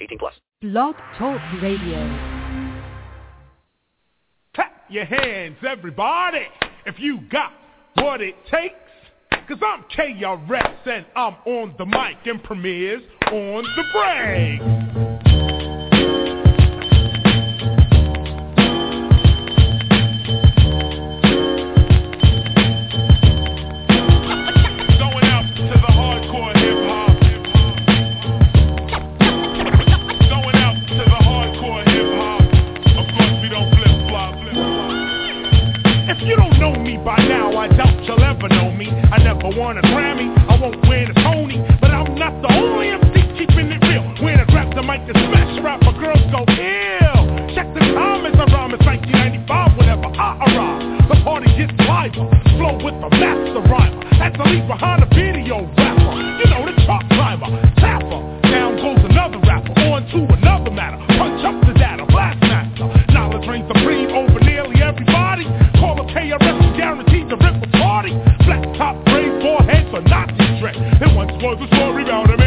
18 plus. Blog Talk Radio. Clap your hands, everybody, if you got what it takes. Cause I'm KRS and I'm on the mic and premieres on the break. I want a Grammy, I won't win a Tony, but I'm not the only MC keeping it real. When I grab the mic the smash rap, my girls go ill. Check the time as I rhyme, it's 1995 whenever I arrive. The party gets live, flow with the master rhyme. That's the lead behind the video. was a story about a man.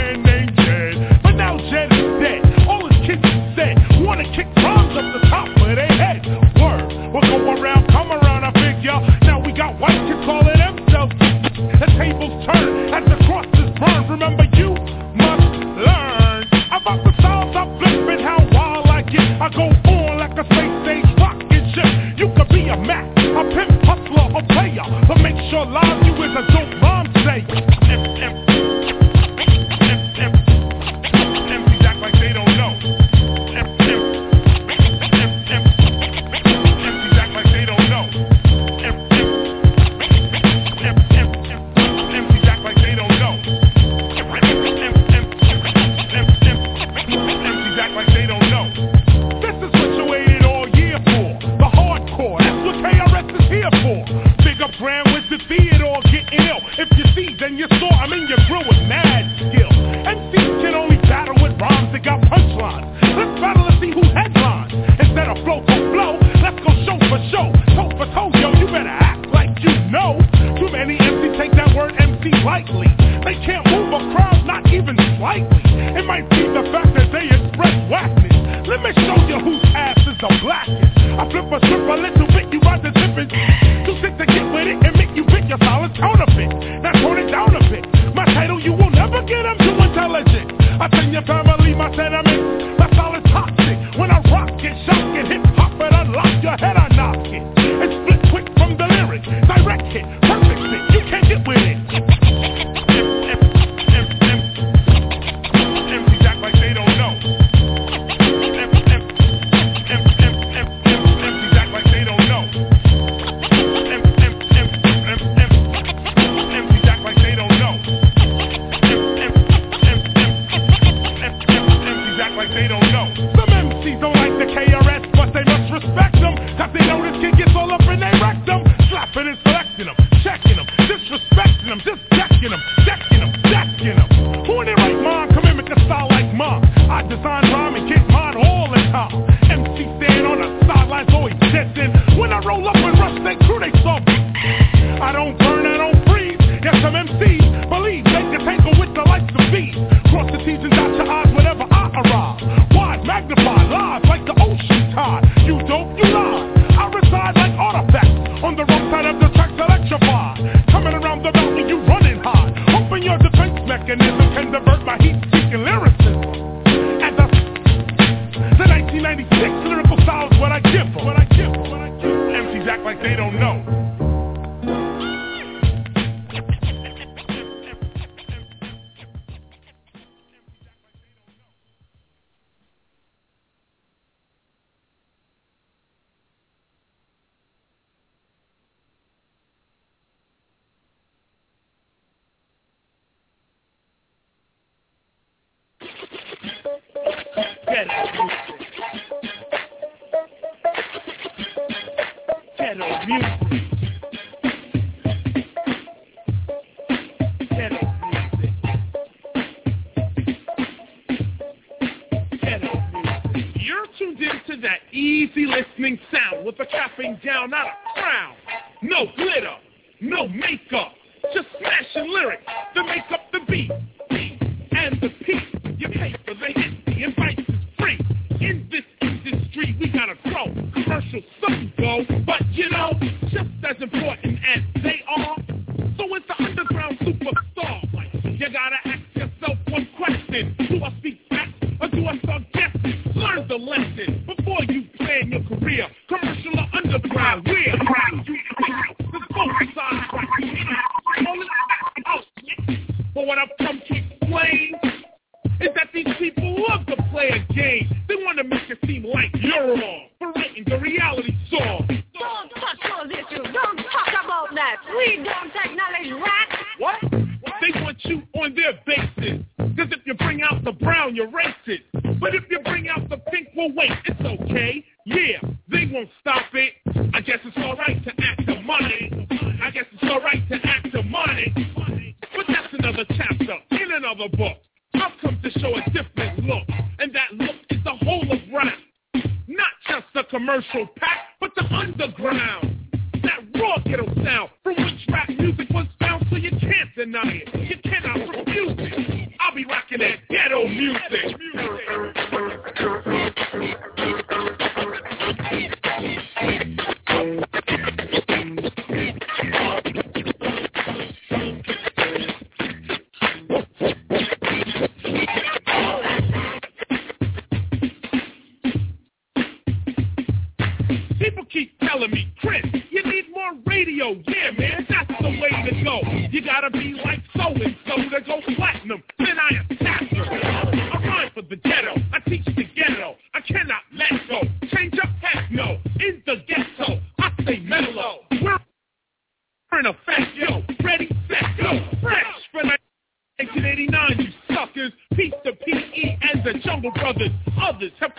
Brothers. Others have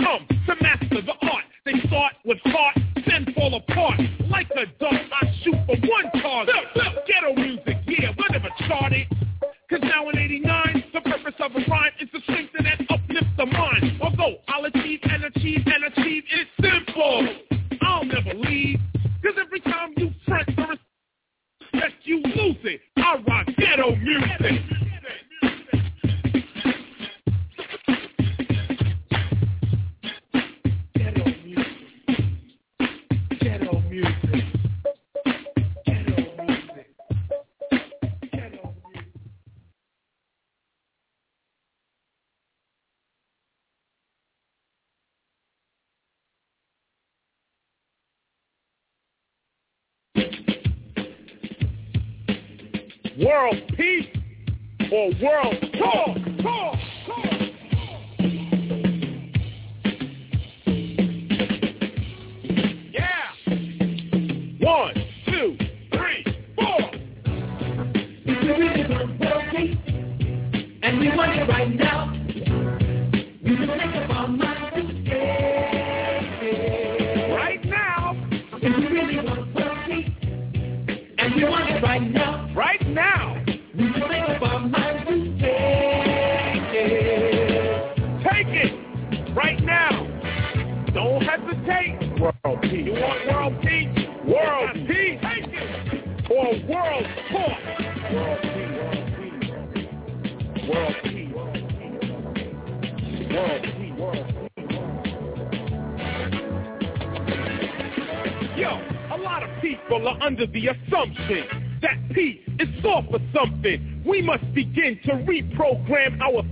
reprogram our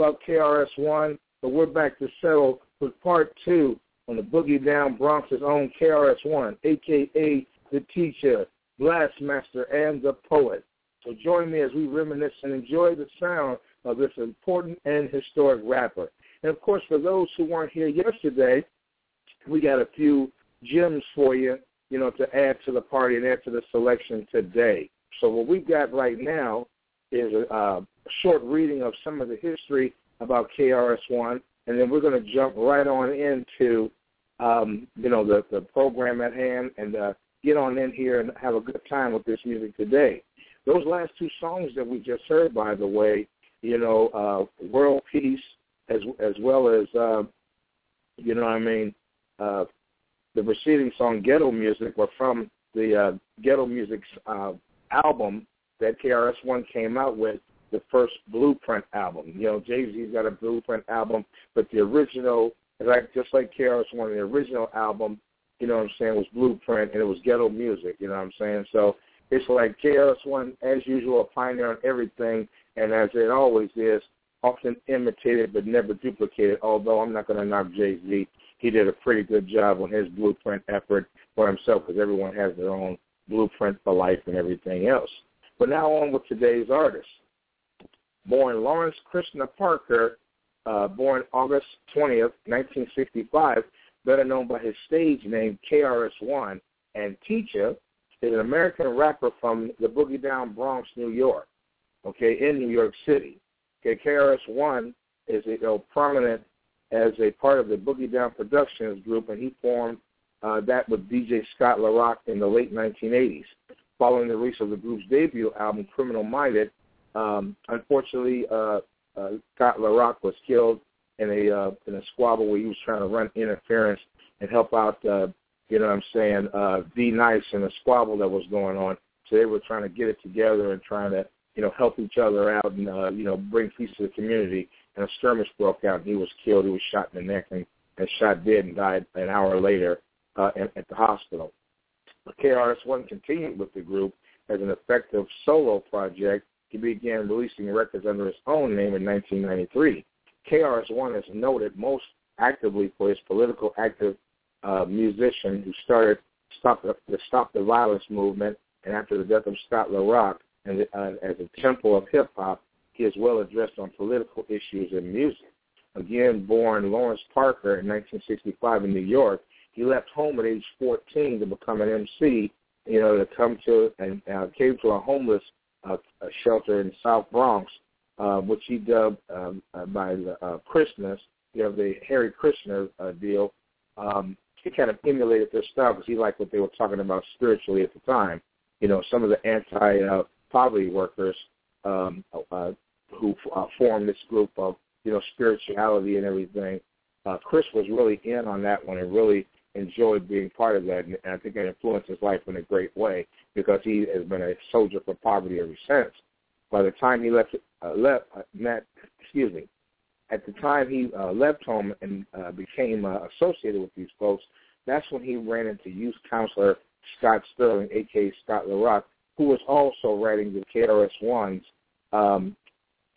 about KRS-One, but we're back to settle with part two on the Boogie Down Bronx's own KRS-One, a.k.a. the teacher, Blastmaster, and the poet. So join me as we reminisce and enjoy the sound of this important and historic rapper. And of course, for those who weren't here yesterday, we got a few gems for you, you know, to add to the party and add to the selection today. So what we've got right now is a, a short reading of some of the history about KRS-One, and then we're going to jump right on into, um, you know, the, the program at hand and uh, get on in here and have a good time with this music today. Those last two songs that we just heard, by the way, you know, uh, World Peace as as well as, uh, you know what I mean, uh, the preceding song, Ghetto Music, were from the uh, Ghetto Music's uh, album that KRS-One came out with, the first Blueprint album. You know, Jay-Z's got a Blueprint album, but the original, like just like KRS-One, the original album, you know what I'm saying, was Blueprint, and it was Ghetto Music, you know what I'm saying? So it's like KRS-One, as usual, a pioneer on everything, and as it always is, often imitated but never duplicated, although I'm not going to knock Jay-Z. He did a pretty good job on his blueprint effort for himself because everyone has their own blueprint for life and everything else. But now on with today's artist. Born Lawrence Krishna Parker uh, born August 20th, 1965, better known by his stage name KRS-One, and Teacher is an American rapper from the Boogie Down Bronx, New York, okay, in New York City. Okay, KRS-One is you know, prominent as a part of the Boogie Down Productions group, and he formed uh, that with DJ Scott La Rock in the late 1980s. Following the release of the group's debut album, Criminal Minded, um, unfortunately, uh, uh, Scott La Rock was killed in a uh, in a squabble where he was trying to run interference and help out, uh, you know what I'm saying, uh, D-Nice in a squabble that was going on. So they were trying to get it together and trying to, you know, help each other out and, uh, you know, bring peace to the community. And a skirmish broke out and he was killed. He was shot in the neck and, and shot dead and died an hour later uh, at, at the hospital. KRS-One continued with the group as an effective solo project. He began releasing records under his own name in 1993. KRS-One is noted most actively for his political active uh, musician who started stop the, the Stop the Violence movement, and after the death of Scott La Rock, and uh, as a temple of hip hop, he is well addressed on political issues in music. Again, born Lawrence Parker in 1965 in New York, he left home at age 14 to become an MC, you know, to come to and uh, came to a homeless uh, a shelter in South Bronx, uh, which he dubbed um, uh, by the uh, Christmas, you know, the Hare Krishna uh, deal. Um, he kind of emulated their style because he liked what they were talking about spiritually at the time. You know, some of the anti-poverty uh, workers um, uh, who uh, formed this group of, you know, spirituality and everything. Uh, Chris was really in on that one and really enjoyed being part of that, and I think it influenced his life in a great way because he has been a soldier for poverty ever since. By the time he left, uh, left, uh, met, excuse me, at the time he uh, left home and uh, became uh, associated with these folks, that's when he ran into youth counselor Scott Sterling, aka Scott La Rock, who was also writing the KRS-One's um,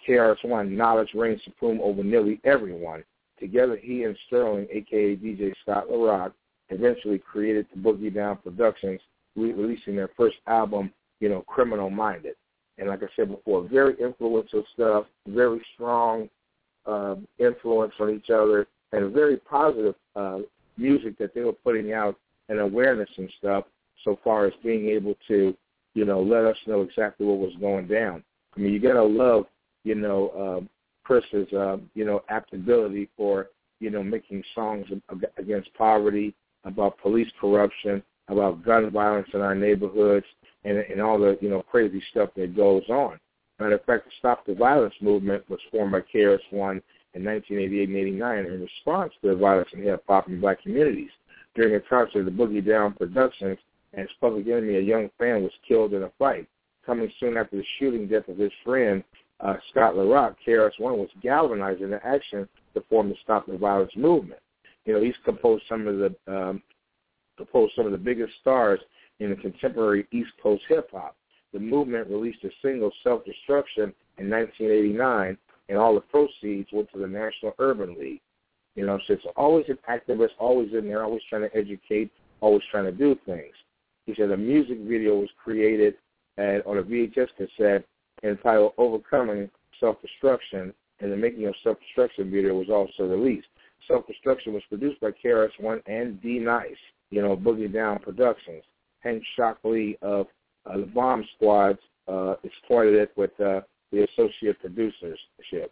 KRS-One, Knowledge Reigns Supreme Over Nearly Everyone. Together, he and Sterling, aka DJ Scott La Rock, eventually created the Boogie Down Productions, re- releasing their first album, you know, Criminal Minded. And like I said before, very influential stuff, very strong uh, influence on each other, and very positive uh, music that they were putting out and awareness and stuff so far as being able to, you know, let us know exactly what was going down. I mean, you got to love, you know, uh, Chris's, uh, you know, aptability for, you know, making songs against poverty, about police corruption, about gun violence in our neighborhoods, and, and all the you know crazy stuff that goes on. Matter of fact, the Stop the Violence movement was formed by KRS-One in 1988 and 89 in response to the violence in hip hop and black communities. During a concert of the Boogie Down Productions, and his Public Enemy, a young fan, was killed in a fight. Coming soon after the shooting death of his friend, uh, Scott La Rock, KRS-One was galvanized into action to form the Stop the Violence movement. You know, he's composed some of the um, composed some of the biggest stars in the contemporary East Coast hip hop. The movement released a single, Self Destruction, in 1989, and all the proceeds went to the National Urban League. You know, so it's always an activist, always in there, always trying to educate, always trying to do things. He said a music video was created at, on a VHS cassette entitled Overcoming Self-Destruction, and the making of Self-Destruction video was also released. Self-Destruction was produced by KRS-One and D-Nice, you know, Boogie Down Productions. Hank Shocklee of uh, the Bomb Squads uh, exploited it with uh, the associate producership.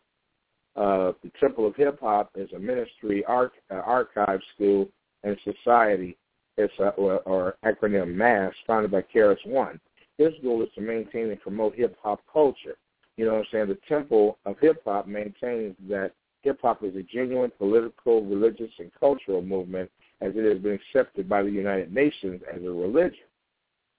Uh, the Temple of Hip Hop is a ministry arch- uh, archive school and society, it's a, or, or acronym MASS, founded by KRS-One. His goal is to maintain and promote hip hop culture. You know what I'm saying? The Temple of Hip Hop maintains that hip hop is a genuine political, religious, and cultural movement as it has been accepted by the United Nations as a religion.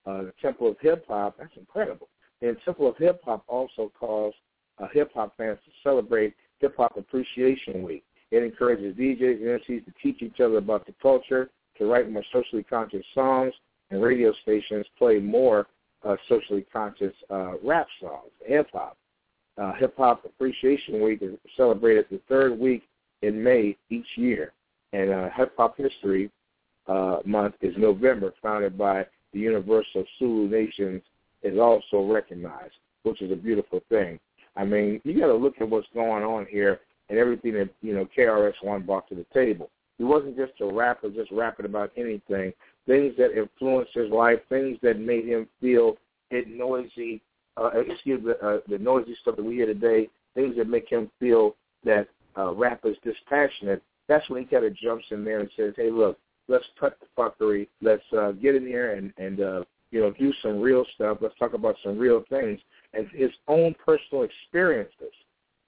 Uh, the Temple of Hip Hop, that's incredible. And Temple of Hip Hop also calls uh, hip hop fans to celebrate Hip Hop Appreciation Week. It encourages DJs and MCs to teach each other about the culture, to write more socially conscious songs, and radio stations play more uh, socially conscious uh, rap songs, hip hop. Uh, Hip Hop Appreciation Week is celebrated the third week in May each year, and uh, Hip Hop History uh, Month is November, founded by the Universal Zulu Nations, is also recognized, which is a beautiful thing. I mean, you got to look at what's going on here and everything that you know KRS One brought to the table. He wasn't just a rapper, just rapping about anything. Things that influenced his life, things that made him feel it noisy. Uh, excuse me, uh, the noisy stuff that we hear today. Things that make him feel that uh, rap is dispassionate. That's when he kind of jumps in there and says, "Hey, look, let's cut the fuckery. Let's uh, get in here and and uh, you know do some real stuff. Let's talk about some real things." And his own personal experiences,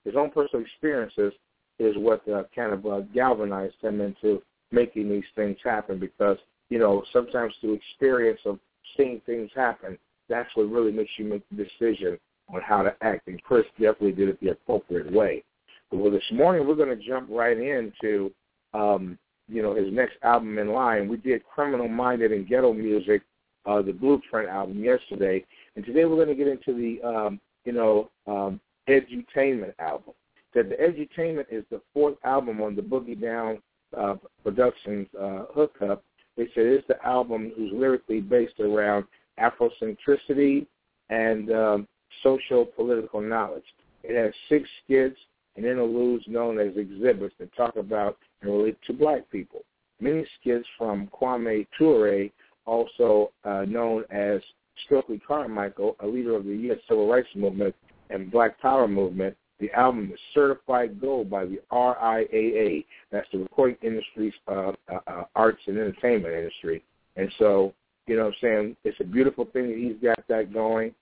his own personal experiences, is what uh, kind of uh, galvanized him into making these things happen. Because you know sometimes the experience of seeing things happen, that's what really makes you make the decision on how to act. And Chris definitely did it the appropriate way. But Well, this morning we're going to jump right into, um, you know, his next album in line. We did Criminal Minded and Ghetto Music, uh, the Blueprint album yesterday, and today we're going to get into the, um, you know, um, Edutainment album. That the Edutainment is the fourth album on the Boogie Down uh, Productions uh, hookup. They said it's the album who's lyrically based around Afrocentricity and um, social political knowledge. It has six skits and interludes known as exhibits that talk about and relate to black people. Many skits from Kwame Ture, also uh, known as Stokely Carmichael, a leader of the U.S. Civil Rights Movement and Black Power Movement. The album is certified gold by the RIAA. That's the Recording Industry's uh, uh, uh, Arts and Entertainment Industry. And so, you know what I'm saying? It's a beautiful thing that he's got that going.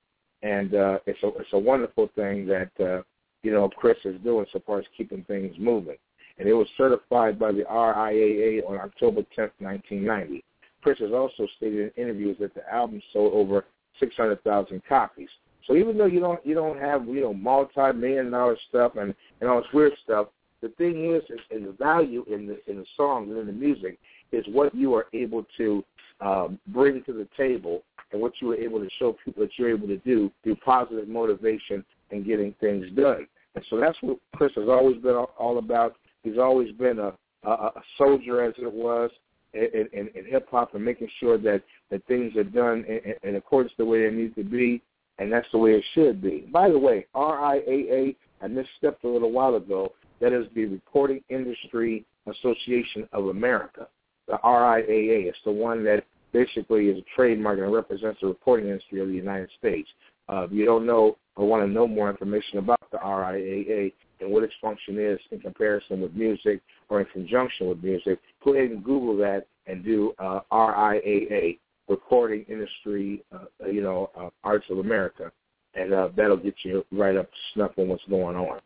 And uh, it's, a, it's a wonderful thing that uh, you know, Chris is doing so far as keeping things moving. And it was certified by the RIAA on October 10, 1990. Chris has also stated in interviews that the album sold over 600,000 copies. So even though you don't you don't have you know multi-million dollar stuff and and all this weird stuff, the thing is, is, is the value in the in the songs and in the music is what you are able to um, bring to the table and what you were able to show people that you're able to do through positive motivation and getting things done. And so that's what Chris has always been all about. He's always been a, a, a soldier, as it was, in, in, in hip hop, and making sure that that things are done in, in accordance the way they need to be, and that's the way it should be. By the way, RIAA, I misstepped a little while ago. That is the Recording Industry Association of America, the RIAA. It's the one that basically is a trademark and represents the recording industry of the United States. Uh, if you don't know or want to know more information about the RIAA and what its function is in comparison with music or in conjunction with music, go ahead and Google that and do uh, RIAA, Recording Industry, uh, you know, uh, Arts of America, and uh, that'll get you right up to snuff on what's going on.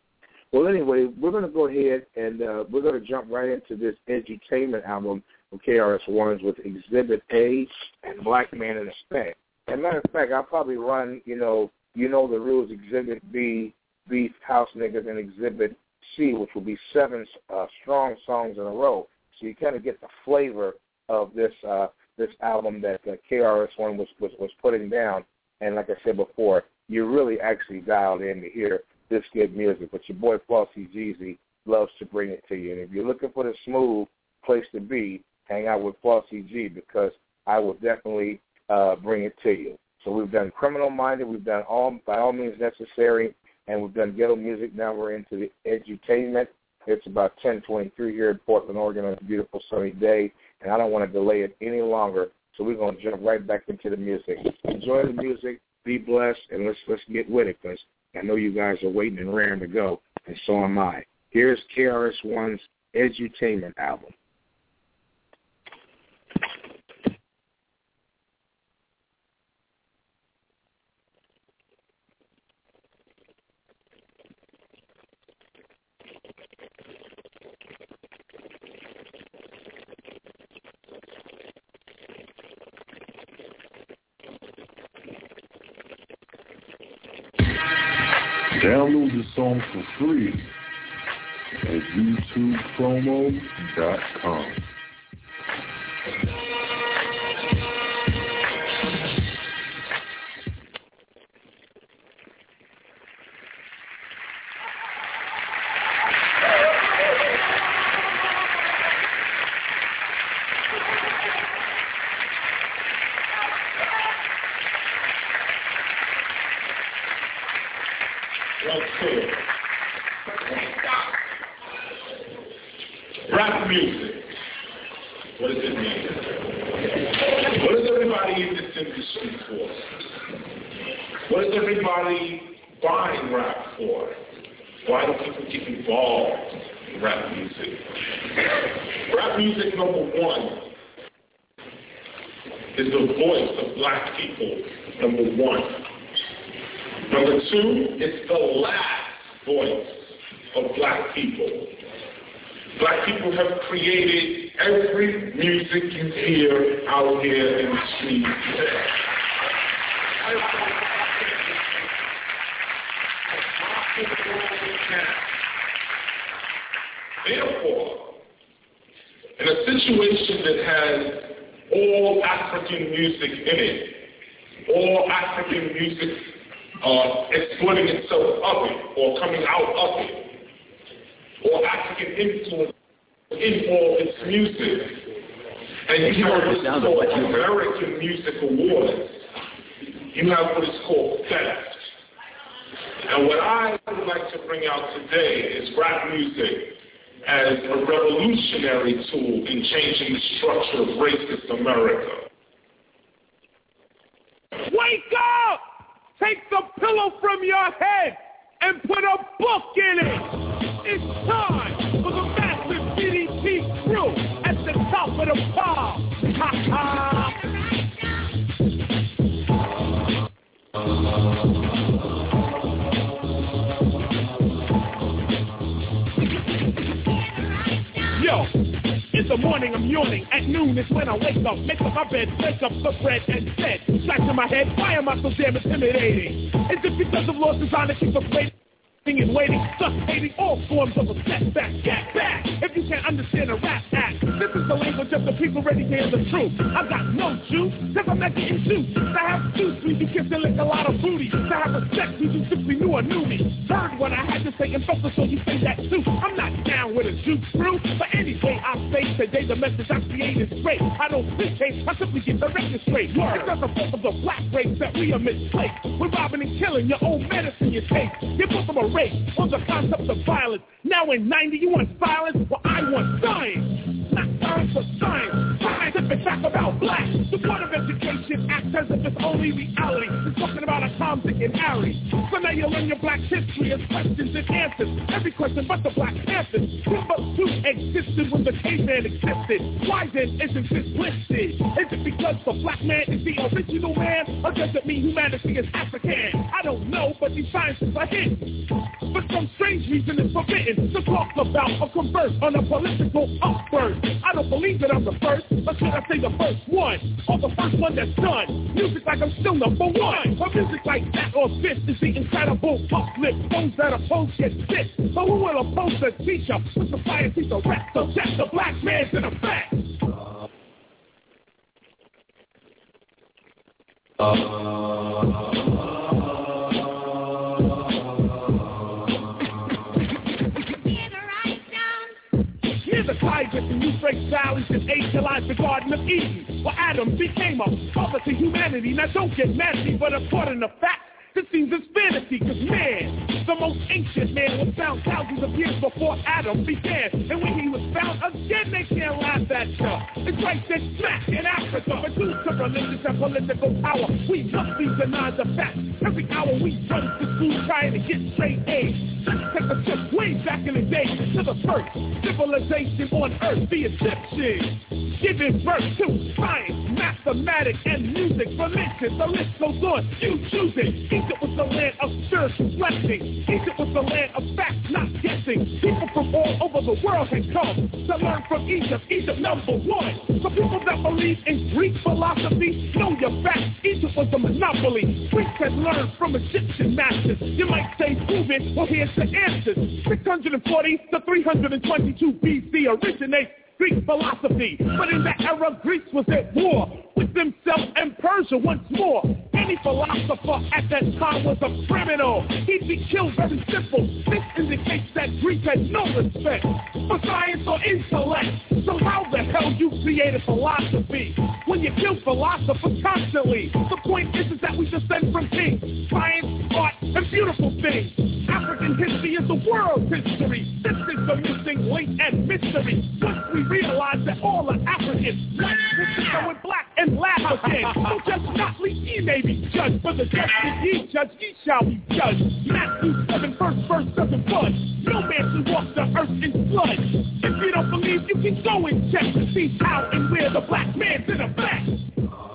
Well, anyway, we're going to go ahead and uh, we're going to jump right into this edutainment album from KRS Ones with Exhibit A and Black Man in Effect. As a matter of fact, I'll probably run, you know, you know the rules, Exhibit B, Beef, House Niggas, and Exhibit C, which will be seven uh, strong songs in a row. So you kind of get the flavor of this uh, this album that uh, KRS One was, was was putting down. And like I said before, you're really actually dialed in to hear this good music. But your boy Flauxy GZ loves to bring it to you. And if you're looking for the smooth place to be, hang out with Flauxy G because I will definitely uh, bring it to you. So we've done Criminal Minded, we've done All By All Means Necessary, and we've done Ghetto Music. Now we're into the Edutainment. It's about 1023 here in Portland, Oregon on a beautiful sunny day, and I don't want to delay it any longer, so we're going to jump right back into the music. Enjoy the music, be blessed, and let's let's get with it because I know you guys are waiting and raring to go, and so am I. Here's KRS-One's Edutainment album. For free at YouTubePromo.com. racist bed, break up the bread and said, scratching my head, why am I so damn intimidating? Is it because of laws designed to keep us waiting? And waiting, thus hating all forms of a setback. Get back if you can't understand a rap act. This is the language of the people ready to hear the truth. I got no juice, cause I'm not getting juice. To have juice, we be kissing like a lot of booty. To have respect, we just simply knew or knew me. Heard what I had to say and felt so you say that too. I'm not down with a juice the message I create is great. I don't dictate, I simply get the record straight. It's not the fault of the black race that we are misplaced. We're robbing and killing your own medicine you take. You put them a race on the concept of violence. Now in 90, you want violence? Well, I want science. Not science, but science. Scientific fact about black. The Board of Education acts as if it's only reality. It's talking about a Tom, and Harry. So now you learn your black history as questions and answers. Every question but the Black Panthers. Timbuktu existed caveman existed. Why then isn't this listed? Is it because the black man is the original man? Or does it mean humanity is African? I don't know, but these sciences are hidden. For some strange reason it's forbidden to talk about or converse on a political upburst. I don't believe that I'm the first, but should I say the first one? Or the first one that's done? Music like I'm still number one. But music like that or this is the incredible uplift. Those that oppose get sick. But who will oppose the teacher? The fire teacher rap, so that's the black in effect. Near the Tigris and Euphrates valleys and Asia lies the Garden of Eden, where Adam became a father to humanity. Now don't get mad at me, but according to fact, this seems as fantasy, cause man, the most ancient man was found thousands of years before Adam began. And when he was again, they laugh at ya. It's right there smack in Africa, but due to religious and political power, we must be denied the fact. Every hour we run to school trying to get straight A's. Trip way back in the day to the first civilization on earth, the Egyptians. Giving birth to science, mathematics, and music, religion, the list goes on. You choose it. Egypt was the land of spiritual blessing. Egypt was the land of facts, not guessing. People from all over the world had come to learn from Egypt. Egypt number one. For people that believe in Greek philosophy, know your facts. Egypt was a monopoly. Greeks had learned from Egyptian masters. You might say prove it, well here's the answers. 640 to 322 BC originates Greek philosophy. But in that era, Greece was at war with themselves and Persia once more. Any philosopher at that time was a criminal. He'd be killed very simple. This indicates that Greece had no respect for science or intellect. So how the hell you created philosophy when you kill philosophers constantly? The point is, is that we descend from kings, science, art, and beautiful things. African history is the world's history. This is the something late and mystery. Once we realize that all are African, white will sit with black and laugh again. So just not leave ye may be judged, for the judge is ye judge, ye shall be judged. Matthew 7, first verse doesn't budge. No man can walk the earth in blood. If you don't believe, you can go and check to see how and where the black man's in effect.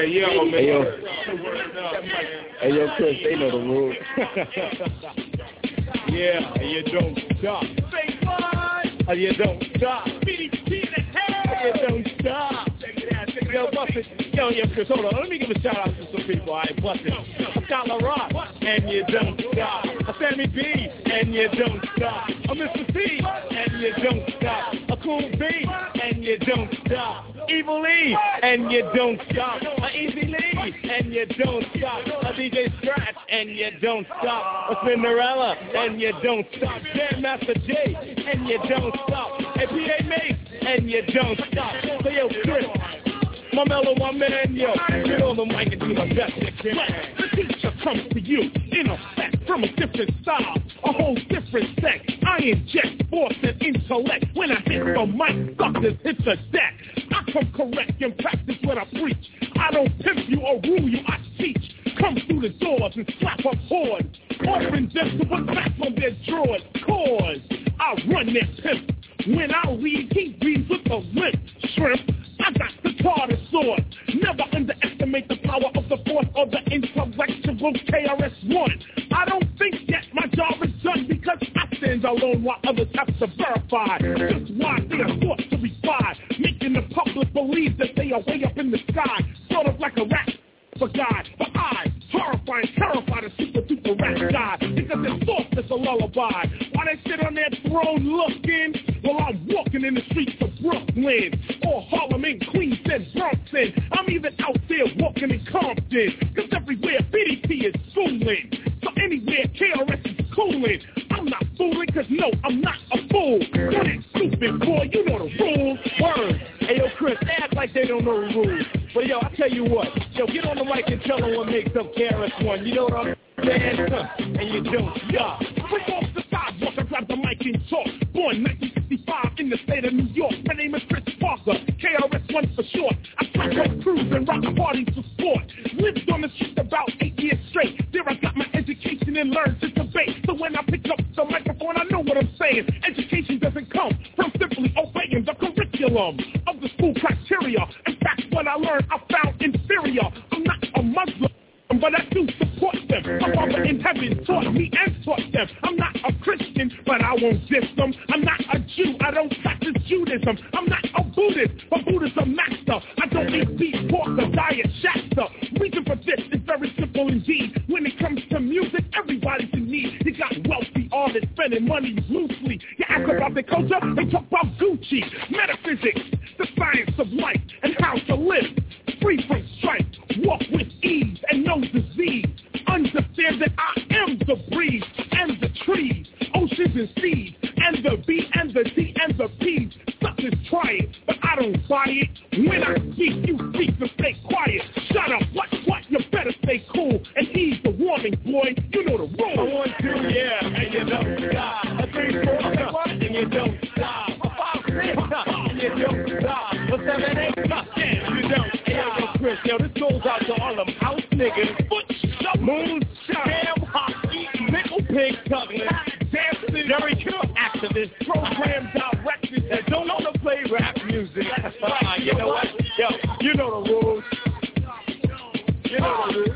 Yeah, yeah, my man. Hey, yo. Hey, yo, Chris, they know the rules. Yeah, and you don't stop. Say what? And you don't stop. BDP in the head. And you don't stop. Yo, Buffett. Yo, yo, Chris, hold on. Let me give a shout out to some people. All right, Buffett. Scott Rock, and you don't stop. A Sammy B, and you don't stop. A Mr. C, and you don't stop. A Cool B, and you don't stop. Evil E, and you don't stop. A Easy Lee, and you don't stop. A DJ Scratch, and you don't stop. A Cinderella, and you don't stop. Jam Master Jay, and you don't stop. A PA Mace, and you don't stop. So yo, Chris, my mellow, my man, yo, get on the mic and do the best you can. The teacher comes to you in a set from a different style, a whole different set. I inject force and intellect when I hit the mic, suckers hit the deck. I come correct and practice what I preach. I don't pimp you or rule you, I teach. Come through the doors and slap up hordes, offering them to put back on their drawers. Cause I run their pimp. When I read, he reads with a limp. Shrimp, I got the Carter sword. Never underestimate the power of the force or the intellectual KRS-One. I don't think yet my job is done because I stand alone while others have to verify. Just why they are thought to spy, making the public believe that they are way up in the sky, sort of like a rat for God. But I, horrifying, terrified of super duper rat guy, because their thoughts is a lullaby. While they sit on their throne looking, while I'm walking in the streets of Brooklyn, or Harlem and Queens and Bronxon. I'm even out there walking in Compton, cause everywhere BDP is fooling. So anywhere KRS is cooling, I'm not fooling, cause no, I'm not a fool. You're that stupid boy, you know the rules. Word. Hey yo, Chris, act like they don't know the rules. But yo, I tell you what, yo, get on the mic and tell them what makes up KRS-One. You know what I'm saying? And you don't stop. Quick off the sidewalk, I grab the mic and talk. Born 1965 in the state of New York. My name is Kris Parker, KRS-One for short. I track up crews and rock parties for sport. Lived on the street about eight years straight. There I got my education and learn to debate. So when I pick up the microphone, I know what I'm saying. Education doesn't come from simply obeying the curriculum of the school criteria. In fact, what I learned, I found inferior. I'm not a Muslim. But I do support them. My father in heaven taught me and taught them. I'm not a Christian, but I won't diss them. I'm not a Jew, I don't practice Judaism. I'm not a Buddhist, but Buddhism master. I don't eat beef, pork, or diet Shasta. Reason for this is very simple indeed. When it comes to music, everybody's in need. You got wealthy artists spending money loosely. You ask about their culture, they talk about Gucci, metaphysics, the science of life, and how to live. Free from strife, walk with ease and no disease. Understand that I am the breeze and the trees, oceans and seas, and the B and the D and the P's. Suckers try it, but I don't buy it. When I speak, you speak to stay quiet. Shut up, what, what? You better stay cool and ease the warning, boy. You know the rules. A one, two, yeah, and you don't stop. A three, four? And you don't stop. A five, six, uh, and you don't stop. A seven, eight, uh, and you don't stop. Chris, yo, this goes out to all them house niggas. Foot Moon, damn hockey, nickel pig tugging, dancing, Kill, acting There's program directors that don't know to play rap music. you know what? Yo, you know the rules. You know the rules.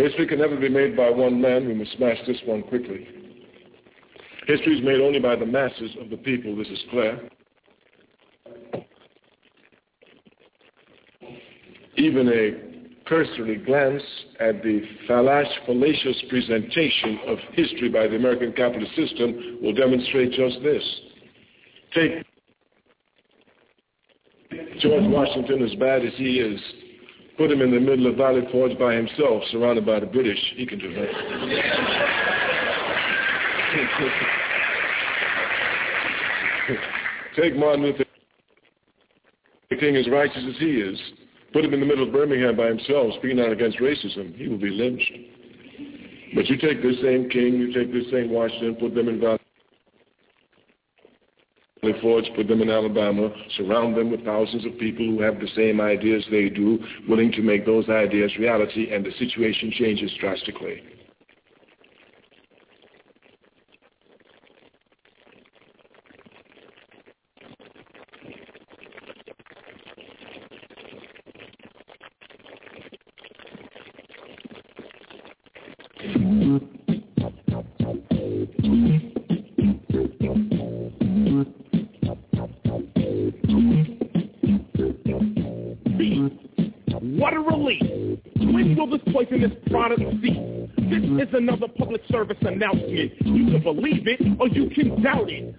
History can never be made by one man. We must smash this one quickly. History is made only by the masses of the people. This is clear. Even a cursory glance at the fallacious, fallacious presentation of history by the American capitalist system will demonstrate just this. Take George Washington, as bad as he is, put him in the middle of Valley Forge by himself, surrounded by the British. He can do that. Take Martin Luther King, as righteous as he is, put him in the middle of Birmingham by himself, speaking out against racism. He will be lynched. But you take this same King, you take this same Washington, put them in Valley Forge, put them in Alabama, surround them with thousands of people who have the same ideas they do, willing to make those ideas reality, and the situation changes drastically. Announcement. You can believe it or you can doubt it.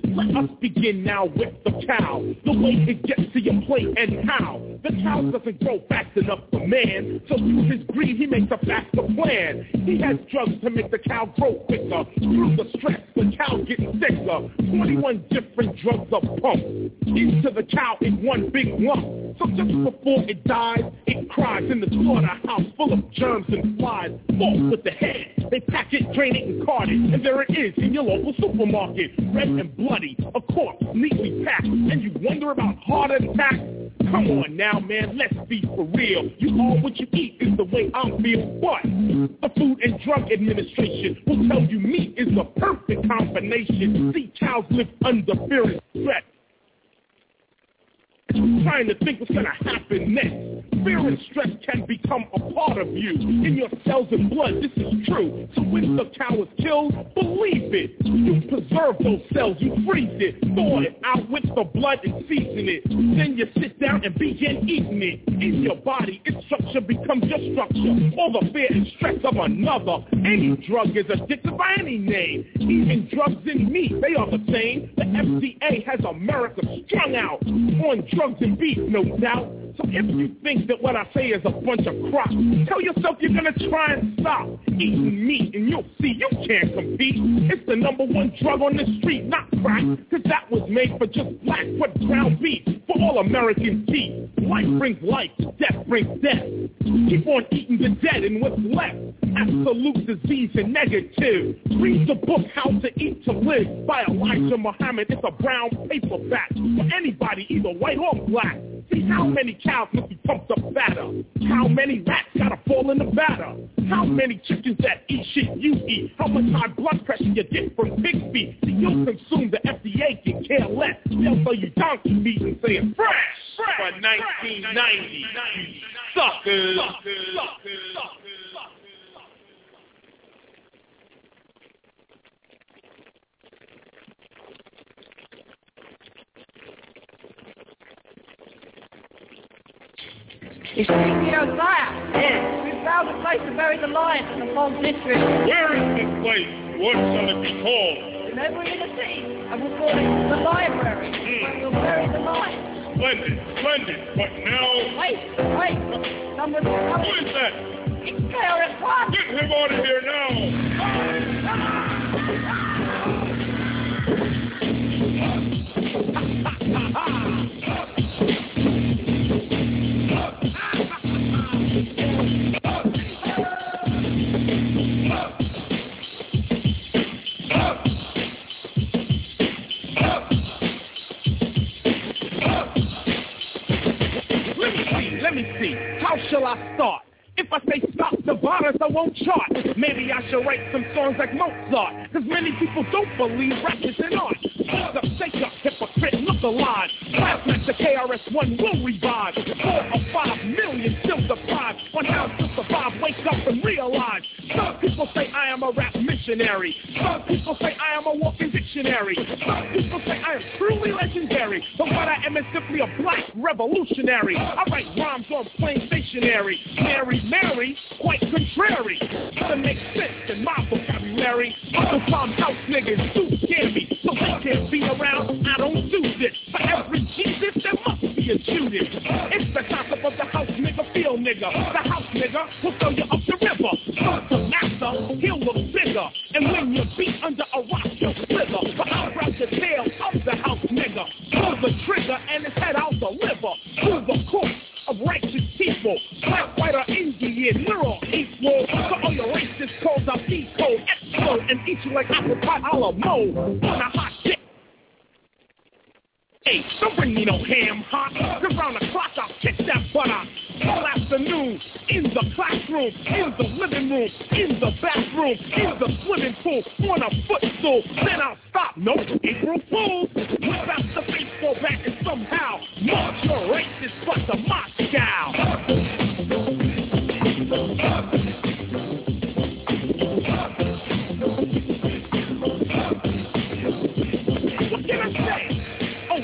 Begin now with the cow. The way it gets to your plate and how. The cow doesn't grow fast enough for man. So through his greed, he makes a faster plan. He has drugs to make the cow grow quicker. Through the stress, the cow gets sicker. 21 different drugs are pumped into the cow in one big lump. So just before it dies, it cries in the slaughterhouse full of germs and flies. Off with the head. They pack it, drain it, and cart it. And there it is in your local supermarket. Red and bloody, a corpse neatly packed. And you wonder about heart attack? Come on now, man, let's be for real. You are what you eat is the way I feel. What? The Food and Drug Administration will tell you meat is the perfect combination. See, cows live under fear and stress trying to think what's gonna happen next. Fear and stress can become a part of you. In your cells and blood, this is true. So when the cow is killed, believe it. You preserve those cells, you freeze it, thaw it out with the blood and season it. Then you sit down and begin eating it. In your body, its structure becomes your structure. All the fear and stress of another. Any drug is addictive by any name. Even drugs in meat, they are the same. The FDA has America strung out on drugs and beef, no doubt. So if you think that what I say is a bunch of crap, tell yourself you're gonna try and stop eating meat and you'll see you can't compete. It's the number one drug on the street, not crack, cause that was made for just black but brown beef for all Americans to eat. Life brings life, death brings death. Keep on eating the dead and what's left. Absolute disease and negative. Read the book How to Eat to Live by Elijah Muhammad. It's a brown paperback for anybody, either white or black. See how many cows must be pumped up fatter? How many rats gotta fall in the batter? How many chickens that eat shit you eat? How much high blood pressure you get from pig feet? See, you'll consume the FDA can care less. They'll sell you donkey meat and say it's fresh for 1990. You suckers. It's King Josiah. Yes. We found a place to bury the lion in the Falls District. Where is this place? What shall it be called? Remember in the sea, and we'll call it the library. Hmm. Where we'll bury the lion. Splendid, splendid. But now... Wait, wait. Someone's coming. Who is that? It's KRS One. Get him out of here now! Oh, Let shall I start? If I say stop the virus, I won't chart. Maybe I should write some songs like Mozart. Cause many people don't believe rap is an art. Hold up, shake up, hypocrite, look alive. Classmates the KRS-One will revive. Four or five million still deprived. On how to survive, wake up and realize. Some people say I am a rap missionary. Some people say I am a walking dictionary. Some people say I am truly legendary. But what I am is simply a black revolutionary. I write rhymes on plain stationery. Mary Mary, quite contrary. Doesn't make sense in my vocabulary. Uncle Tom house niggas do scare me, so they can't be around. I don't do this. For every Jesus, there must be a Judas. It's the concept of the house nigga, feel nigga. The house nigga will throw you up the river. So the master, he'll look bigger. And when you beat under a rock, you'll slither. But I'll grab the tail of the house nigga. Pull the trigger and his head out the liver. Pull the corpse of righteous people. Black, white, or Indian, we're all equal. So all your racist codes are decode, explode, and eat you like apple pie a la mode. On a hot dick. Hey, don't bring me no ham hot. Cause round the clock I'll kick that butter. All afternoon, in the classroom, in the living room, in the bathroom, in the swimming pool, on a footstool. Then I'll stop. No, April Fools. Whip out the baseball bat and somehow march your racist butt to Moscow. What can I say?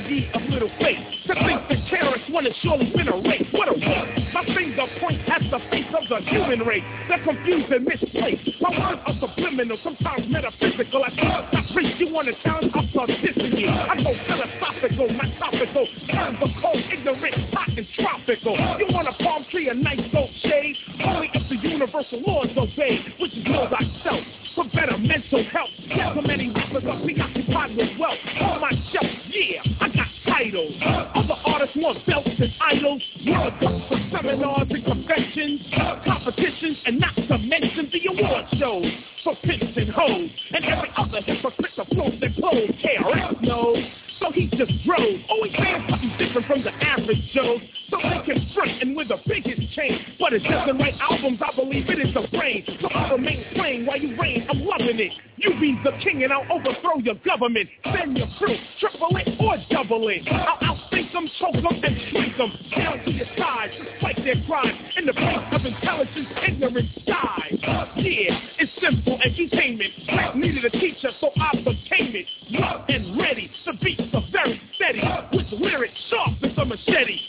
Ye of little faith. To think the terrorists one has surely been a race. What a waste. My finger points at the face of the human race. They're confused and misplaced. My words are subliminal, sometimes metaphysical. I can't stop preach. You want to challenge? Dissing you. I go philosophical, not topical. Terms are cold, ignorant, hot, and tropical. You want a palm tree, a nice gold shade? Only if the universal laws obey, which is know thyself. For better mental health. Yeah, so many rappers are preoccupied with wealth. On my shelf, yeah, I got titles. Other artists want belts and idols. World Cups for seminars and conventions, competitions, and not to mention the award shows for pimps and hoes. And every other hypocrite that floats their clothes. KRS knows. So he just drove, always saying something different from the average Joe. So they can front and with the biggest chain. But it doesn't write albums, I believe it is the brain. So I remain plain while you reign, I'm loving it. You be the king and I'll overthrow your government. Send your crew, triple it or double it. I'll outthink them, choke them, and shrink them. Down to your size, despite their crimes. In the face of intelligence, ignorance dies. Yeah, it's simple entertainment. Black needed a teacher, so I became it. Rough and ready, the beats are very steady. With lyrics sharp as a machete.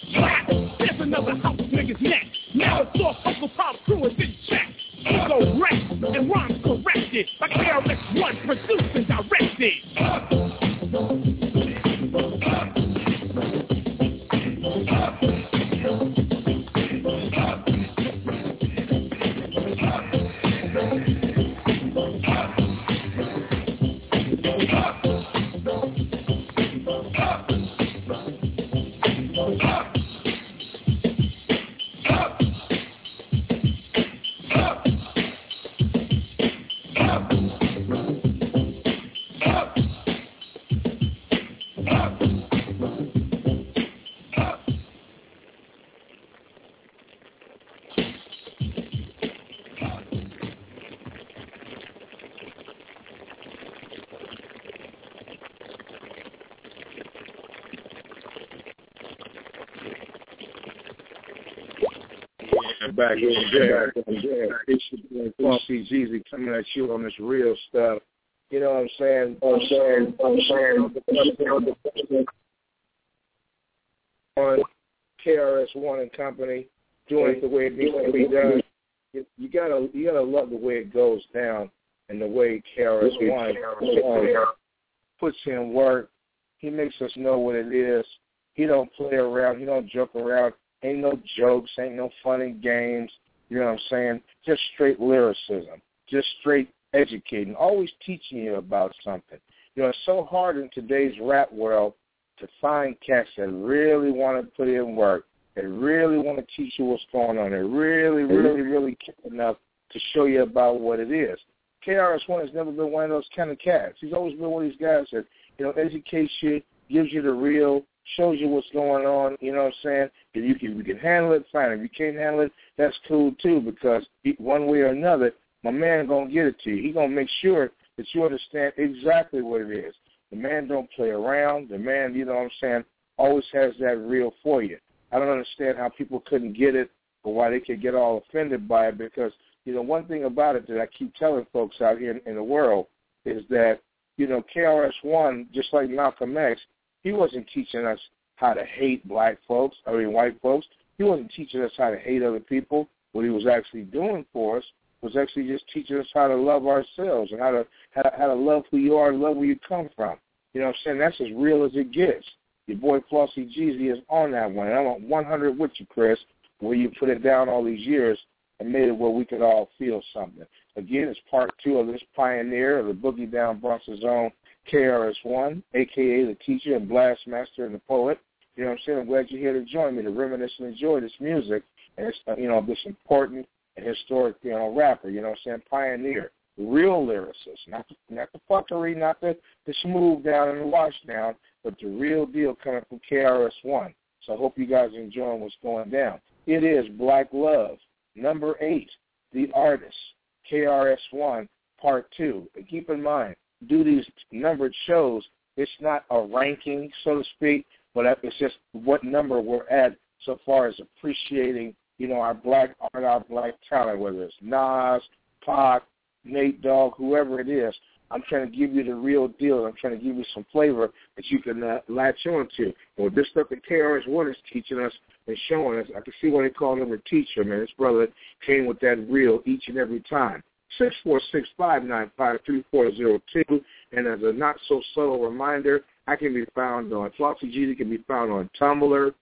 GZ coming at you on this real stuff. You know what I'm saying? I'm saying, I'm saying. On KRS One and Company, doing it the way it needs to be done. You, you gotta, you gotta love the way it goes down and the way KRS One puts in work. He makes us know what it is. He don't play around. He don't joke around. Ain't no jokes, ain't no funny games. You know what I'm saying? Just straight lyricism, just straight educating, always teaching you about something. You know, it's so hard in today's rap world to find cats that really want to put in work, that really want to teach you what's going on, that really, mm-hmm. really, really care enough to show you about what it is. KRS-One has never been one of those kind of cats. He's always been one of these guys that, you know, educates you, gives you the real shows you what's going on. You know what I'm saying? If you can, if you can handle it, fine. If you can't handle it, that's cool too. Because one way or another, my man gonna get it to you. He gonna make sure that you understand exactly what it is. The man don't play around. The man, you know what I'm saying, always has that real for you. I don't understand how people couldn't get it or why they could get all offended by it because, you know, one thing about it that I keep telling folks out here in, the world is that, you know, KRS-One, just like Malcolm X, he wasn't teaching us how to hate black folks, I mean white folks. He wasn't teaching us how to hate other people. What he was actually doing for us was actually just teaching us how to love ourselves and how to how to, how to love who you are and love where you come from. You know what I'm saying? That's as real as it gets. Your boy Flauxy GZ is on that one. And I'm 100 with you, Chris, where you put it down all these years and made it where we could all feel something. Again, it's part two of this pioneer of the Boogie Down Bronx's own KRS-One, a.k.a. the teacher and blast master and the poet. You know what I'm saying? I'm glad you're here to join me to reminisce and enjoy this music and it's, uh, you know, this important and historic, you know, rapper, you know what I'm saying? Pioneer. Real lyricist, not the, not the fuckery, not the, the smooth down and the wash down, but the real deal coming from KRS-One. So I hope you guys are enjoying what's going down. It is Black Love, number eight, The Artist, KRS-One, part two. And keep in mind, do these numbered shows, it's not a ranking, so to speak, but it's just what number we're at so far as appreciating, you know, our black art, our black talent, whether it's Nas, Pac, Nate Dogg, whoever it is. I'm trying to give you the real deal. I'm trying to give you some flavor that you can uh, latch on to. Well, this stuff that KRS-One is teaching us and showing us, I can see why they call him a teacher, man. His brother came with that real each and every time. Six four six five nine five three four zero two. And as a not so subtle reminder, I can be found on Flauxy GZ can be found on Tumblr.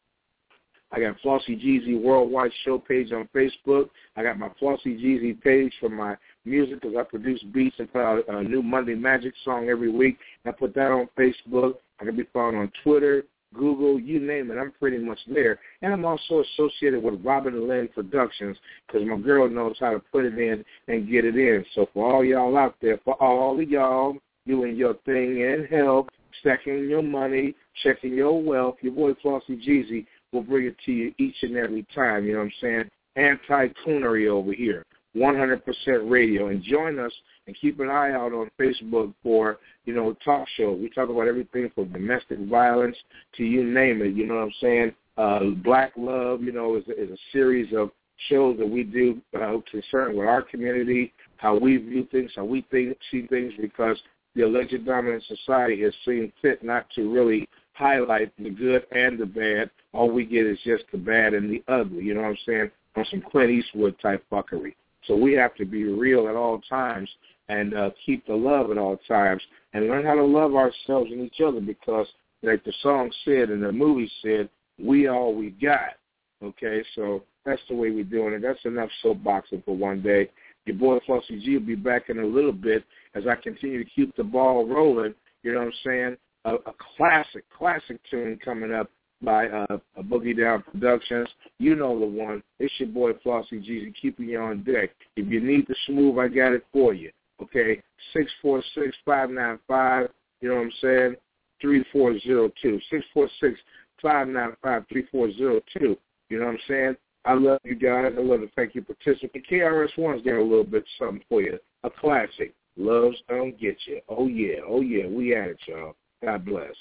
I got Flauxy GZ Worldwide Show page on Facebook. I got my Flauxy GZ page for my music because I produce beats and put out a new Monday Magic song every week. And I put that on Facebook. I can be found on Twitter, Google, you name it. I'm pretty much there. And I'm also associated with Robin Lynn Productions because my girl knows how to put it in and get it in. So for all y'all out there, for all of y'all doing your thing in health, stacking your money, checking your wealth, your boy Flauxy GZ will bring it to you each and every time. You know what I'm saying? Anti-coonery over here. 100% radio. And join us and keep an eye out on Facebook for, you know, talk shows. We talk about everything from domestic violence to you name it. You know what I'm saying? Uh, Black Love, you know, is, is a series of shows that we do uh, concerned with our community, how we view things, how we think, see things, because the alleged dominant society has seen fit not to really highlight the good and the bad. All we get is just the bad and the ugly. You know what I'm saying? On some Clint Eastwood type fuckery. So we have to be real at all times and uh, keep the love at all times and learn how to love ourselves and each other because, like the song said and the movie said, we all we got. Okay, so that's the way we're doing it. That's enough soapboxing for one day. Your boy Flauxy G will be back in a little bit as I continue to keep the ball rolling. You know what I'm saying? A, a classic, classic tune coming up by uh, Boogie Down Productions. You know the one. It's your boy Flauxy GZ keeping you on deck. If you need the smooth, I got it for you. Okay, six four six five nine five. You know what I'm saying? Three four zero two. Six four six five nine five three four zero two. You know what I'm saying? I love you guys. I love to thank you for participating. KRS-One's got a little bit something for you. A classic. Love's don't get you. Oh yeah, oh yeah. We at it, y'all. God bless.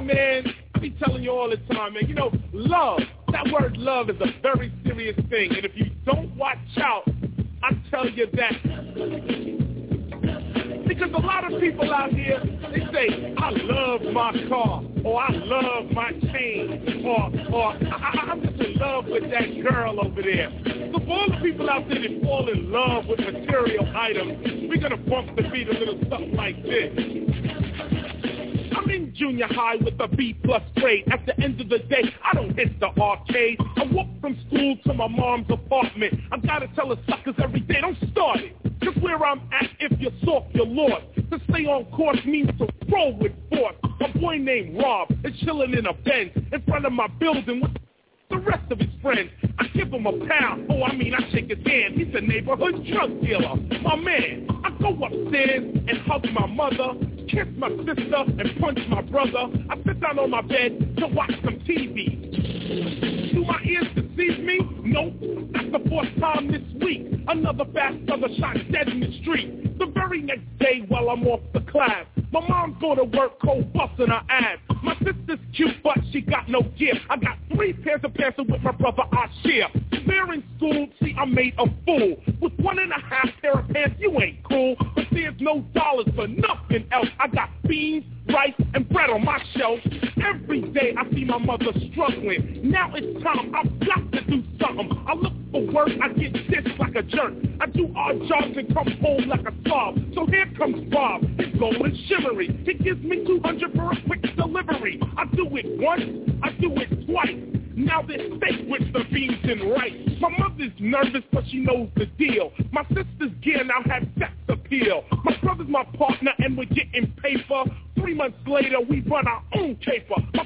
Man, I be telling you all the time, man, you know, love, that word love is a very serious thing. And if you don't watch out, I tell you that. Because a lot of people out here, they say, I love my car, or I love my chain, or or I, I'm just in love with that girl over there. So for the people out there that fall in love with material items, we're gonna bump the beat a little something like this. I'm in junior high with a B plus grade. At the end of the day, I don't hit the arcade. I walk from school to my mom's apartment. I gotta tell the suckers every day, don't start it. Just where I'm at, if you're soft, you're lost. To stay on course means to roll with force. A boy named Rob is chilling in a Benz in front of my building with the rest of his friends. I give him a pound. Oh, I mean, I shake his hand. He's a neighborhood drug dealer. My man. I go upstairs and hug my mother, kiss my sister, and punch my brother. I sit down on my bed to watch some TV. Do my ears deceive me? Nope. That's the fourth time this week. Another fast brother shot dead in the street. The very next day while I'm off the class, my mom's go to work cold busting her ass. My sister's cute, but she got no gift. I got three pairs of pants with my brother I share. There in school, see, I made a fool. With one and a half pair of pants, you ain't cool. But there's no dollars for nothing else. I got beans, rice, and bread on my shelf. Every day I see my mother struggling. Now it's time, I've got to do something. I look for work, I get dissed like a jerk. I do odd jobs and come home like a slob. So here comes Bob, his golden shimmery. He gives me 200 for a quick delivery. I do it once, I do it twice. Now there's steak with the beans and rice. My mother's nervous, but she knows the deal. My sister's gear now has sex appeal. My brother's my partner, and we're getting paper. Three months later, we run our own caper. My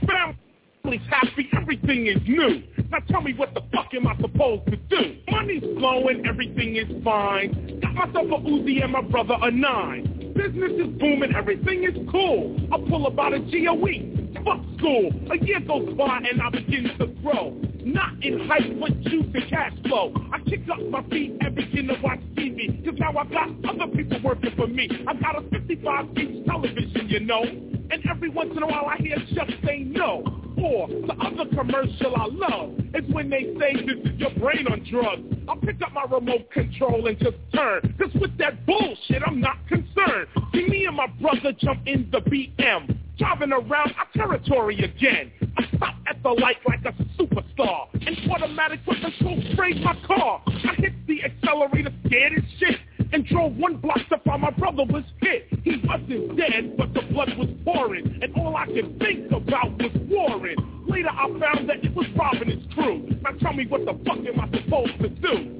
family's happy, everything is new. Now tell me what the fuck am I supposed to do? Money's flowing, everything is fine. Got myself a Uzi and my brother a nine. Business is booming, everything is cool. I pull about a GOE. Fuck school. A year goes by and I begin to grow. Not in height, but juice and cash flow. I kick up my feet and begin to watch TV. Cause now I got other people working for me. I got a 55 inch television, you know. And every once in a while I hear just say no. Or the other commercial I love is when they say this is your brain on drugs. I'll pick up my remote control and just turn. Cause with that bullshit, I'm not concerned. See me and my brother jump in the BM. Driving around our territory again. I stop at the light like a superstar. And automatic the stroke my car. I hit the accelerator scared as shit. And drove one block to find my brother was hit. He wasn't dead, but the blood was pouring. And all I could think about was Warren. Later I found that it was Rob and his crew. Now tell me what the fuck am I supposed to do?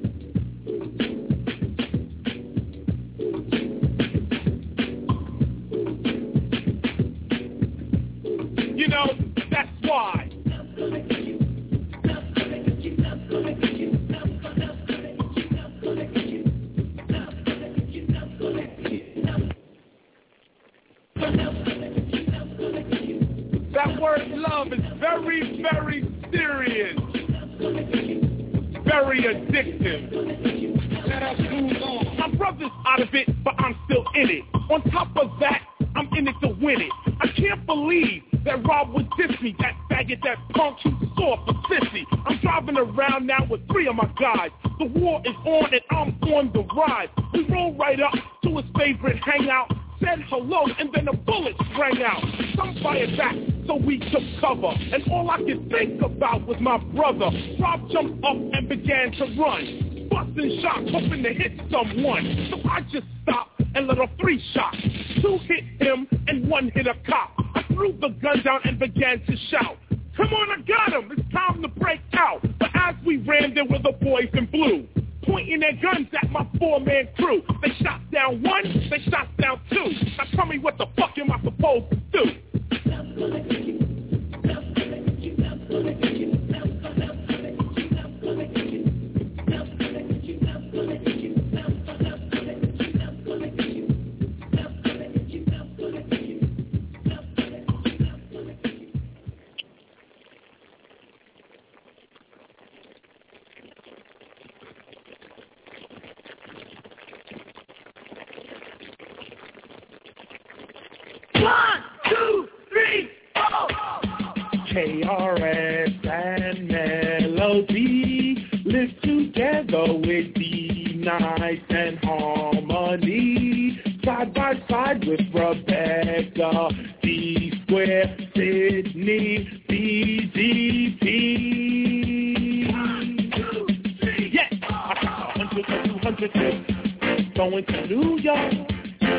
You know, that's why. That word love is very, very serious. Very addictive. My brother's out of it, but I'm still in it. On top of that, I'm in it to win it. I can't believe that Rob would diss me, that faggot, that punk, he's soft and sissy. I'm driving around now with three of my guys. The war is on and I'm on the ride. We roll right up to his favorite hangout, said hello, and then a bullet sprang out. Some fired back, so we took cover. And all I could think about was my brother. Rob jumped up and began to run. Busting shots, hoping to hit someone. So I just stopped and let off three shots. Two hit him and one hit a cop. I threw the gun down and began to shout. Come on, I got him. It's time to break out. But as we ran, there were the boys in blue. Pointing their guns at my four-man crew. They shot down one, they shot down two. Now tell me what the fuck am I supposed to do? One, two, three, four. KRS and Melody live together with D-Nice and harmony. Side by side with Rebecca, the Square, Sydney, BDP. Yeah, I got a hundred or two hundred trips going to New York,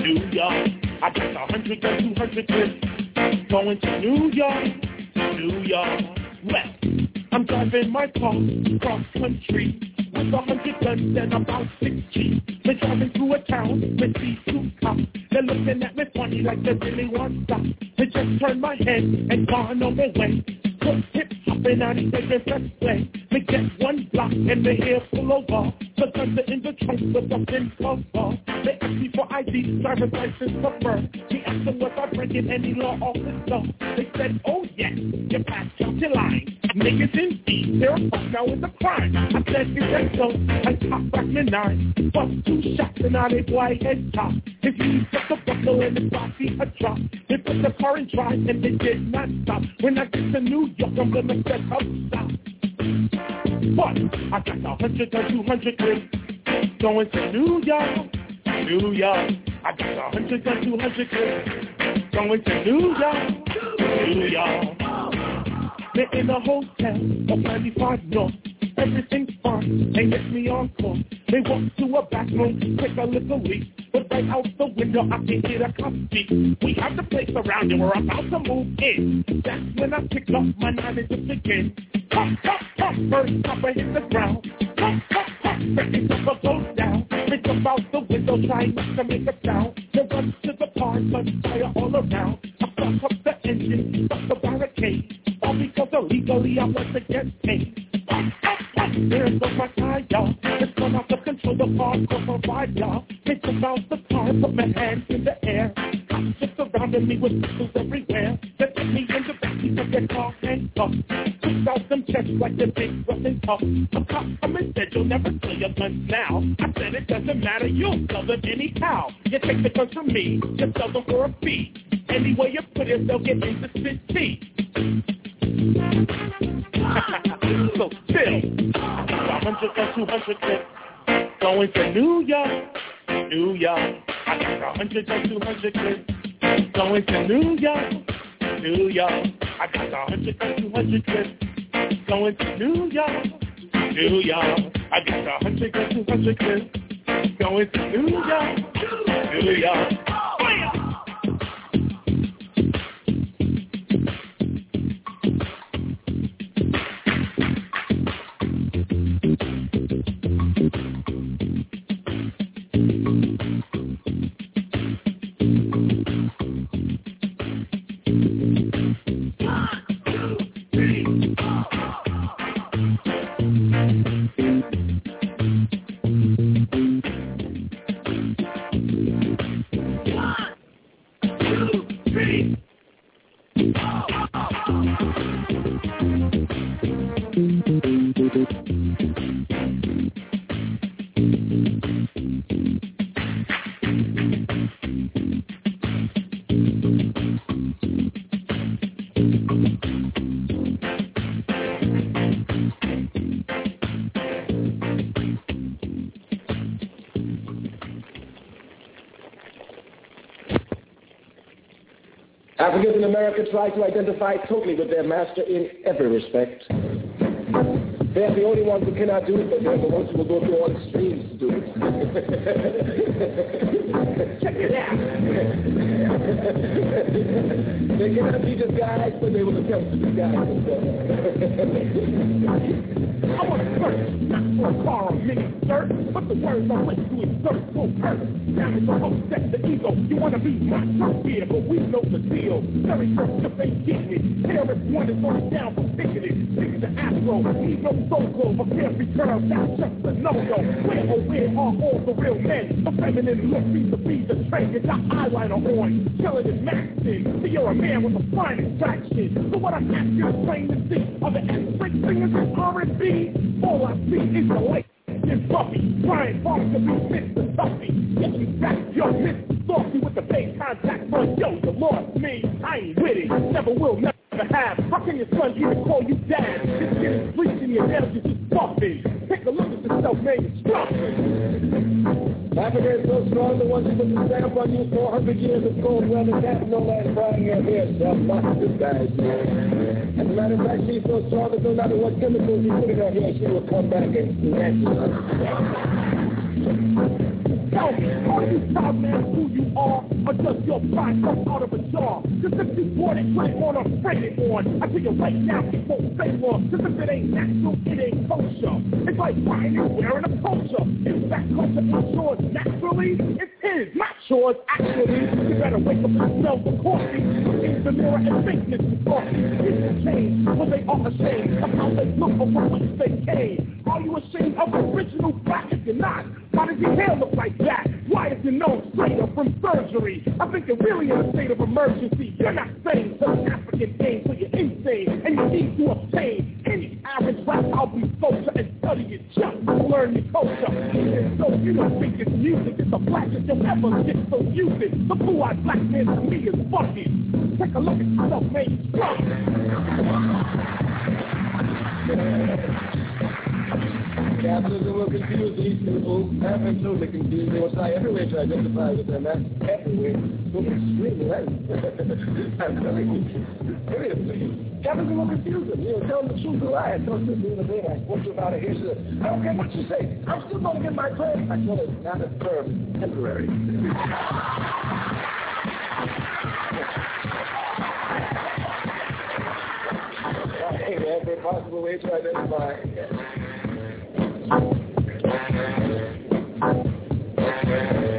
New York. I got a hundred or two hundred trips going to New York, New York. Well, I'm driving my car cross country with a hundred guns and about six G's. We're driving through a town with these two cops. They're looking at me funny like they really want stop. They just turned my head and gone on their way. Put hip hopping on the first way. They get one block and they hear full over. The guns are in the trunk with a thin cover. They ask me for ID, driver's license number. He asked them was I breaking any law officer. They said, oh yes, you passed out your line. Niggas indeed, they're a fuck now in the crime. I said, you that so? I pop back the nine. Bust two shots and now they boy head top. His knees took a buckle and his body a drop. They put the car in drive and they did not stop. When I get to New York, I'm gonna set up stop. But I got a hundred or two hundred trips going to New York, New York. I got a hundred or two hundred trips going to New York, New York. They're in a hotel on 95 North. Everything's fine. They hit me on call. They walk to a bathroom, take a little leak. But right out the window, I can hear a cop speak. We have the place around and we're about to move in. That's when I pick up my nine and just begin. Pop, pop, pop, first I hit the ground. Pop, pop, pop, second pop, goes down. Think about the window, trying not to make a sound. They run to the car, gunfire all around. I fuck up the engine, stop the barricade. All because illegally I want to get paid. Pop, pop, pop, there goes my tire. It's gone off the control, the car goes on ride, y'all. Think about the car, put my hands in the air. Just surrounding me with pistols everywhere. They put me in the backseat of their car handcuffed. Took out them checks like the big rough tough. A cop come and said you'll never sell your guns now. I said it doesn't matter, you'll sell them anyhow. You take the guns from me, you sell them for a fee. Any way you put it, they'll get into city. so still, a hundred or two hundred trips going to New York, New York. I got a hundred or two hundred trips going to New York, New York. I got a hundred or two hundred trips going to New York, New York. I got a hundred or two hundred trips going to New York, New York. Africans in America try to identify totally with their master in every respect. They're the only ones who cannot do it, but they're the ones who will go to all extremes to do it. Check it out. they cannot be disguised, but they will attempt to disguise themselves. I want to search, not for a car or mini skirt, but the words I went to exert will hurt. Damage or upset the ego. You want to be my top here, but we know the deal. Very first if they get it. Terrorist one is on down for picketing. Stick the afro, no solo, but can't be turned. That's just a no-no. Where oh where are all the real men? The feminine look needs to be the trend. You got eyeliner on, killing is maxing. See you're a man with a fine attraction. So what I ask you is plain to see. Are the X-Break singers in R&B? All I see is the lake and Buffy, trying hard to be Mr. Tuffy. Get me back, yo, Mr. Saucy with the base contact front. Yo, you lost me, I ain't with it, never will, never have. How can your son even call you dad? This kid is bleaching your energy just buffing. Take a look at yourself, man, you're struggling. Africa is so strong, the ones who put the stamp on you 400 years of cold weather, that's no last frying your hair, so not this guy's man. As a matter of fact, she's so strong that no matter what chemicals you put in her hair, she will come back and snatch it. Tell me, are you proud man who you are, or does your pride come out of a jar? Cause if you bought it, it on or spray it on. I tell you right now, it won't long. Cause if it ain't natural, it ain't kosher. It's like buying and wearing a culture. If that culture is yours naturally, it's his, not yours actually. You better wake up smell the coffee. In the mirror and think this is coffee. People change, well they are ashamed of how they look or from which they came. Are you ashamed of original black if you're not? Why does your hair look like that? Why is your nose straight up from surgery? I think you're really in a state of emergency. You're not to the African game, so you're insane and you need to obtain any average rap album culture and study it just to learn your culture. And so you don't think it's music, it's the blackest you'll ever get, so use it. The blue-eyed black man to me is fucking. Take a look at yourself, man. Capitalism will confuse these people. Absolutely confuse. They will try everywhere to identify with them. That's everywhere. So extremely right. Seriously. Capitalism will confuse them. You know, tell them the truth or lie. Tell them this in the day. I want you out of here. I don't care what you say. I'm still going to get my credit. I tell it, not a term. Temporary. Hey, man, every possible way to identify. Giddy up. Another dope, dope, dope style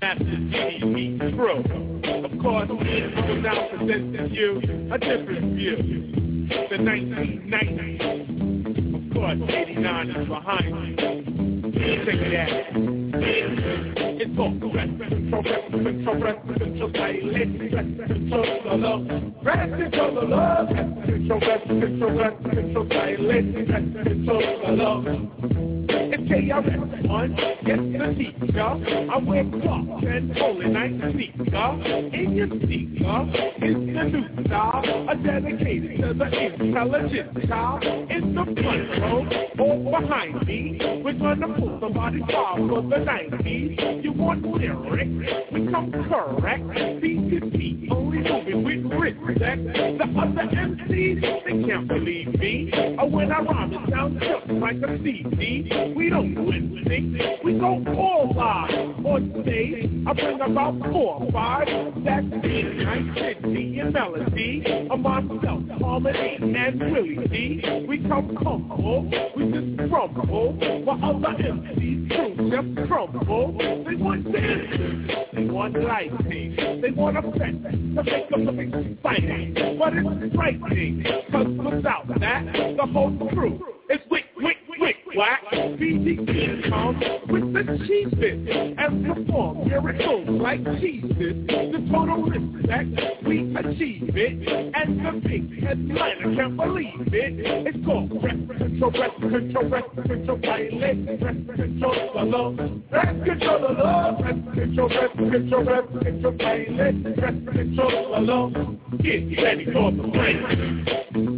by the master genie crew. Of course, we'll now present to you a different view. The 1990s. Of course, 89 is behind you. Check it. It's all rest, control, control, rest, control, silence, control, the love, rest, control, the love, control, control, rest, control, silence, control, the love. It's KRS-One, yes, the teacher. I wear clocks and holy night sneaker. In your sneaker is the new style, a dedicated to the intelligent child. In the front row or behind me, we're gonna pull somebody's bar for the 90s. You want lyrics? We come correct. BDP, only moving with respect. The other MCs, they can't believe me. Or when I rhyme, it sounds just like a CD. We don't do anything. We go all live on stage. I bring about four or five. That's me, nice and Melody. I'm myself, Harmony and Willie D. We come humble, we just crumble. While other MCs too just crumble. They want dances, they want lightning, they want effect to make them look exciting. But it's frightening, cause without that, the whole crew is wick, wick, wick, comes with the cheapest and perform miracles like Jesus. The total respect, we achieve it. And the big headliner can't believe it. It's called rest control, rest control, rest control, violence, rest control, the love. Rest control, the love. Rest control, rest control, rest control, violence, rest control, the love. Get ready for the break.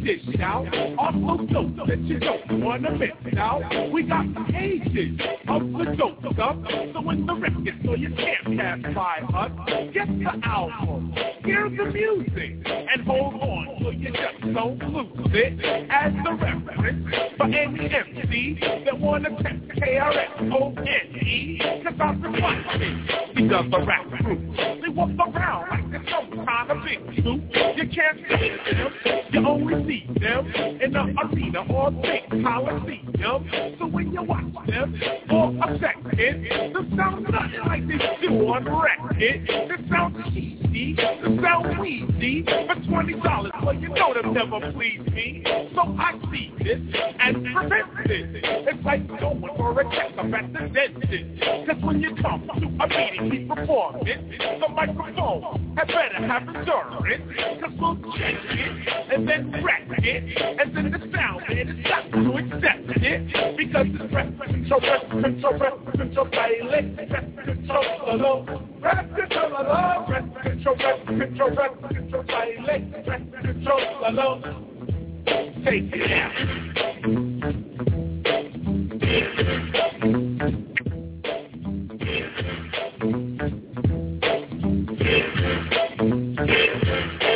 Dish out. Dope that you don't wanna miss out. We got the dope stuff. So the record so you can't get the album, hear the music, and hold on till you just don't lose it as the reference for any MC that wanna tempt K-R-S-O-N-E Cause I've been watching these other rap. Groups They walk around like they're some kind of big suit You can't see them, you only see them in the arena or big coliseum So when you watch them a second They sound nothing like they do on record They sound cheesy, they sound wheezy For twenty dollars, well you know them never please me. So I see this and prevent this. It's like going for a checkup at the dentist Cause when you come to a meeting, he performance The microphone had better have endurance Cause we'll check it and then wreck it And then the sound man is got to accept it Because it's rep control, rep control, hello Take it. out Thank you.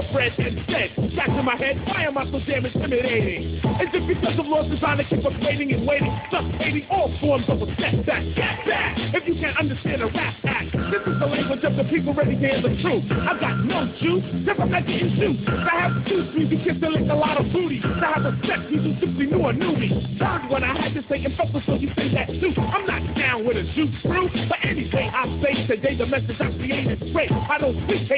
Bread instead. Back to my head, why am I so damn intimidating? Is it because of laws designed to keep us waiting and waiting? Hating all forms of a setback. Get back! If you can't understand a rap act, this is the language of the people ready to hear the truth. I got no juice, never met you juice. I have two streets, you to lick a lot of booty. I have respect, you who simply knew or knew me. Heard what I had to say and felt so you say that too. I'm not down with a Juice Crew, but anyway, I say today the message I created straight. I don't speak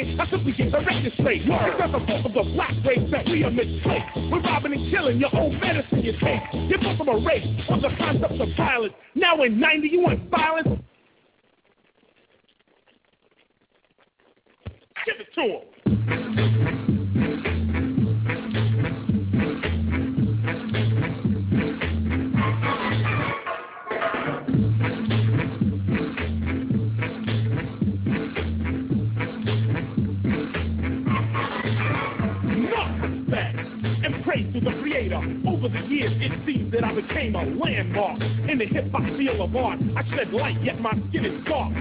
record straight. Because of both of the black race that we are misplaced. We're robbing and killing your own medicine you take. You're from a race of the concept of violence. Now in 90, you want of art. I shed light, yet my skin is dark.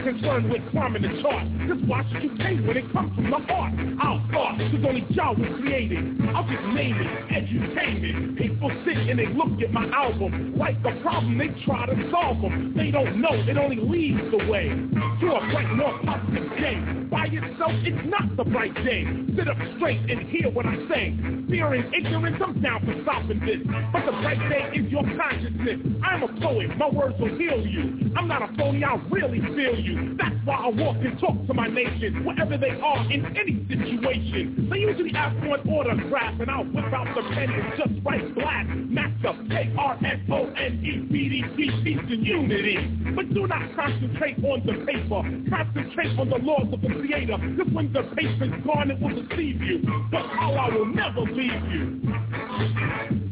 I'm not concerned with the chart. Just watch what you say when it comes from the heart. I'll is cause only Jah was created. I'll just name it, edutainment. People sit and they look at my album like a problem, they try to solve them. They don't know, it only leads the way to a bright, more positive day. By itself, it's not the bright day. Sit up straight and hear what I say. Fear and ignorance, I'm down for stopping this. But the bright day is your consciousness. I'm a poet, my words will heal you. I'm not a phony, I really feel you. That's why I walk and talk to my nation, wherever they are in any situation. They usually ask for an autograph, and I'll whip out the pen and just write black. Master, K-R-S-O-N-E, B-D-P, peace and unity. But do not concentrate on the paper. Concentrate on the laws of the Creator. Because when the paper's gone, it will deceive you. But Allah will never leave you.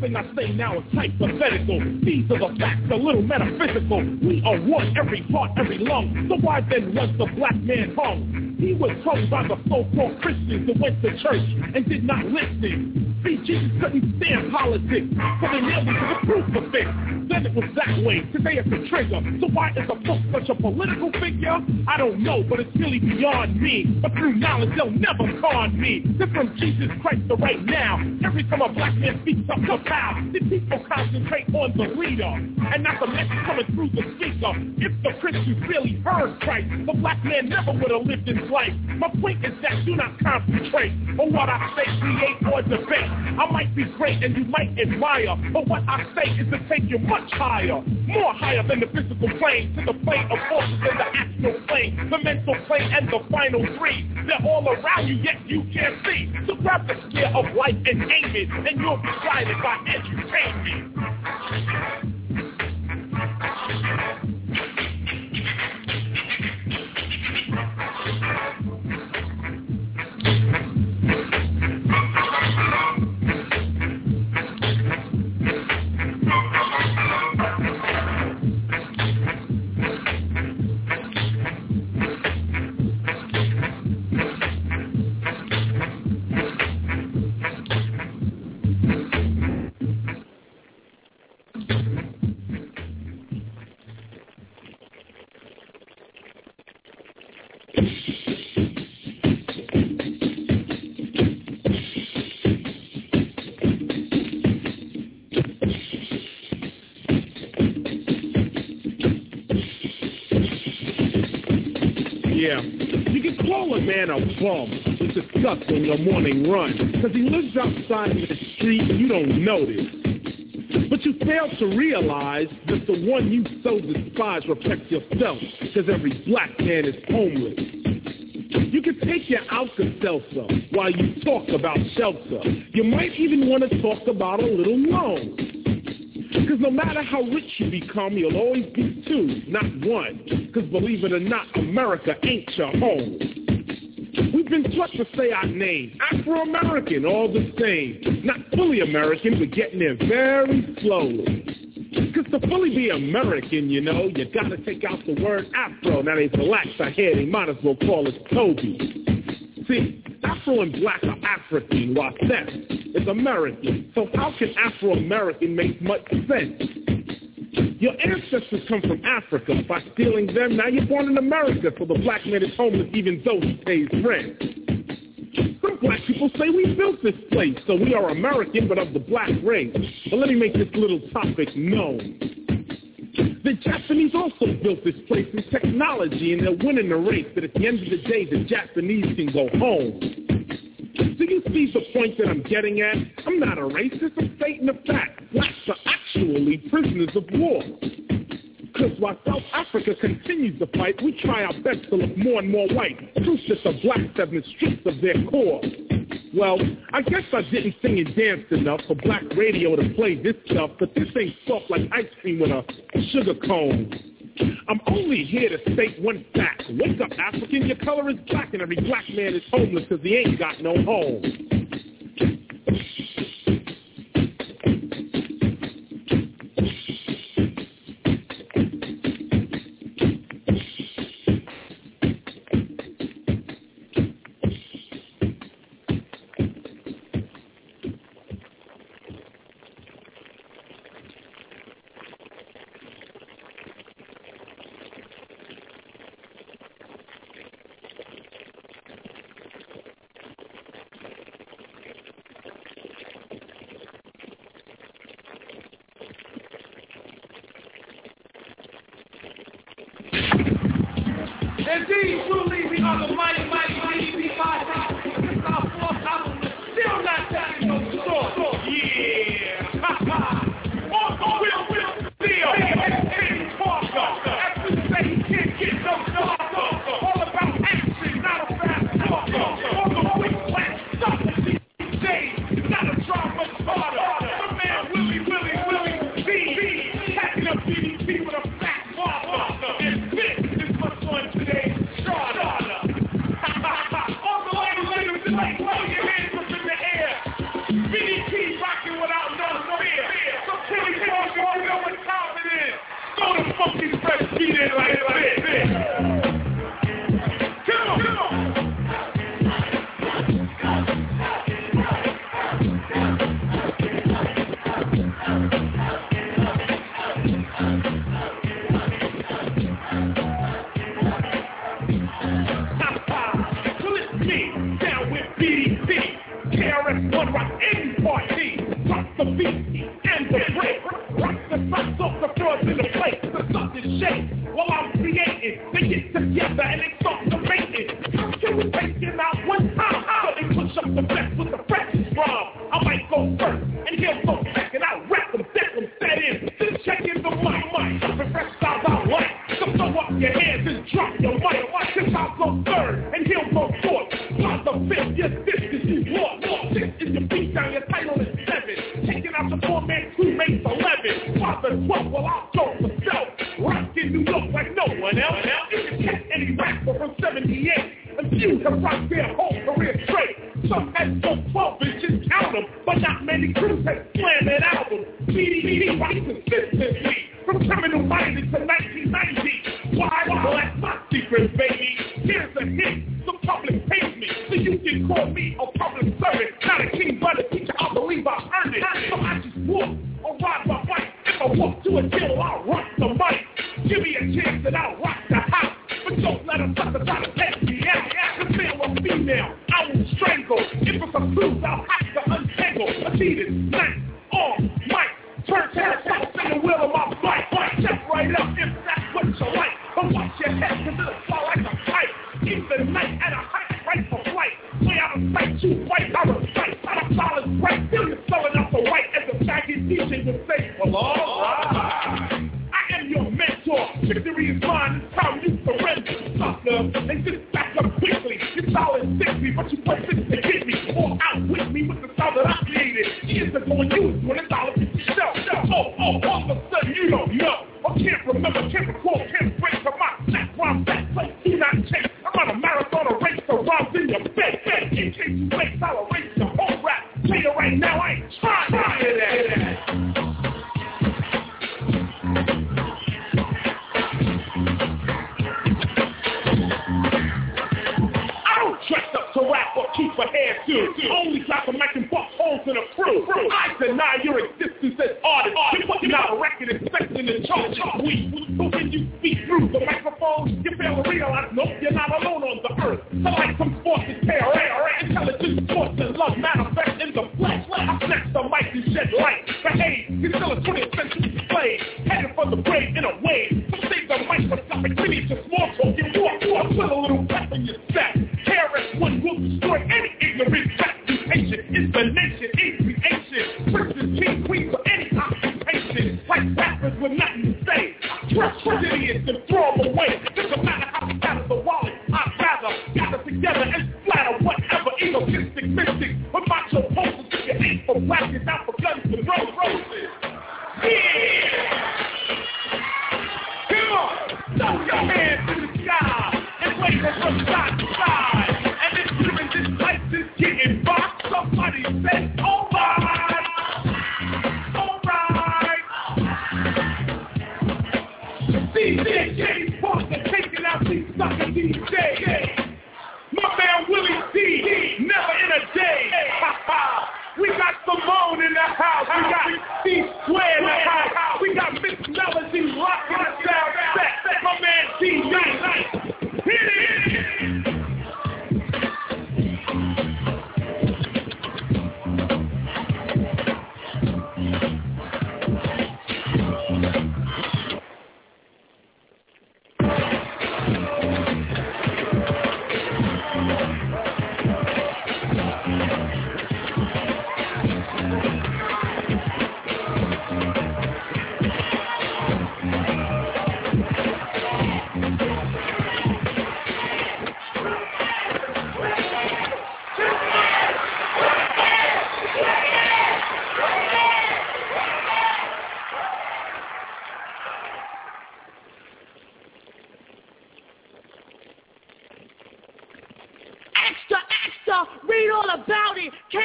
Nothing I say now is hypothetical. These are the facts, a little metaphysical. We are one, every heart, every lung. So why then was the black man hung? He was told by the so-called Christians that went to church and did not listen. See, Jesus couldn't stand politics, so they nailed him to the crucifix. Then it was that way, today it's a trigger. So why is a book such a political figure? I don't know, but it's really beyond me. But through knowledge, they'll never con me. This from Jesus Christ to right now. Every time a black man speaks up, the pow. The people concentrate on the reader, and not the message coming through the speaker. If the Christians really heard Christ, the black man never would have lived his life. My point is that do not concentrate on what I say, create, or debate. I might be great and you might admire, but what I say is to take you much higher, more higher than the physical plane, to the plane of forces and the astral plane, the mental plane and the final three. They're all around you, yet you can't see. So grab the spear of life and aim it, and you'll be guided by edutainment. Man a bum with disgust on your morning run because he lives outside in the street and you don't notice. But you fail to realize that the one you so despise reflects yourself because every black man is homeless. You can take your Alka-Seltzer while you talk about shelter. You might even want to talk about a little loan. Because no matter how rich you become, you'll always be two, not one. Because believe it or not, America ain't your home. We've been taught to say our name, Afro-American, all the same. Not fully American, but getting there very slowly. Because to fully be American, you know, you gotta take out the word Afro. Now they relax our head, they might as well call us Toby. See, Afro and black are African, while Seth is American. So how can Afro-American make much sense? Your ancestors come from Africa. By stealing them, now you're born in America, so the black man is homeless even though he pays rent. Some black people say we built this place, so we are American but of the black race. But let me make this little topic known. The Japanese also built this place with technology, and they're winning the race. But at the end of the day, the Japanese can go home. Do you see the point that I'm getting at? I'm not a racist. I'm stating the fact. Blacks are actually prisoners of war. Because while South Africa continues to fight, we try our best to look more and more white. Truth that the blacks have been stripped of their core. Well, I guess I didn't sing and dance enough for black radio to play this stuff, but this ain't soft like ice cream with a sugar cone. I'm only here to state one fact. Wake up, African, your color is black, and every black man is homeless because he ain't got no home.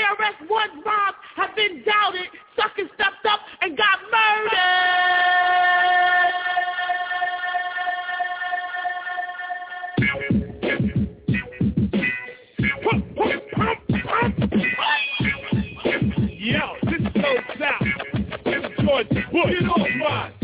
KRS-One's mobs have been doubted, suckers stepped up, and got murdered. Yo, this goes out. George Bush. Get off my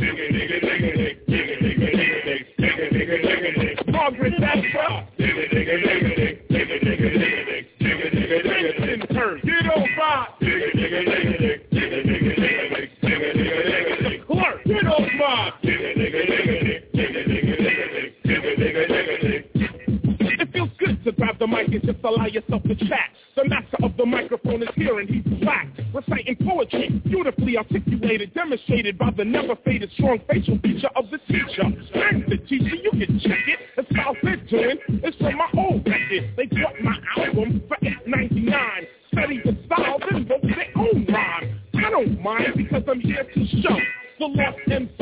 demonstrated by the never faded strong facial feature of the teacher. And the teacher, you can check it. That's how they're doing. It's from my old record. They bought my album for eight ninety nine. Studied the style, then wrote their own rhyme. I don't mind because I'm here to show the lost MCs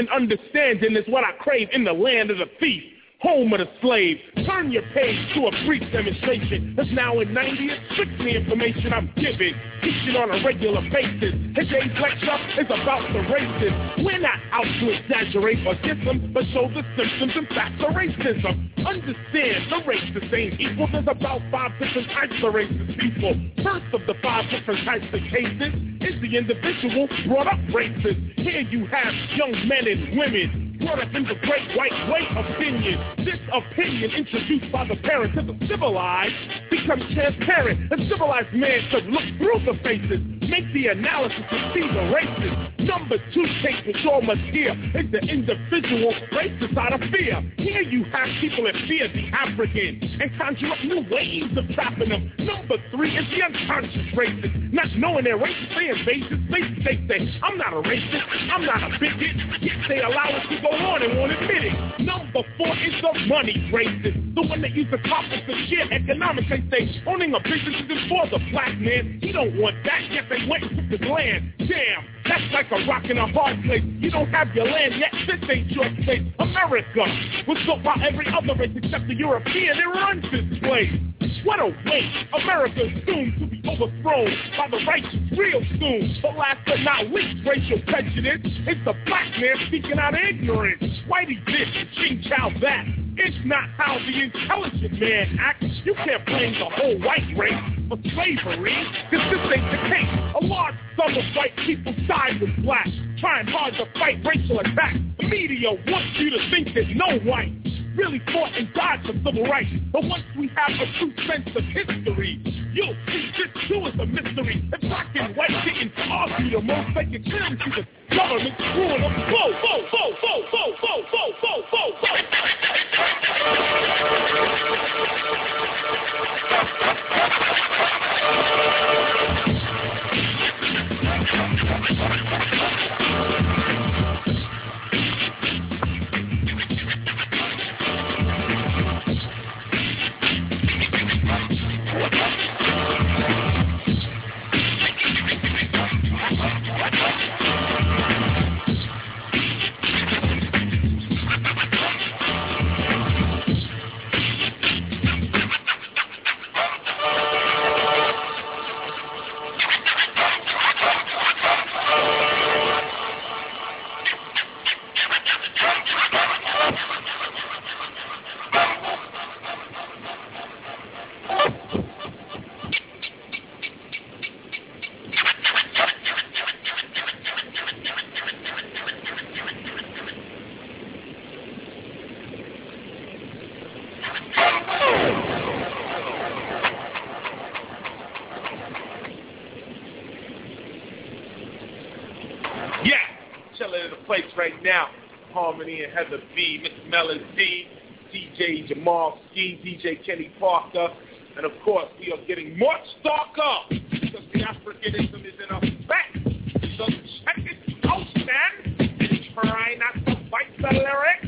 and understanding is what I crave in the land of the thief. Home of the slave. Turn your page to a brief demonstration. That's now in 90. It's strictly information I'm giving. Teaching on a regular basis. Today's lecture is about the races. We're not out to exaggerate or diss them, but show the symptoms and facts of racism. Understand the racist ain't equal. There's about five different types of racist people. First of the five different types of cases is the individual brought up racist. Here you have young men and women brought up in the great white way opinion. This opinion introduced by the parents of the civilized becomes transparent. A civilized man should look through the faces, make the analysis and see the races. Number two take which all must hear is the individual racist out of fear. Here you have people that fear the African and conjure up new ways of trapping them. Number three is the unconscious racist, not knowing their racist, they invasive. They, they say, I'm not a racist, I'm not a bigot, yet they allow us to go on and won't admit it. Number four is the money racist, the one that profits to share economics. They say owning a business is for the black man. He don't want that, yet they took the land. That's like a rock in a hard place. You don't have your land yet. This ain't your place. America was built by every other race except the European. It runs this place. What a waste. America is doomed to be overthrown by the righteous real soon. But last but not least, racial prejudice. It's the black man speaking out of ignorance. Whitey this, Ching Chow that. It's not how the intelligent man acts. You can't blame the whole white race for slavery, because this ain't the case. A large sum of white people died I was black, trying hard to fight racial attack. The media wants you to think that no white really fought and died for civil rights. But once we have a true sense of history, you'll see this too is a mystery. If black and white didn't argue, the most they could kill you, the government. screwing Yeah. right now. Harmony and Heather B, Miss Melody, DJ Jamal Ski, DJ Kenny Parker, and of course we are getting much darker because the Africanism is in effect. So check it out, man, try not to bite the lyric.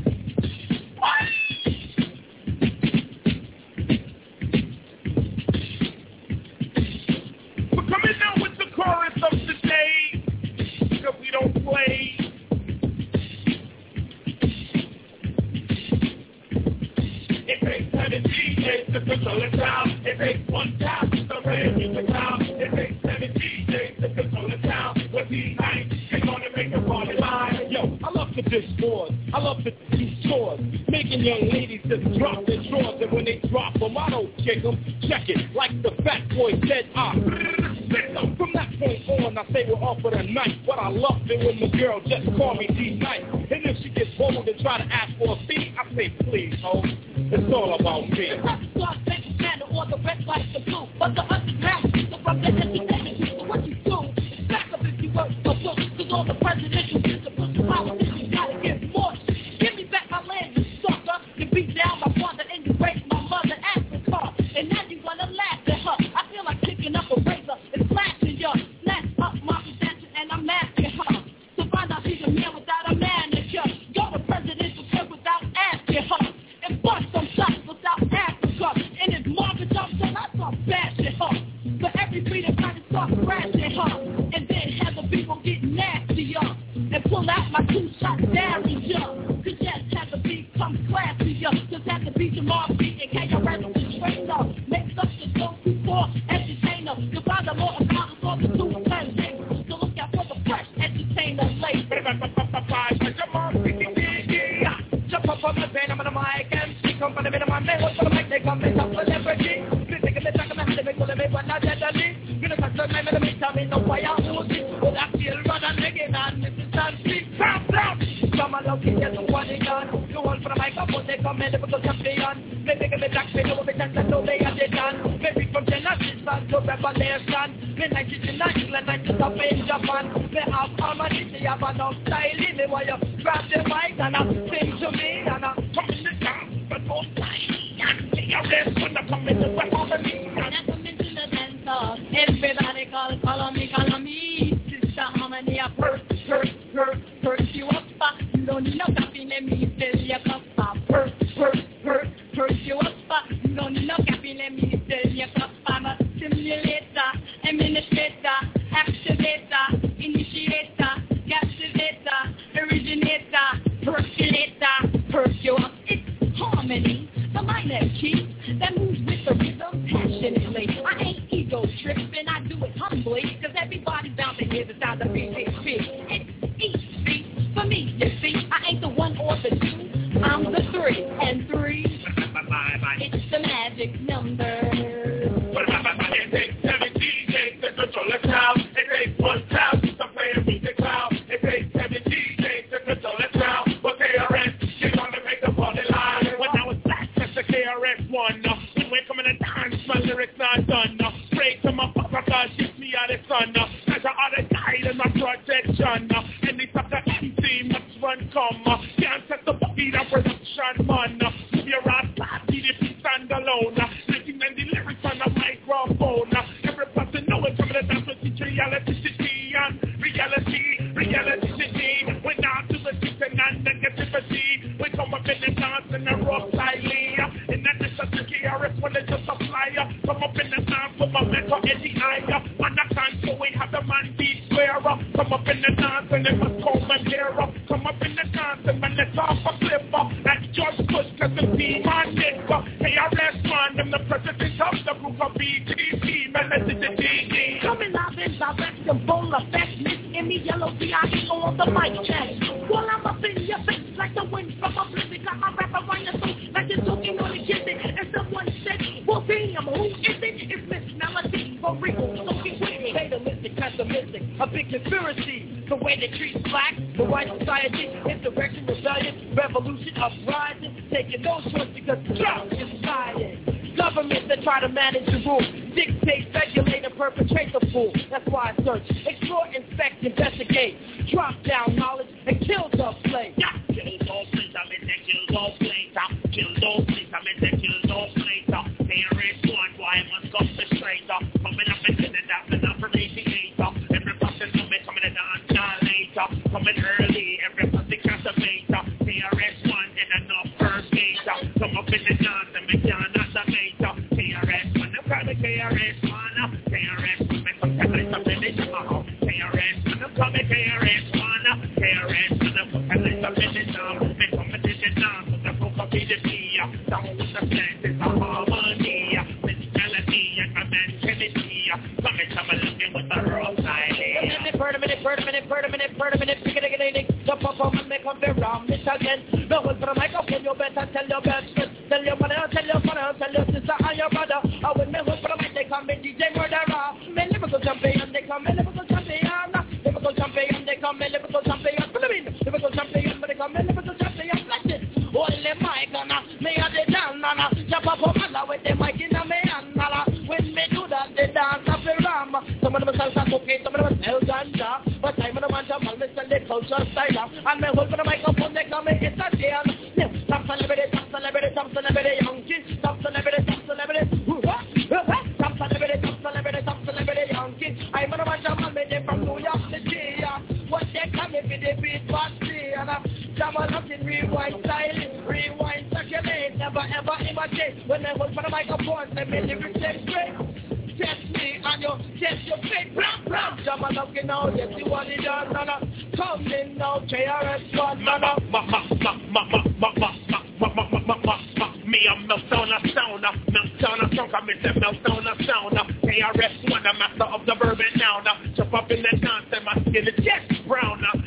the bourbon now. Now jump up in that nonsense. My skin is just brown. Now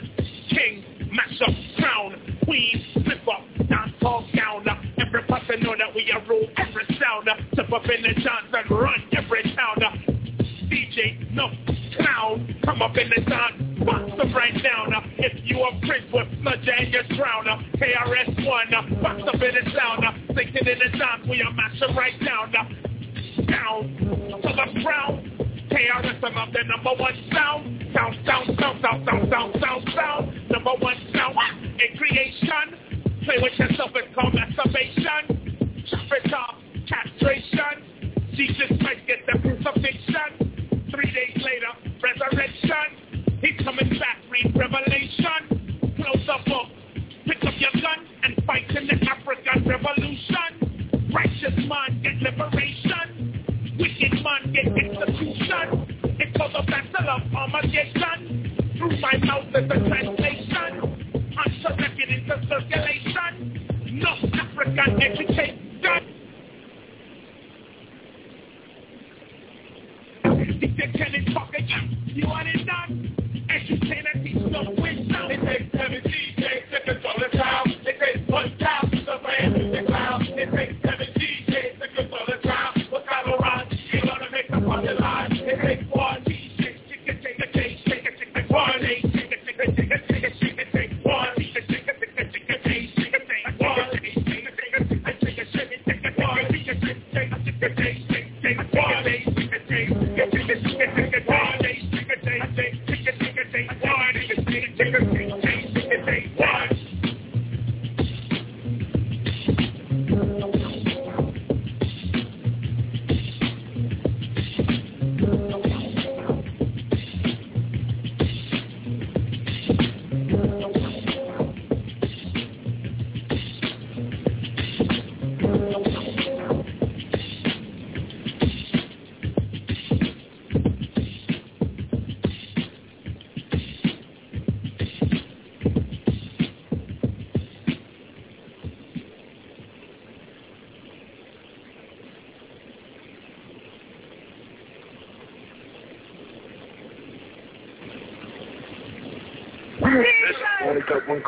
king, mash up, crown, queen, flip up, dance all down. Now every person know that we are rule every sound. Now jump up in the dance and run every town. Now DJ, no clown, come up in the dance, box them right down. Now if you a prince with sludge and you're drowned, now KRS-One, now box up in the sound. Now thinking in the dance, we are mashing right down. Now down to the ground. Chaos is some of the number one sound. Sound, sound, sound, sound, sound, sound, sound, sound. Number one sound in creation. Play with yourself and call masturbation. Chop it off castration. Jesus Christ get the crucifixion. Three days later, resurrection. He's coming back, read Revelation. Close up book, pick up your gun and fight in the African revolution. Righteous man get liberation. Wicked man get execution. For the battle of Armageddon Through my mouth is the translation. I'm selected into circulation. North African education. They can't talk again You want it done? Entertain and teach no wisdom. It takes seven DJs to control the crowd. It takes one child to the survey the cloud It takes seven DJs to control the child What kind of rock you gonna make the formula party.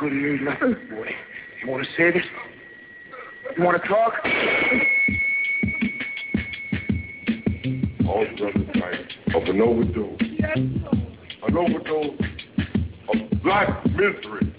Good ear left, boy. You want to say this? You want to talk? All brothers die of an overdose. Yes, An overdose of black misery.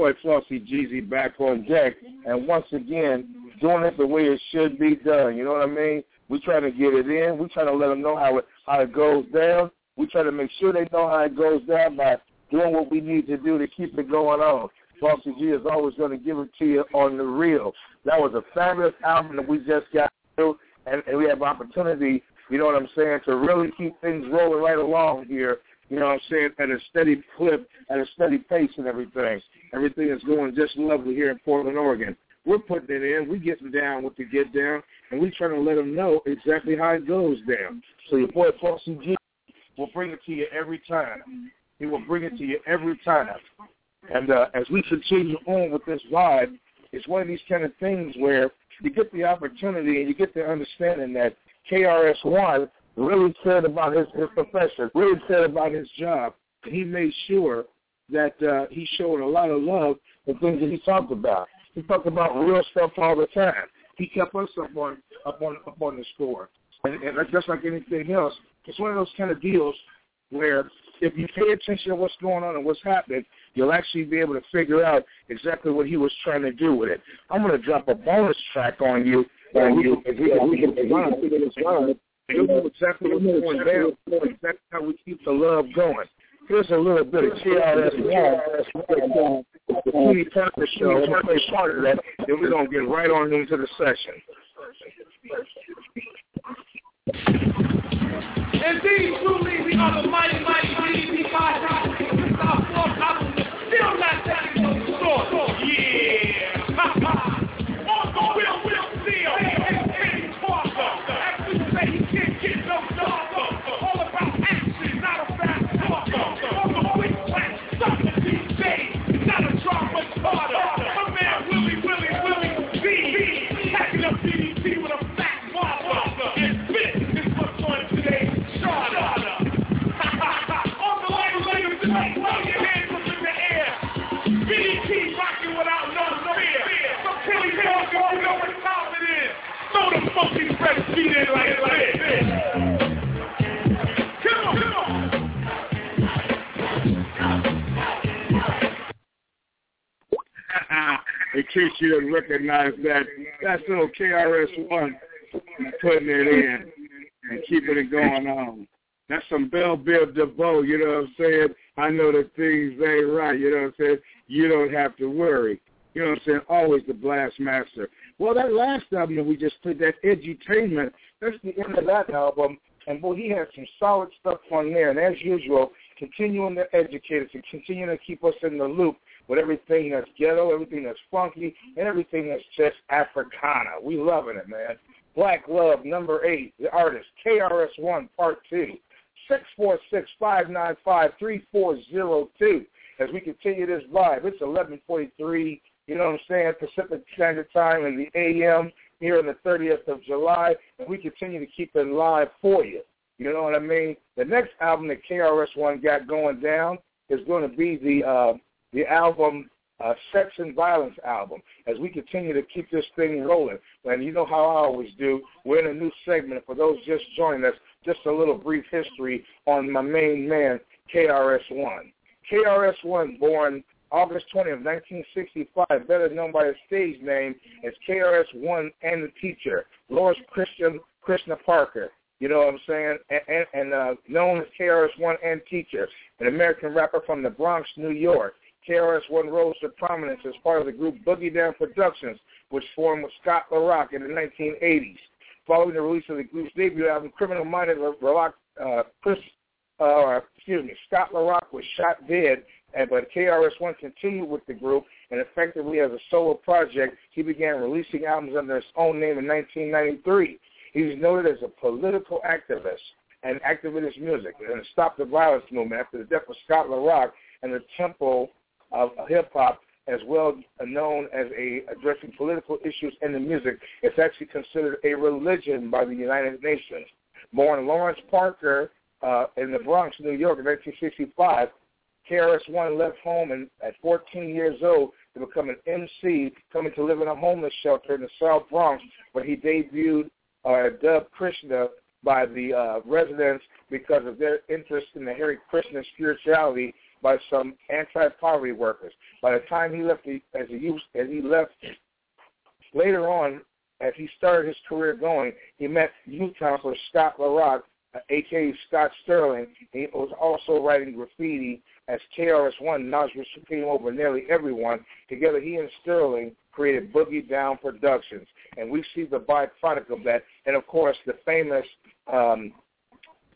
Boy Flauxy GZ back on deck, and once again doing it the way it should be done. You know what I mean? We try to get it in. We try to let them know how it how it goes down. We try to make sure they know how it goes down by doing what we need to do to keep it going on. Flauxy G is always going to give it to you on the real. That was a fabulous album that we just got through, and, and we have opportunity. You know what I'm saying? To really keep things rolling right along here you know what I'm saying, at a steady clip, at a steady pace and everything. Everything is going just lovely here in Portland, Oregon. We're putting it in. We're getting down with the get down, and we're trying to let them know exactly how it goes down. So your boy Flauxy G will bring it to you every time. He will bring it to you every time. And uh, as we continue on with this vibe, it's one of these kind of things where you get the opportunity and you get the understanding that KRS-One really cared about his, his profession, really cared about his job. He made sure that uh, he showed a lot of love the things that he talked about. He talked about real stuff all the time. He kept us up on up on up on the score, and, and just like anything else, it's one of those kind of deals where if you pay attention to what's going on and what's happening, you'll actually be able to figure out exactly what he was trying to do with it. I'm going to drop a bonus track on you, on you, if we can, we can figure this out. You'll know exactly what's going down. That's how we keep the love going. Here's a little bit of KRS-One, the Kenny Parker Show. We're going to play part of that, then we're going to get right on into the session. Indeed, truly, we are the mighty, mighty, BDP Five. This is our fourth album. Still not telling no story. Yeah. Ha ha. On Darker. All about action, not a fast talker. On the quick something these days. Not a drama starter. My man Willie, Willie, Willie B. Packing up BDP with a fat whopper. And spit is what's on today's charter. On the way, ladies and your hands up in the air. BDP rocking without no fear. So Kelly Hill, you know what time it is. Throw the funky in case you didn't recognize that, that's little KRS-One putting it in and keeping it going on. That's some Bell Biv DeVoe, you know what I'm saying? I know that things ain't right, you know what I'm saying? You don't have to worry. You know what I'm saying? Always the blast master. Well, that last album we just put, that Edutainment, that's the end of that album. And boy, he had some solid stuff on there. And as usual, continuing to educate us and continuing to keep us in the loop with everything that's ghetto, everything that's funky, and everything that's just Africana. We loving it, man. Black Love, number eight, the artist, KRS-One, part two. 646-595-3402 as we continue this live. It's 1143, you know what I'm saying, Pacific Standard Time in the AM here on the 30th of July, and we continue to keep it live for you. You know what I mean? The next album that KRS-One got going down is going to be the uh, the album uh, Sex and Violence album as we continue to keep this thing rolling. And you know how I always do. We're in a new segment. For those just joining us, just a little brief history on my main man, KRS-One. KRS-One, born August 20 of 1965, better known by his stage name as KRS-One and the Teacher, Lawrence Christian Krishna Parker. You know what I'm saying? And, and, and uh, known as KRS-One and Teacher, an American rapper from the Bronx, New York. KRS-One rose to prominence as part of the group Boogie Down Productions, which formed with Scott La Rock in the 1980s. Following the release of the group's debut album, Criminal Minded La Rock, uh, Chris, uh, excuse me, Scott La Rock was shot dead, and but KRS-One continued with the group, and effectively as a solo project, he began releasing albums under his own name in 1993. He was noted as a political activist and activist music, and Stop the Violence movement after the death of Scott La Rock and the Temple of hip hop, as well known as a addressing political issues in the music. It's actually considered a religion by the United Nations. Born Lawrence Parker uh, in the Bronx, New York, in 1965, KRS-One left home and, at 14 years old to become an MC, coming to live in a homeless shelter in the South Bronx, where he debuted uh, dubbed Krishna by the uh, residents because of their interest in the Hare Krishna spirituality by some anti-poverty workers. By the time he left, the, as a youth, as he left later on, as he started his career going, he met youth counselor Scott La Rock, uh, a.k.a. Scott Sterling. He was also writing graffiti as KRS-One, Nasru's supreme over nearly everyone. Together, he and Sterling created Boogie Down Productions, and we see the byproduct of that. And of course, the famous um,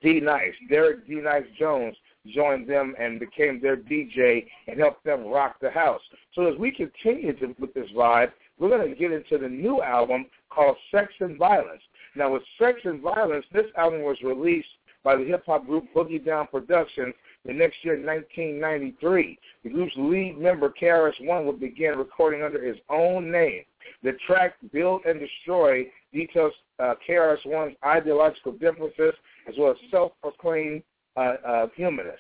D-Nice, Derek D-Nice Jones, joined them and became their DJ and helped them rock the house. So as we continue to, with this vibe, we're going to get into the new album called Sex and Violence. Now with Sex and Violence, this album was released by the hip-hop group Boogie Down Productions the next year, 1993. The group's lead member, KRS-One, would begin recording under his own name. The track Build and Destroy details uh, KRS-One's ideological differences as well as self-proclaimed uh, uh, humanist.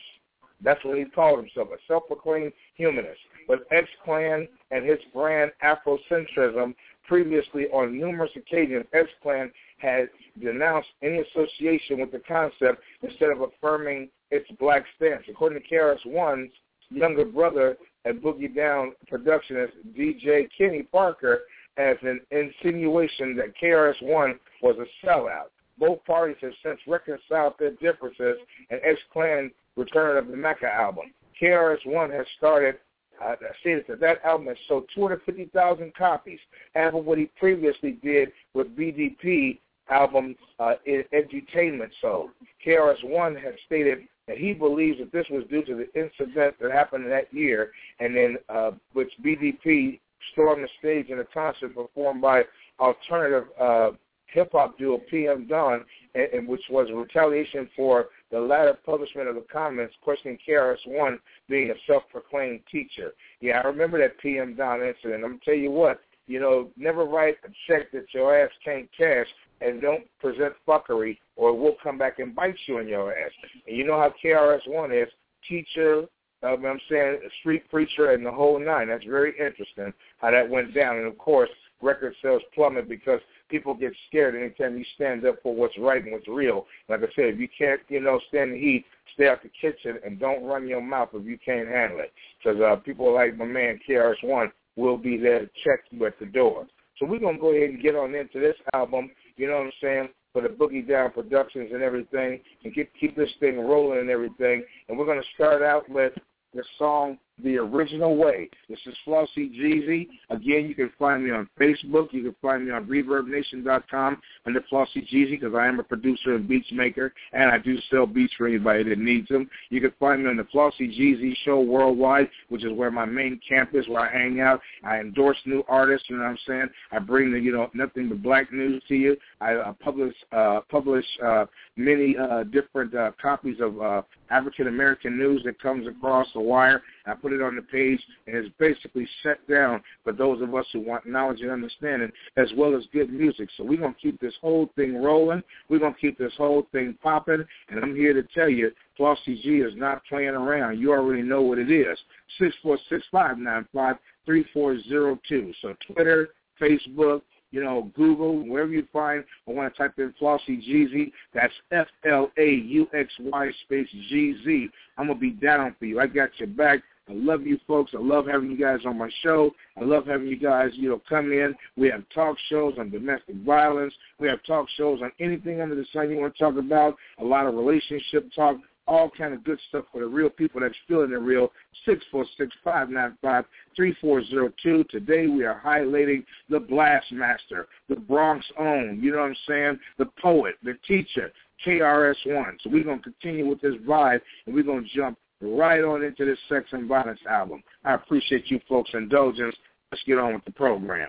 That's what he called himself, a self-proclaimed humanist. But X-Clan and his brand Afrocentrism previously on numerous occasions, X-Clan had denounced any association with the concept instead of affirming its black stance. According to KRS-One's younger brother at Boogie Down Productionist, DJ Kenny Parker, as an insinuation that KRS-One was a sellout. Both parties have since reconciled their differences, and X-Clan Return of the Mecca album. KRS-One has started uh, stated that that album has sold 250,000 copies, half of what he previously did with BDP album uh, Edutainment sold. KRS-One has stated that he believes that this was due to the incident that happened that year, and then uh, which BDP stormed the stage in a concert performed by alternative uh, hip hop duo PM Dawn, and, and which was retaliation for the latter publishment of the comments questioning KRS-One being a self-proclaimed teacher. Yeah, I remember that PM Dawn incident. I'm gonna tell you what, you know, never write a check that your ass can't cash and don't present fuckery or we'll come back and bite you in your ass. And you know how KRS-One is, teacher, um, I'm saying street preacher and the whole nine. That's very interesting how that went down. And of course, record sales plummet because people get scared anytime you stand up for what's right and what's real. Like I said, if you can't, you know, stand the heat, stay out the kitchen and don't run your mouth if you can't handle it. Because uh, people like my man KRS-One will be there to check you at the door. So we're going to go ahead and get on into this album, you know what I'm saying, for the Boogie Down Productions and everything, and keep, keep this thing rolling and everything. And we're going to start out with the song the original way. This is Flauxy GZ. Again, you can find me on Facebook. You can find me on ReverbNation.com under Flauxy GZ because I am a producer and beats maker, and I do sell beats for anybody that needs them. You can find me on the Flauxy GZ Show worldwide, which is where my main campus, where I hang out. I endorse new artists, you know what I'm saying? I bring the, you know, nothing but black news to you. I uh, publish uh, publish uh, many uh, different uh, copies of African American news that comes across the wire. I put it on the page, and it's basically set down for those of us who want knowledge and understanding, as well as good music. So we're gonna keep this whole thing rolling. We're gonna keep this whole thing popping, and I'm here to tell you, Flauxy G is not playing around. You already know what it is. Six four six five nine five three four zero two. So Twitter, Facebook, you know, Google, wherever you find I want to type in Flauxy GZ, that's F-L-A-U-X-Y space G-Z. I'm going to be down for you. I got your back. I love you folks. I love having you guys on my show. I love having you guys, you know, come in. We have talk shows on domestic violence. We have talk shows on anything under the sun you want to talk about. A lot of relationship talk all kind of good stuff for the real people that's feeling the real. Six four six five nine five three four zero two. Today we are highlighting the blast master, the Bronx own. You know what I'm saying? The poet, the teacher, KRS One. So we're gonna continue with this vibe, and we're gonna jump right on into this Sex and Violence album. I appreciate you folks' indulgence. Let's get on with the program.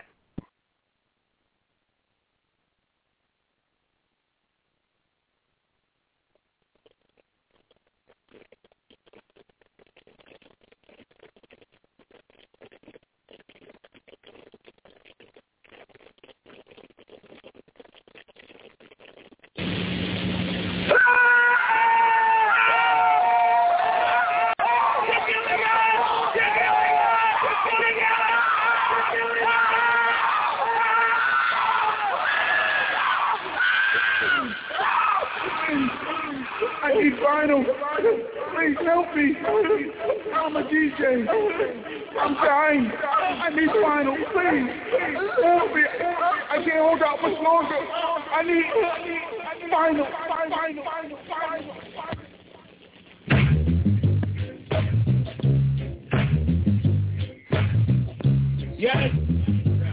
Me. I'm a DJ. I'm dying. I need vinyl. Please. Help me. I can't hold out much longer. I need vinyl. Vinyl. Vinyl. Vinyl. Yes.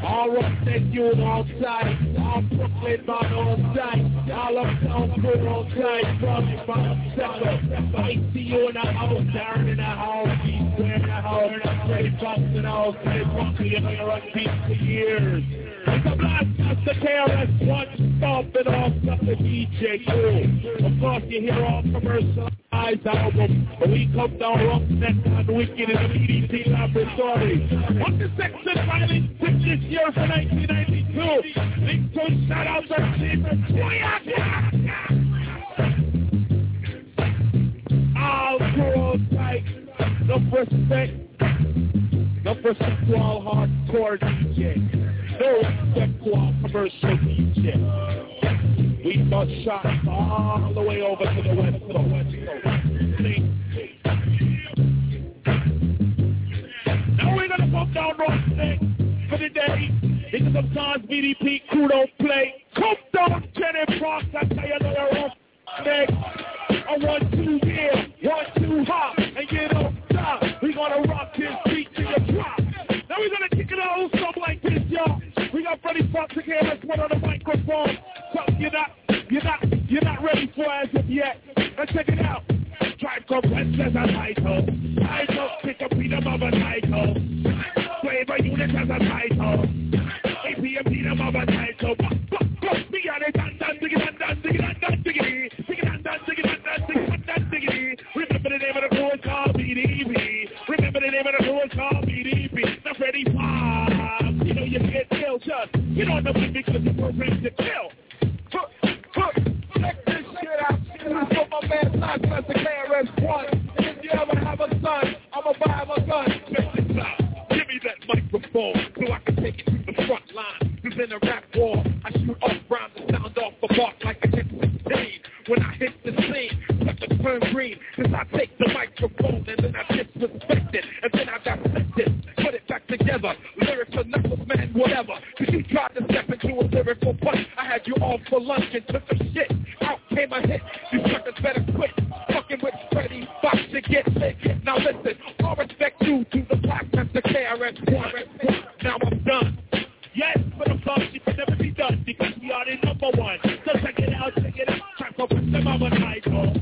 All rock that you outside, all Brooklyn man on site, all uptown crew on site, from from sucker. I see you in the house, down in the house, we swear in the house. Turn up Freddie Thompson out, Freddie Thompson, you're gonna run for years. It's a Blastmaster KRS-One stomping off of the DJ Cool. Of course, you hear all commercialized albums, but we come down rough neck on Wicked in the EDT Laboratory. On the Sex and Violence tip this year for 1992, big two shout out to Stephen All girls like enough respect, enough respect to all hardcore DJ. No respect to all commercial DJ. We bust shots all the way over to the west coast. Now we're gonna pump down North Neck for the day. Because sometimes BDP crew don't play. Come down, Jenny Fox, I tell you rough neck. A one, two, yeah, one, two, hop, and get gonna rock this beat to your drop. Now we're gonna kick it out with something like this, y'all. We got Freddie Foxxx again. Let's put on the microphone. Something you're not, you're not, you're not ready for as of yet. Let's check it out. Tribe called Restless as a title. Title, pick a beat of a title. Flavor unit as a title. APM beat of a title. Buck, buck, buck, me on it, and dan, diggy, dan, dan, diggy, dan, dan, diggity. Diggy, dan, dan, diggy, dan, dan, diggy, dan, dan, diggity. Remember the name of the crew, it's called BDP. The name of the crew, it's called BDP. Now Freddie Foxxx, you know you can't kill just. You know me because you were ready to kill. Huh, huh, check this shit out. Is for my man, Knox, the KRS-One. And if you ever have a son, I'ma buy him a gun. Check this out. Give me that microphone so I can take it to the front line. Cause in a rap war, I shoot off rounds and sound off the bark like a hit 16. When I hit the scene, let the turn green. Cause I take the microphone and then I disrespect it. And then I dissect it, put it back together. Lyrics are knuckles, man, whatever. Cause you tried to step into a lyrical punch. I had you all for lunch and took a shit. Out came a hit. You suckers better quit. Fucking with Freddie Foxxx to get lit. Now listen, all respect due to the Black Master KRS-One. Now I'm done. Yes, but I'm sorry, she can never be done because we are the number one. So check it out, check it out. Track up with them of a title.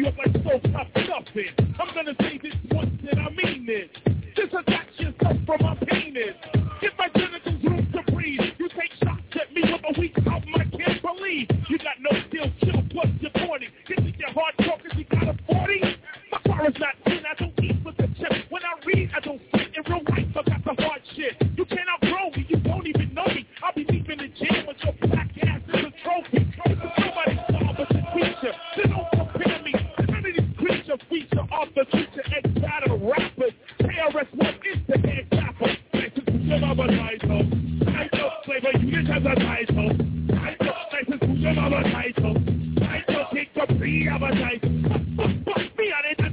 you up like so tough stuffing. I'm gonna say this once and I mean it. Disattach yourself from my penis. Give my genitals room to breathe. You take shots at me with a weak album I can't believe. You got no skill, chill, plus you're 40. You think you're hardcore cause you got a 40? My car is not mama title. Title, flavor unit has a title. Title, this is your mama title. Title, take the free of a title. Me on it,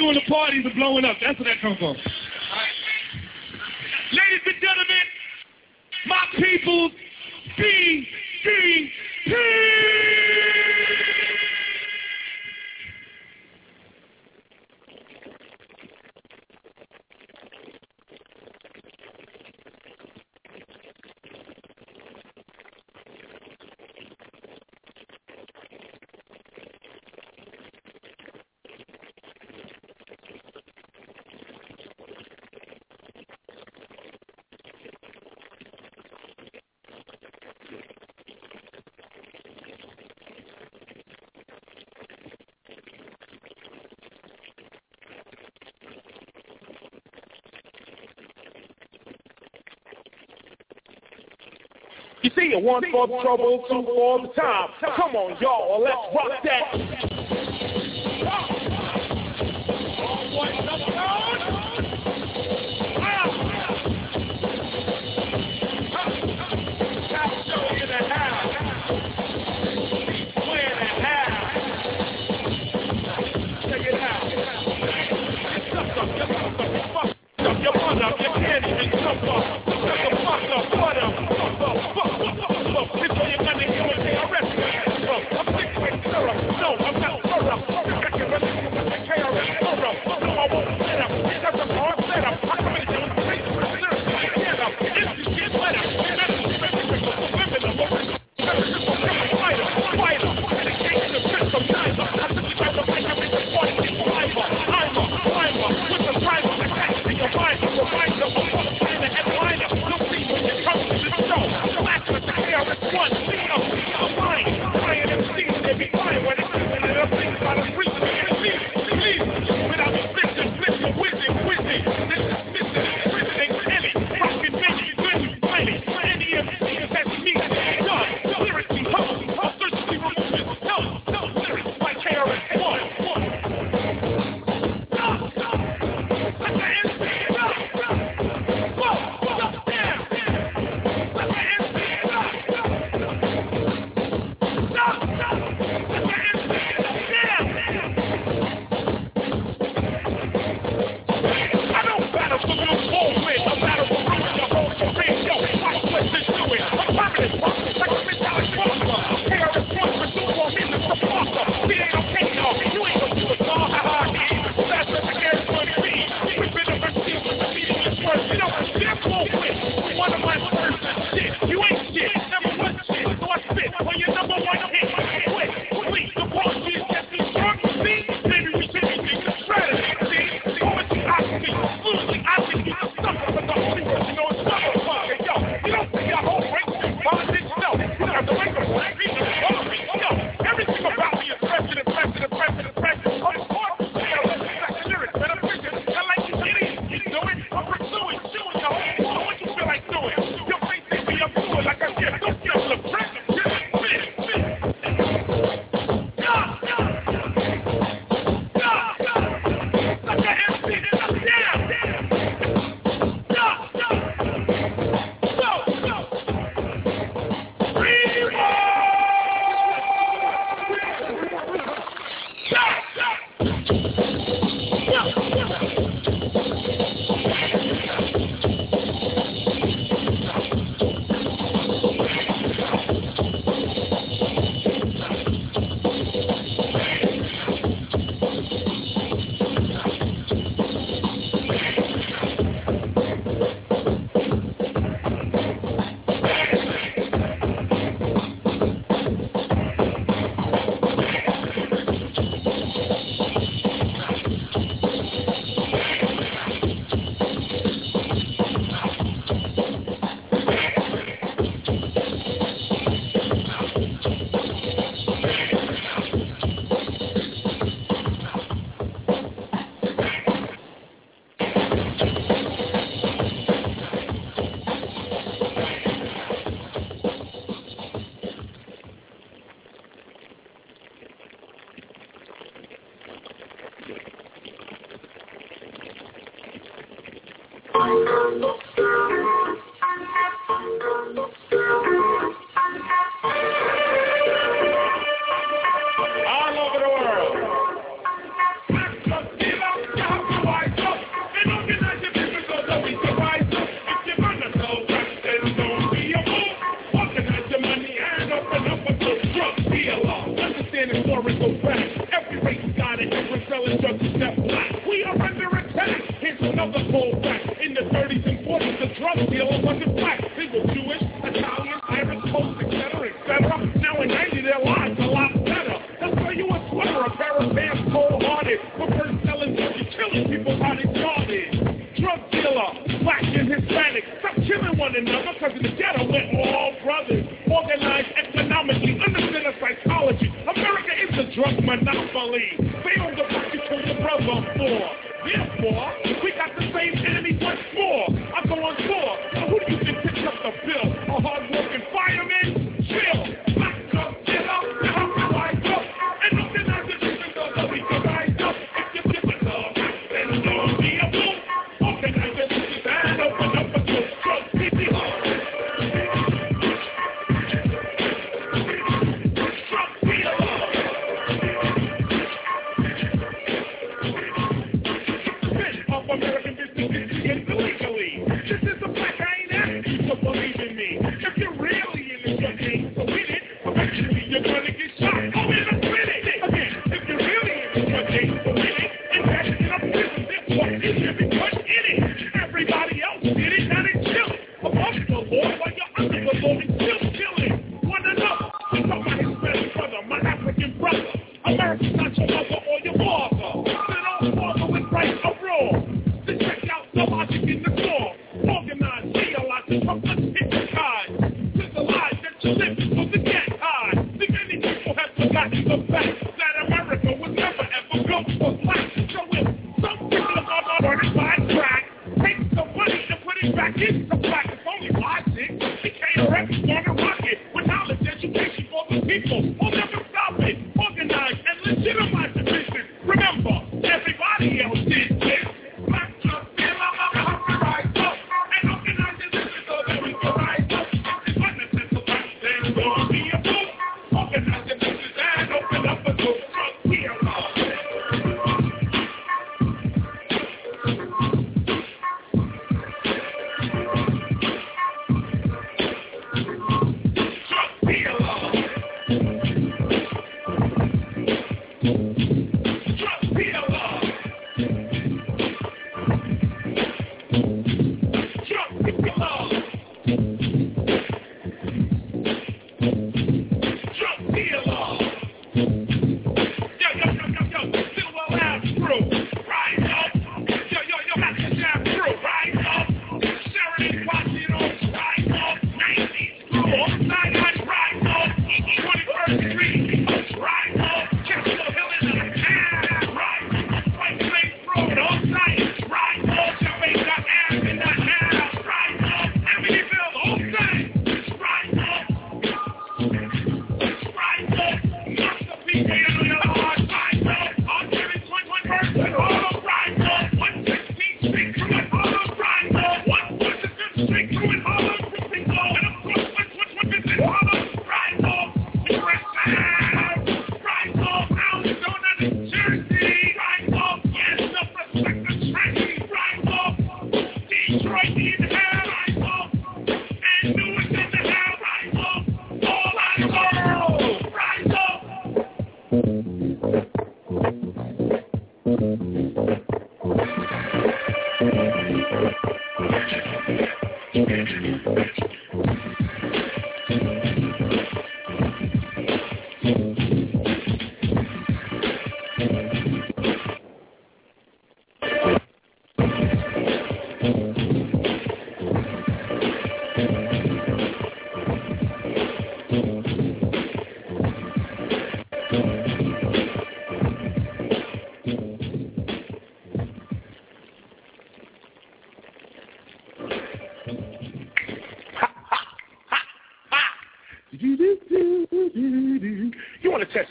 doing the parties and blowing up. That's where that comes from. Ladies and gentlemen, my people's BDP. I see one for trouble, two for the time. Come on, y'all, let's rock that.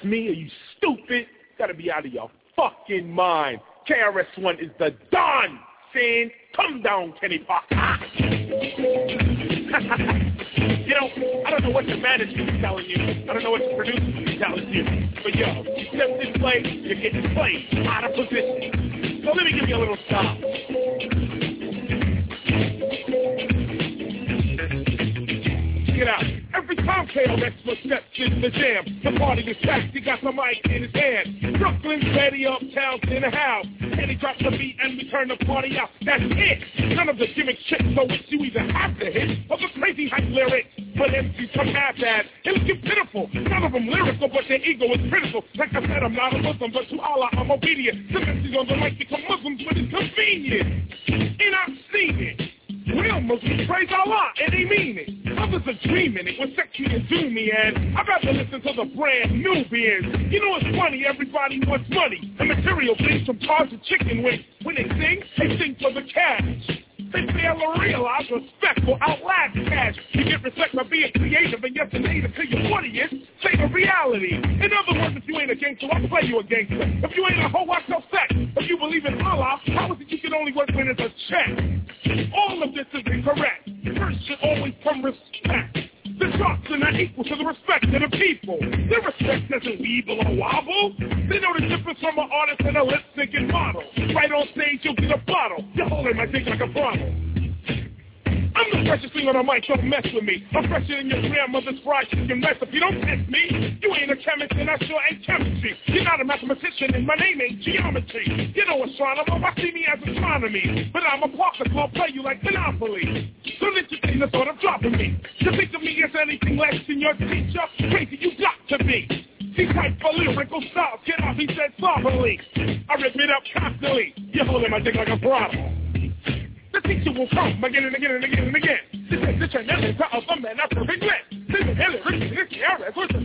Me? Are you stupid? Gotta be out of your fucking mind. KRS-One is the Don. Saying, come down, Kenny Parker. you know, I don't know what the management's telling you. I don't know what the producer's telling you. But yo, you step this way, you're getting played out of position. So let me give you a little stop. Check it out. Every time KRS steps in the jam, the party is packed. He got the mic in his hand. Brooklyn's ready, uptown's in the house. And he drops the beat and we turn the party out. That's it. None of the gimmick shit, so it's you either have to hit or the crazy hype lyrics. But MCs come half-ass. It looks pitiful. None of them lyrical, but their ego is critical. Like I said, I'm not a Muslim, but to Allah I'm obedient. Some MCs on the mic become Muslims when it's convenient. And I've seen it. Real Muslims praise Allah and they mean it. Others are dreaming it with sexy and doomy and I'd rather listen to the brand new beers. You know it's funny, everybody wants money. The material things from cars to chicken wings. When they sing, they sing for the cash. They fail to realize respect will outlast cash. You get respect by being creative and yet the native to your audience. The reality. In other words, if you ain't a gangster, I'll play you a gangster. If you ain't a hoe, I sell sex. If you believe in Allah, how is it you can only work when it's a check? All of this is incorrect. First should always come respect. The shots are not equal to the respect of the people. Their respect doesn't weeble or wobble. They know the difference from an artist and a lip syncing model. Right on stage, you'll get a bottle. You're holding my dick like a bottle. I'm the freshest thing on the mic, don't mess with me. I'm fresher than your grandmother's fried chicken recipe. Don't test me. You ain't a chemist and I sure ain't chemistry. You're not a mathematician and my name ain't geometry. You know astronomer, I see me as astronomy. But I'm a partner, I'll play you like Monopoly. So Don't entertain the thought of dropping me. You think of me as anything less than your teacher? Crazy you got to be. These type of lyrical styles get off, he said softly. I rip it up constantly. You're holding my dick like a throttle. The teacher will come again and again and again and again. This is the channel to other men after regret. This is Hillary this is Aaron, what's the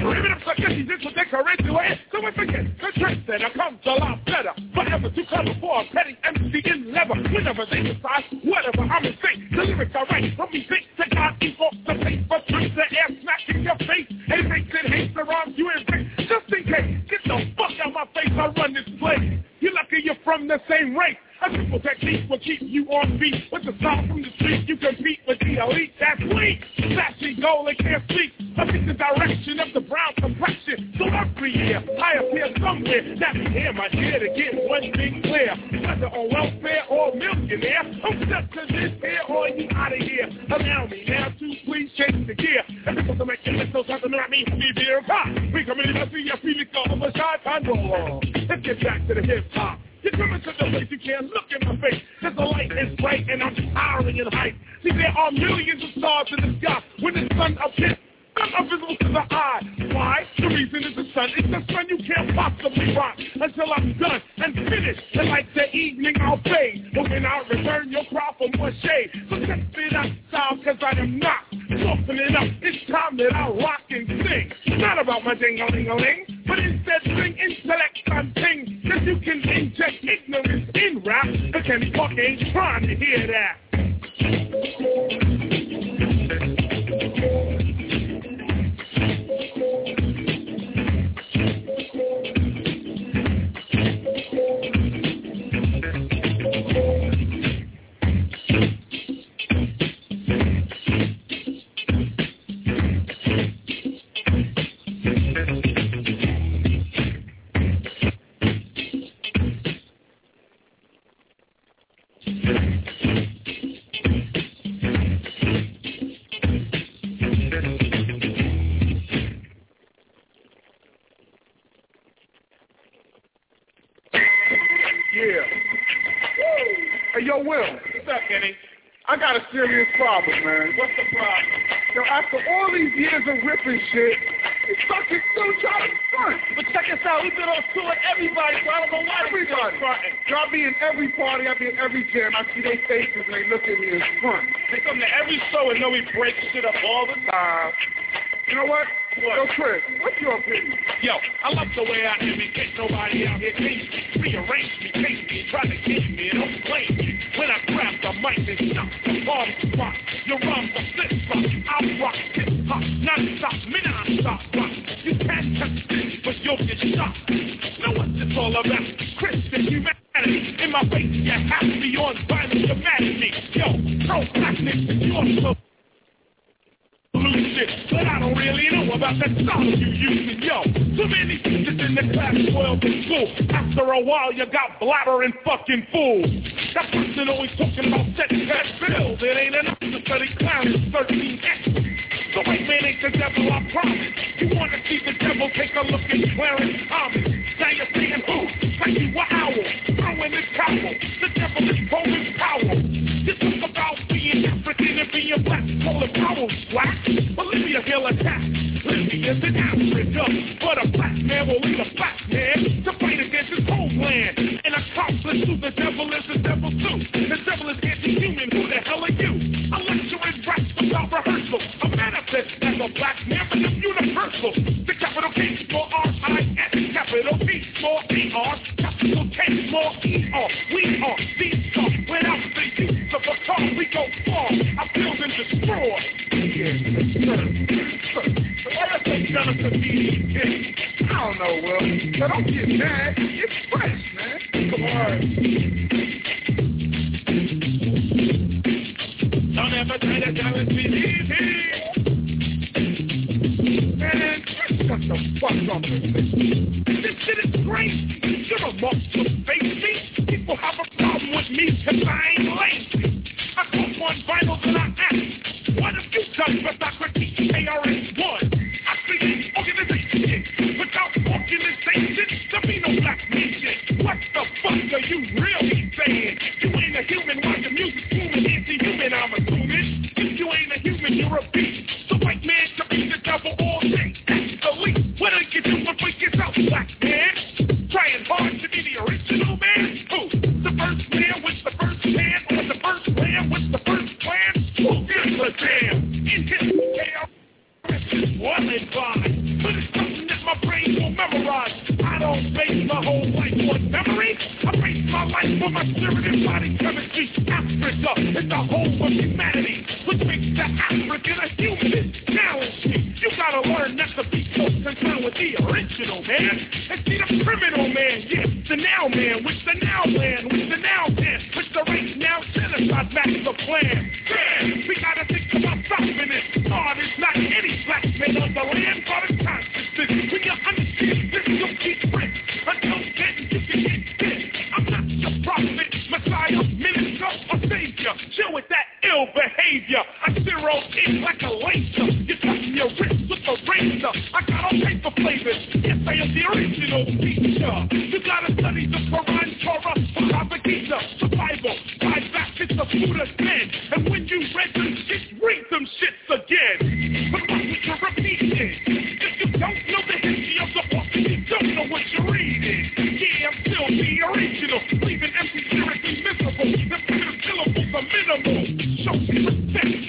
it up like this, this will decorate the way. So I forget, the trendsetter comes a lot better. Forever too clever for a petty MC in leather. Whenever they decide, whatever I'm in sync. The lyrics I write from me think to God equal the paper, turns the air smack in your face. And makes it hates the wrong you and break. Just in case, get the fuck out my face, I run this place. You're lucky you're from the same race. A simple technique will keep you on beat. With the sound from the street, you compete with the elite. That's weak. Flashy goal and can't speak. I think the direction of the brown complexion. So every year, I appear somewhere. Now here, my dear, to get one thing clear. Whether on welfare or millionaire, I'm stuck to this here or you out of here. Allow me now to please change the gear. And people to make it look so something not me, me dear pop. We come in and see your feeling of a shy time roll. Let's get back to the hip hop. You're coming to the place you can't look in my face. Cause the light is bright and I'm towering in height. See, there are millions of stars in the sky when the sun appears. I'm invisible to the eye. Why? The reason is the sun. It's the sun you can't possibly rock until I'm done and finished. And like the evening I'll fade. But when I return, you'll cry for more shade. So check it out, style, cause I am not softening up. It's time that I rock and sing. Not about my ding-a-ling-a-ling, but instead bring intellect on things. Cause you can inject ignorance in rap. But Kenny Park ain't trying to hear that. Years of ripping shit, you fucking still trying to front. But check us out. We've been on tour with everybody, so I don't know why Everybody. fronting. I be in every party, I be in every jam. I see their faces and they look at me as front. They come to every show and know we break shit up all the time. You know what? what? Yo, Chris, what's your opinion? Yo, I love the way I imitate nobody out here chase me, rearrange me, chase me, try to get me, that song you using, yo. Too many teachers in the class spoiled in school. After a while, you got blabbering fucking fools. That person always talking about setting that bills. It ain't enough to study clowns 13X. The white man ain't the devil, I promise. You wanna see the devil, take a look at Clarence Thomas. Now you're saying who? Like you were owl, throwing his towel. The devil is Colin Powell. You talk about being African and being black, Colin Powell's black. Bolivia he'll attack. Libya's in Africa, but a black man will lead a black man to fight against his homeland. An accomplice to the devil is the devil too. The devil is anti-human. Who the hell are you? A lecturing raps without rehearsal. A manifest as a black man, but it's universal. The capital K for R-I-S, capital P for E-R, capital K for E-R. We are these We go far. I build and destroy. Yeah. Why you Jonathan B. I don't know, Will. So don't get mad. It's fresh, man. Come on. Don't ever try to me, easy. Man, shut the fuck up this. Shit is crazy. You're a monster, face me. People have a problem with me because I ain't lazy. I put one vinyl one, but I critique KRS-One. I see organization without organization, there be no black nation. What the fuck are you really saying? You ain't a human, why the music human into human, I'm assuming. If you ain't a human, you're a beast. So white man can be the devil all day. That's the least. What do you do when we get out, black man? Trying hard to be the original man? Advised, but it's something that my brain will memorize. I don't base my whole life on memory. I base my life on my spirit and body chemistry. Africa is the home of humanity, which makes the African a humanist. Challenge. You gotta learn not to be so concerned with the original man and see the criminal man. Yes, the now man with the now land, with the now man, with the right now genocide master plan. Man, we gotta think about stopping it. God is not any black man on the land, but it's consciousness. When you understand this, you'll keep rich. Until then, you can get bit. I'm not your prophet, messiah, minister, or savior. Chill with that ill behavior. I zero in like a laser. You touch your wrist with a razor. I got all paper flavors. Yes, I am the original teacher. You gotta study the Quran, Torah, Bhagavad Gita, the Bible. Five baskets of Buddha's men. And when you read them shits, read them shits again. But what would you repeat it? If you don't know the history of the book, you don't know what you're reading. Yeah, I'm still the original. Leaving empty lyrically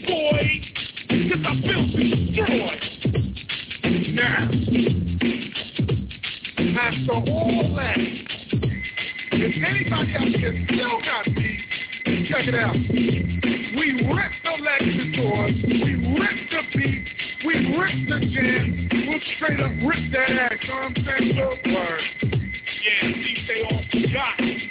boy. Cause I built to destroy. Now, after all that, if anybody out there still got me, check it out. We ripped the Lexus doors, we ripped the beat, we ripped the jam, we'll straight up rip that ass, you know what I'm saying? Word. Yeah, DJ all forgot.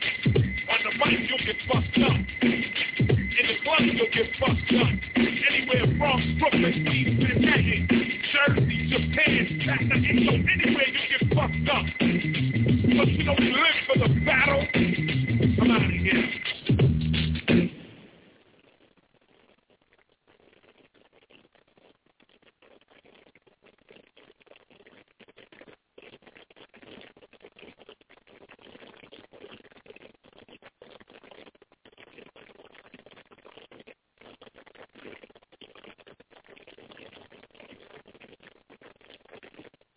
Mic, you'll get fucked up. In the club, you'll get fucked up. Anywhere from Brooklyn, Queens, Manhattan, Jersey, Japan, China, England, anywhere you get fucked up. But you know we live for the battle. I'm out of here.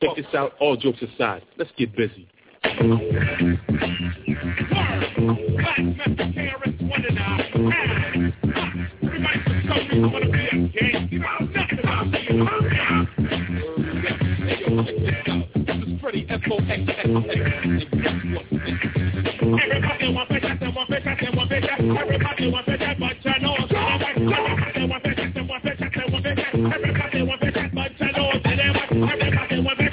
Check this out, all jokes aside. Let's get busy. Everybody from country wanna be a gang. You know nothing about me. This is Freddie F-O-X-X-X. Everybody want bitch, I want bitch, I want bitch. Everybody want bitch, but you know. Everybody want bitch,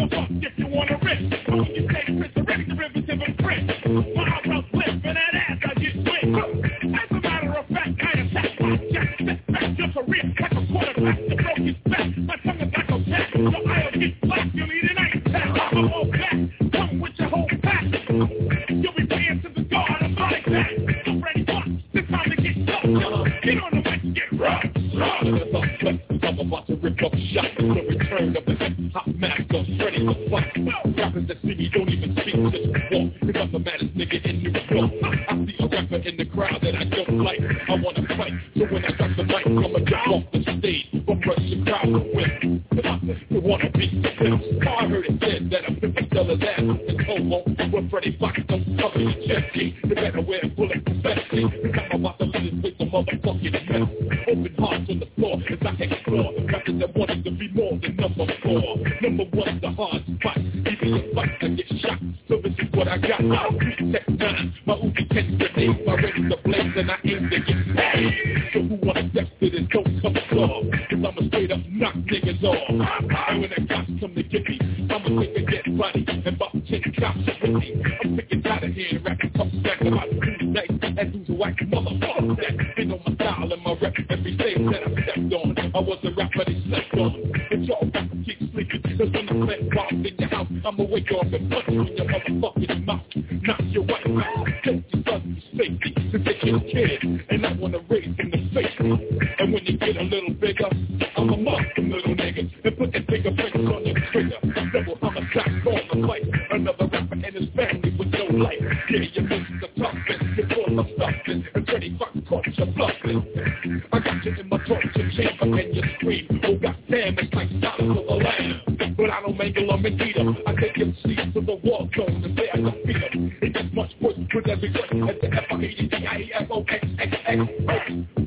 born to fight another rapper and his family with no life. Yeah, you think the toughest, you're call them stuffing, and Freddie Foxxx caught you bluffing. I got you in my torture chamber and you scream, oh god damn it's like shot to the lamb. But I don't make a lump and beat him. I take your seat to the war zone and say I can beat him. It gets much worse with every word at the F-I-E-D-I-E-F-O-X-X-X.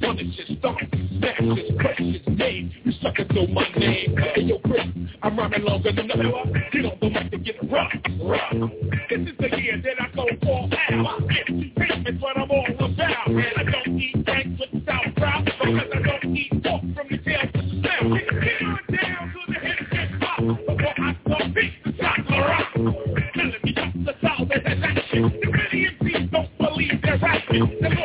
Punish his stomach, smash his crap suckers know my name. Hey, yo, Chris, I'm rhyming longer than the hour. Get on the mic and get rock, rock. This is the year that I go for power. It's pavement, what I'm all about. And I don't eat eggs with sour crowd because I don't eat pork from the tail to the tail. Get on down to the head and pop before I start beat the rock. Telling me that's the solid as action. The many MCs don't believe they're rapping.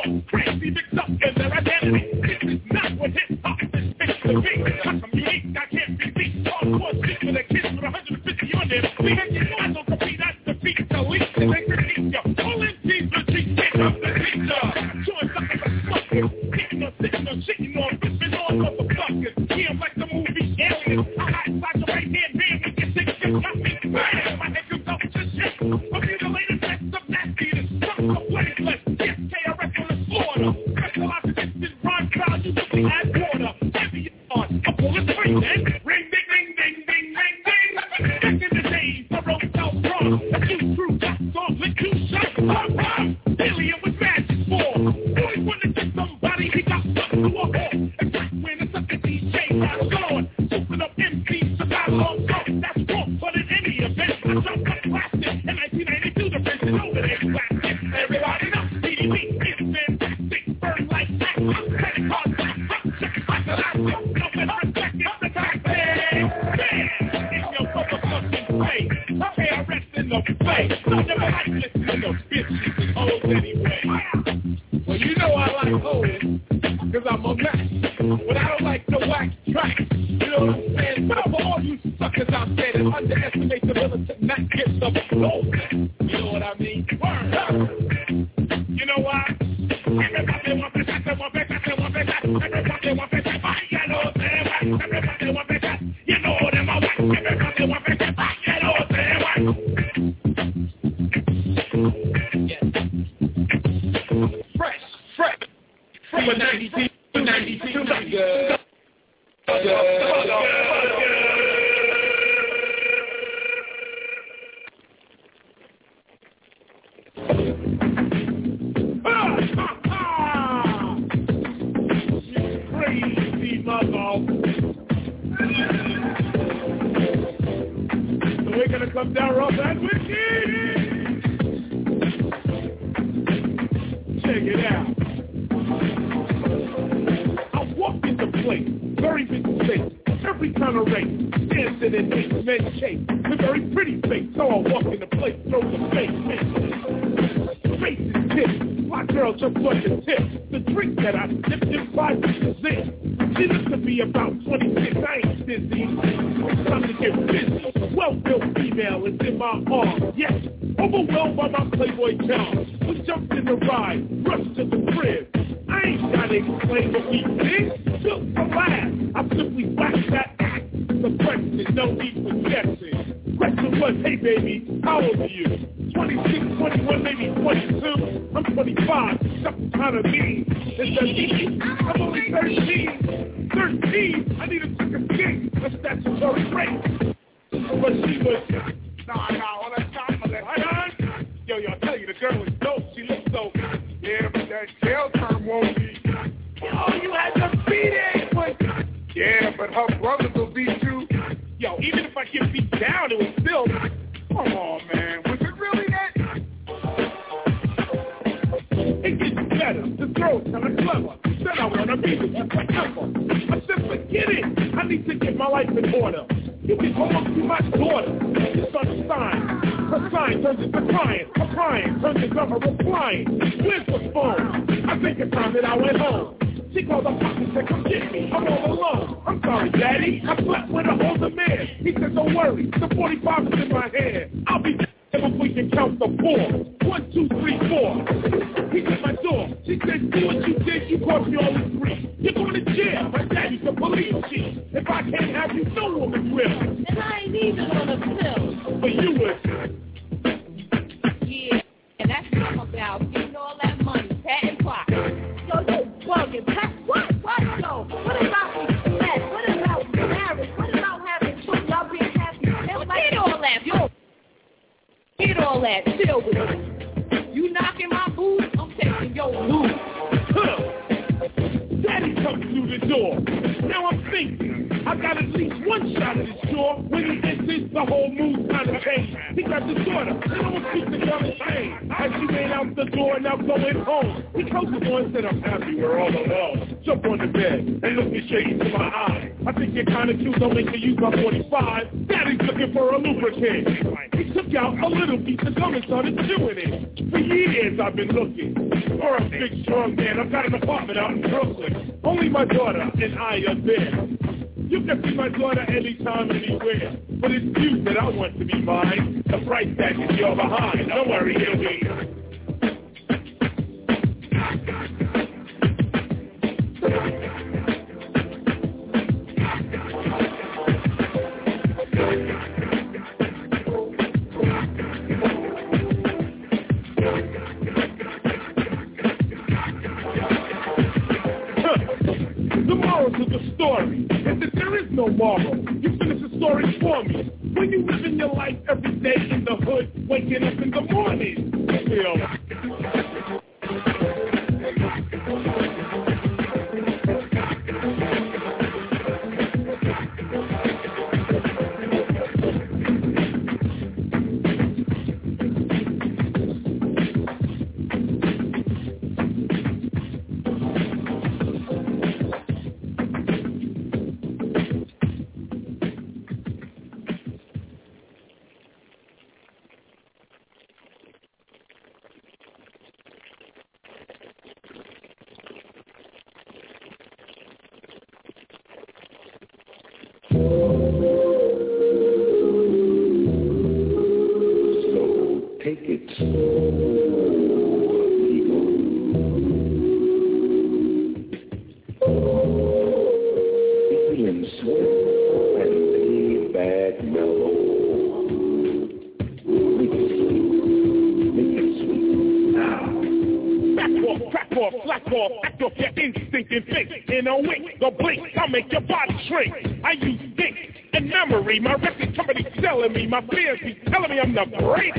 Go blink, I'll make your body shrink. I use think and memory. My record company telling me, my peers be telling me I'm the greatest.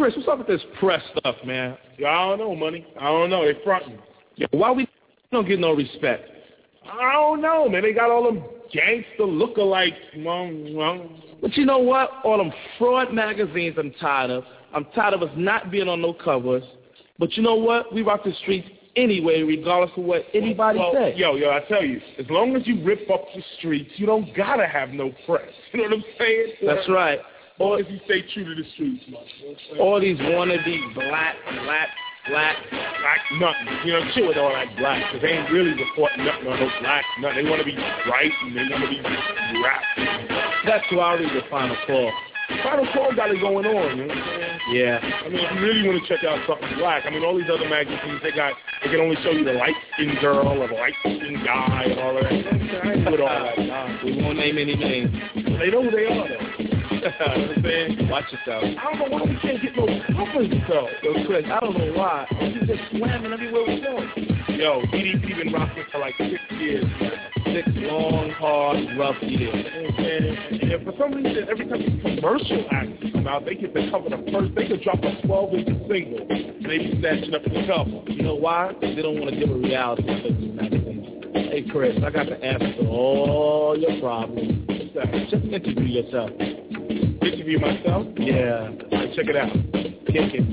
Chris, what's up with this press stuff, man? Yo, I don't know, money. I don't know. They fronting. Yo, why we don't get no respect? I don't know, man. They got all them gangster lookalikes. But you know what? All them fraud magazines I'm tired of. I'm tired of us not being on no covers. But you know what? We rock the streets anyway, regardless of what anybody well, says. Yo, yo, I tell you, as long as you rip up the streets, you don't gotta have no press. You know what I'm saying? That's right. Long as you stay true to the streets, man. You know what I'm saying? All these wannabe black, black, black, black nothing. You know, chill with all that black, because they ain't really reporting nothing on no black nothing. They want to be right and they want to be rap. That's why I read the Final Call. Final Call got it going on, you know what I'm saying? Yeah. I mean, if you really want to check out something black, I mean, all these other magazines, they got, they can only show you the light-skinned girl or the light-skinned guy and all of that. I ain't with all that. Nah. We won't name any names. They know who they are, though. You know what I'm saying? Watch yourself. I don't know why we can't get no covers, though. Yo, Chris, I don't know why. You just slamming everywhere we go. Yo, BDP been rocking for like six years. Six long, hard, rough years. You know what I'm saying? And, and for some reason, every time these commercial acts come out, they get to cover the first. They could drop a 12-inch single, and they be snatching up the cover. You know why? They don't want to give a reality to these magazines. Hey, Chris, I got the answer to all your problems. Just interview yourself. Interview myself? Yeah. Right, check it out. Kick it.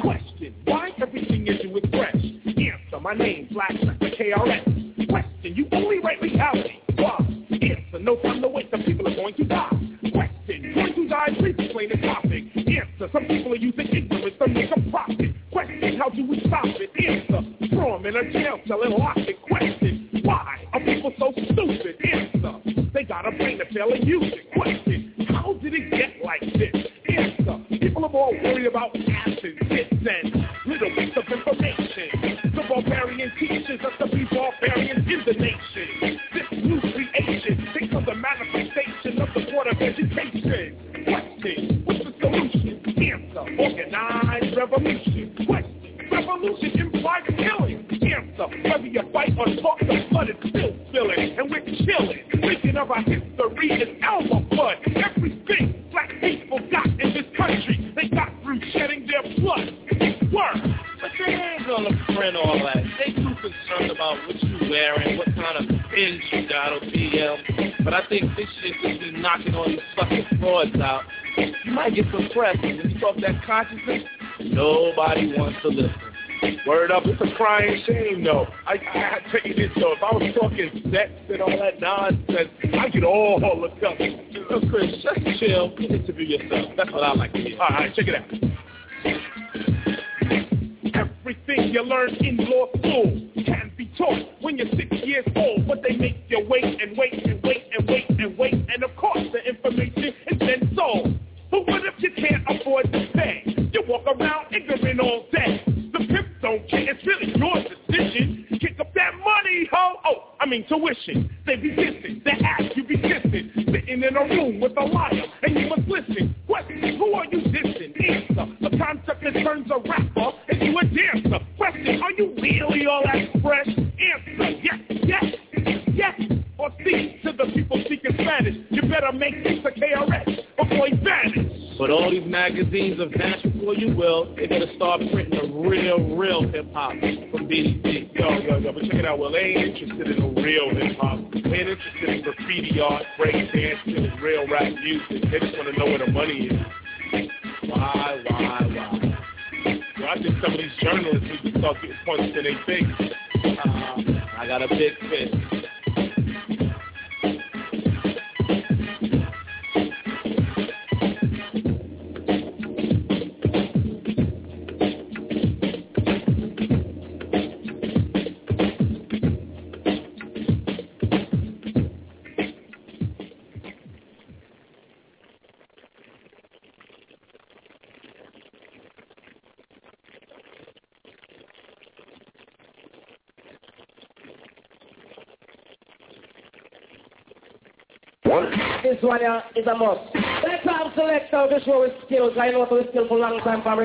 Question, why everything is you with fresh? Answer, my name, Blastmaster KRS. Question, you only write reality. Why? Answer, no time to wait, some people are going to die. Question, going to die, please explain the topic. Answer, some people are using ignorance to make a profit. Question, how do we stop it? Answer, throw them in a jail cell and lock it. Question, why are people so stupid? Answer, they got a brain to fail and use it. Question, how did it get like this? Answer, people are more worried about acid, hits, and little bits of information. The barbarian teaches us to be barbarians in the nation. This new creation becomes a manifestation of the Board vegetation. Question, what's the solution? Answer, organized revolution. Question, revolution implies killing. Answer, whether you fight or talk, the blood is still spilling, and we're chilling. Thinking of our history is Elmer blood. Everything black people got in this country, they got through shedding their blood. Word. But they ain't gonna print all that. They too concerned about what you wearing, what kind of pins you got oh, or BM. But I think this shit could be knocking all these fucking frauds out. You might get some press, and when you talk that consciousness, nobody wants to listen. Word up, it's a crying shame though. I, I, I tell you this though, if I was talking sex and all that nonsense, I get all hooked up. So Chris, just chill, interview yourself. That's what I like to hear. All right, check it out. Everything you learn in law school can be taught when you're six years old, but they make you wait and wait and wait and wait and wait, and of course the information is then sold. But what if you can't afford to pay? You walk around ignorant all day. Don't care, it's really your decision. Kick up that money, ho! Oh, I mean tuition. They be dissing, they ask you be dissing. Sitting in a room with a liar, and you must listen. Question, who are you dissing? Answer, the concept that turns a rapper into a dancer. Question, are you really all that fresh? Answer, yes, yes, yes. Or C, to the people speaking Spanish. You better make use of KRS before he vanish. But all these magazines of vanish before you will, they gotta start printing the real, real hip-hop from BDP. Yo, yo, yo, but check it out, Well, They ain't interested in the real hip-hop. They ain't interested in graffiti art, break dancing, and real rap music. They just want to know where the money is. Why, why, why? Yo, I think some of these journalists need to start getting punched in their face. Uh, I got a big fist. Uh, is a must. Let's have select out the show with skills. I know to skill for a long time for I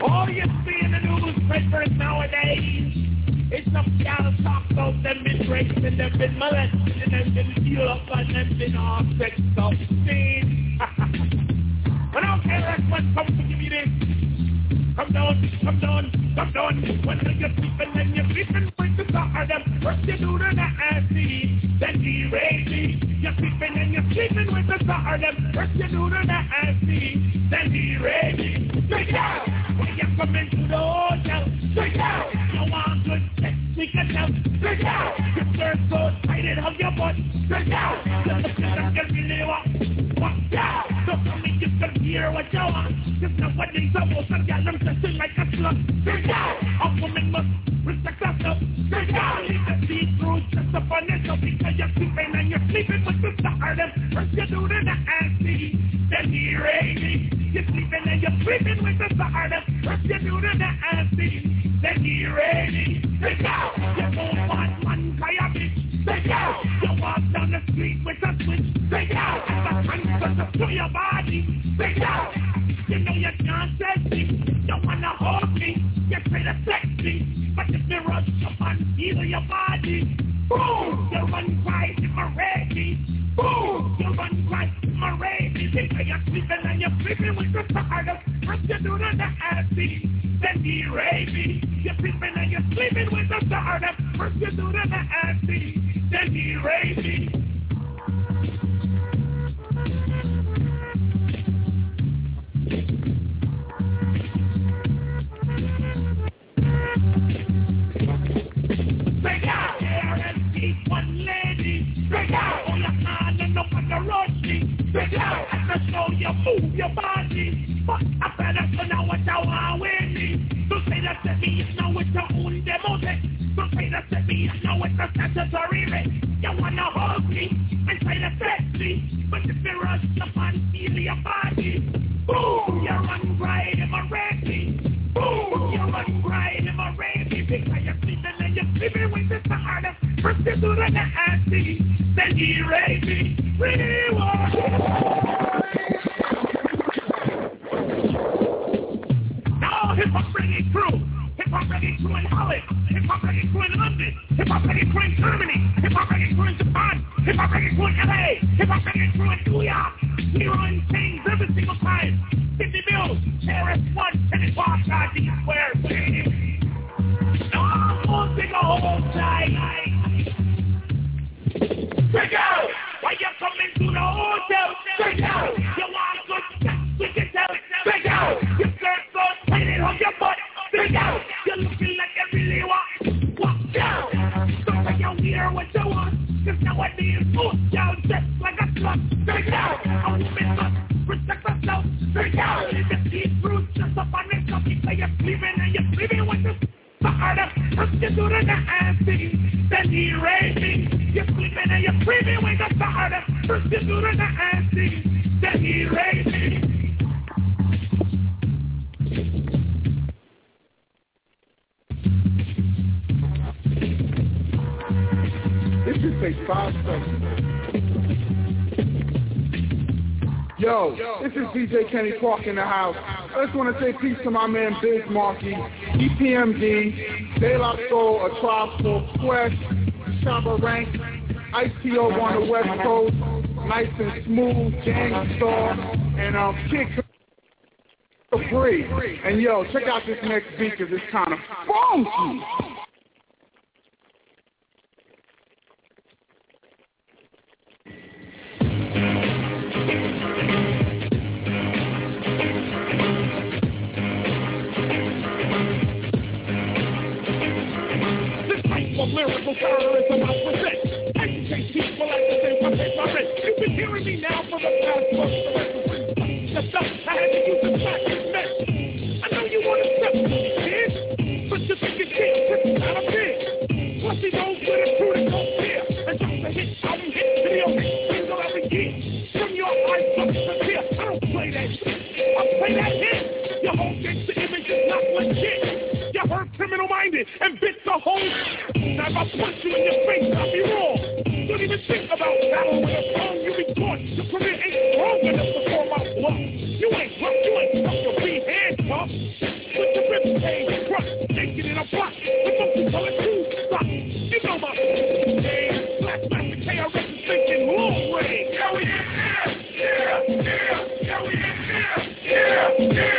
All you see in the newspapers nowadays is some kind of talk about them been raped and them been molested and them been beat up and them been all sexed up. See? but care if one comes to give you this. Come down, come down, come down. When you're sleeping and you're sleeping the of them. First you do the nasty, then you raise You're sleeping and you're sleeping with the of them. First you do the nasty, then you raise Straight out, when you come into the hotel. Straight out, you want good sex, we can tell. Straight out, your shirt so tight it hug your butt. Straight out, you're looking like you really want. Watch out, don't tell me you can hear what you want. Cause nowadays I'm also got them sing like a slut. Straight out, a woman must sleeping and you're sleeping with the stardom. First you do the nasty, then you raise You're sleeping and you're sleeping with the stardom. First you do the nasty, then you raise Straight out, you don't want one fire bitch. Straight out, you walk down the street with a switch. Out, and the transfer to your body. Straight out, you know you can't touch me. You wanna hold me, you try to sex me. But if you rush up feel your body, boom, run right in my. Boom, run right in my you're sleeping and you're sleeping with the stardom. First you do the nasty, then you raise You're sleeping and you're sleeping with the stardom. First you do the nasty, then raise road. Break out and show you move your body. But I better to know what you want with me. Don't say that to me, you know it's your own demo. Don't say that to me, you know it's a statutory rate. You raise me. Now hip hop crew. Hip hop crew in Holland. Hip hop crew in London. Hip hop crew in Germany. Hip hop crew in Japan. Hip hop crew in LA. Hip hop crew in New York. Every single time. 50 bills. KRS-One. Tennis. Check out. Why you coming to the hotel? Check out. You want good sex? We can tell. Check out. Your skirt so tight it hug your butt. Check out. You're looking like you really want. Walk down. Don't out here what you want. Cause nowadays, oh, y'all just like a slut. Check out. A woman must protect herself. Check out. The deep roots just up on the coffee. So you're sleeping and you're sleeping with the harder. Come to do the nasty. Then he raping and you're when you're tired. The he raised This is a five. Yo, this is DJ Kenny Parker in the house. I just want to say peace to my man Biz Markie, EPMD, De La Soul, A Tribe Called Quest, Shabba Rank, ITO on the West Coast, Nice and Smooth, Gang Starr, and um, Kid Free. And yo, check out this next beat because it's kind of funky. This lyrical terrorism I present. Me now for the past month. The rest of the The stuff I to use to track this mess. I know you want to step kid. But you think you can't. This is not a bid. Plus he goes with a crew that don't care. And drops a hit album, hit video, single every year. From your eyes up to here. I don't play that shit. I play that hit. Your whole gangster image is not legit. You heard criminal minded and bit the whole. Now if I punch you in your face, I'll be wrong. Don't even think about battle with a song you be taught. Your career ain't strong enough to form my bluff. You ain't rough, you ain't tough, you'll be handcuffed. With the ribs cage crushed, naked in a box. With multicolored shoes stuck. You know my name. Blastmaster KRS is thinking long range. Yeah. Yeah, yeah, yeah, there. Yeah, yeah, yeah,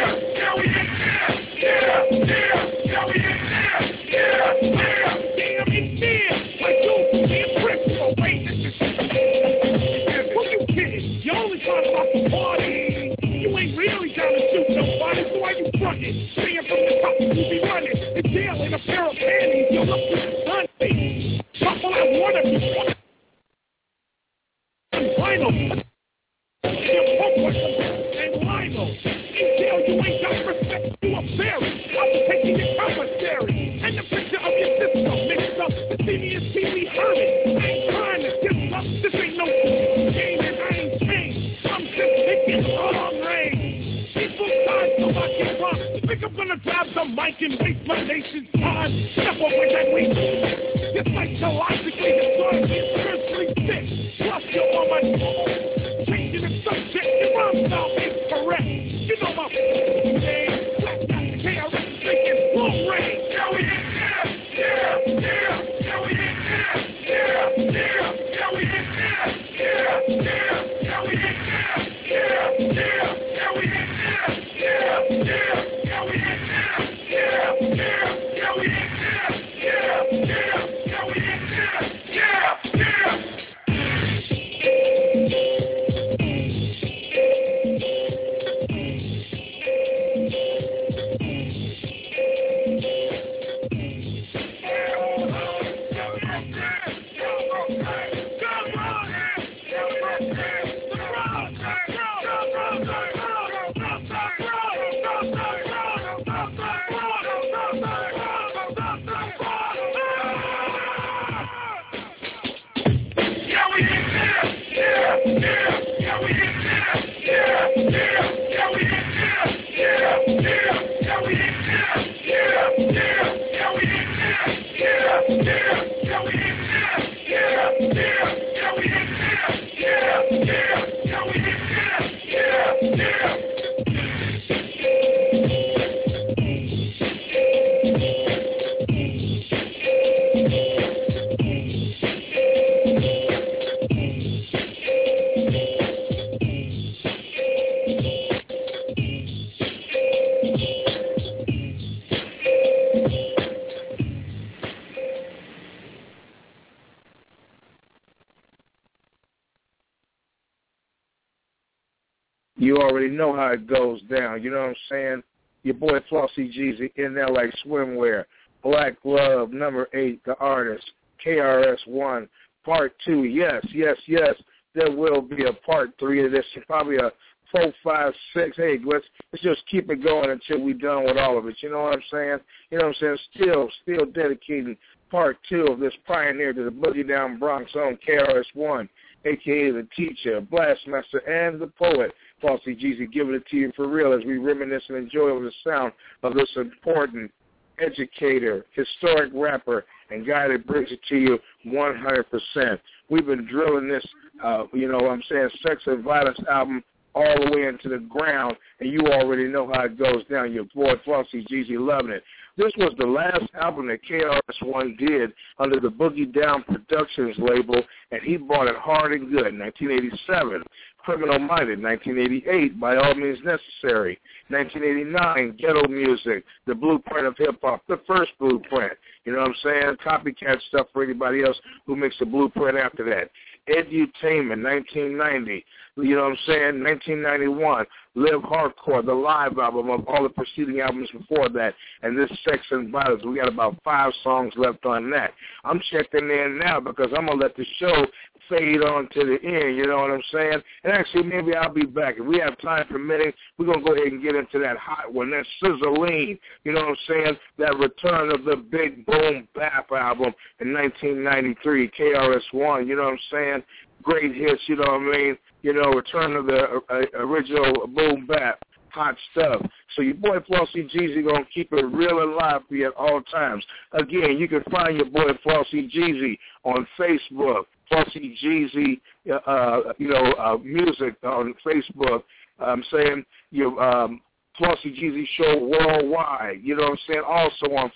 Yes, yes. There will be a part three of this. Probably a four, five, six. Hey, let's let's just keep it going until we're done with all of it. You know what I'm saying? You know what I'm saying? Still, still dedicating part two of this pioneer to the Boogie Down Bronx on KRS-One, aka the teacher, Blastmaster, and the poet. Flauxy GZ giving it to you for real as we reminisce and enjoy the sound of this important educator, historic rapper, and guy that brings it to you 100%. We've been drilling this, uh, you know what I'm saying, Sex and Violence album all the way into the ground, and you already know how it goes down. Your boy Flauxy GZ loving it. This was the last album that KRS-One did under the Boogie Down Productions label, and he bought it hard and good. in 1987, Criminal Minded. 1988, By All Means Necessary. 1989, Ghetto Music, The Blueprint of Hip Hop, the first blueprint. You know what I'm saying? Copycat stuff for anybody else who makes a blueprint after that. Edutainment, 1990. You know what I'm saying? 1991, Live Hardcore, the live album of all the preceding albums before that, and this Sex and Violence. We got about five songs left on that. I'm checking in now because I'm gonna let the show fade on to the end. You know what I'm saying? And actually, maybe I'll be back if we have time permitting. We're gonna go ahead and get into that hot one, that Sizzling. You know what I'm saying? That return of the Big Boom Bap album in 1993, KRS-One. You know what I'm saying? Great hits. You know what I mean? you know, return of the uh, original boom bap, hot stuff. So your boy Flauxy GZ gonna keep it real and live for you at all times. Again, you can find your boy Flauxy GZ on Facebook, Flauxy GZ, uh, you know, uh, music on Facebook. I'm saying you um, Flauxy GZ Show worldwide. You know what I'm saying? Also on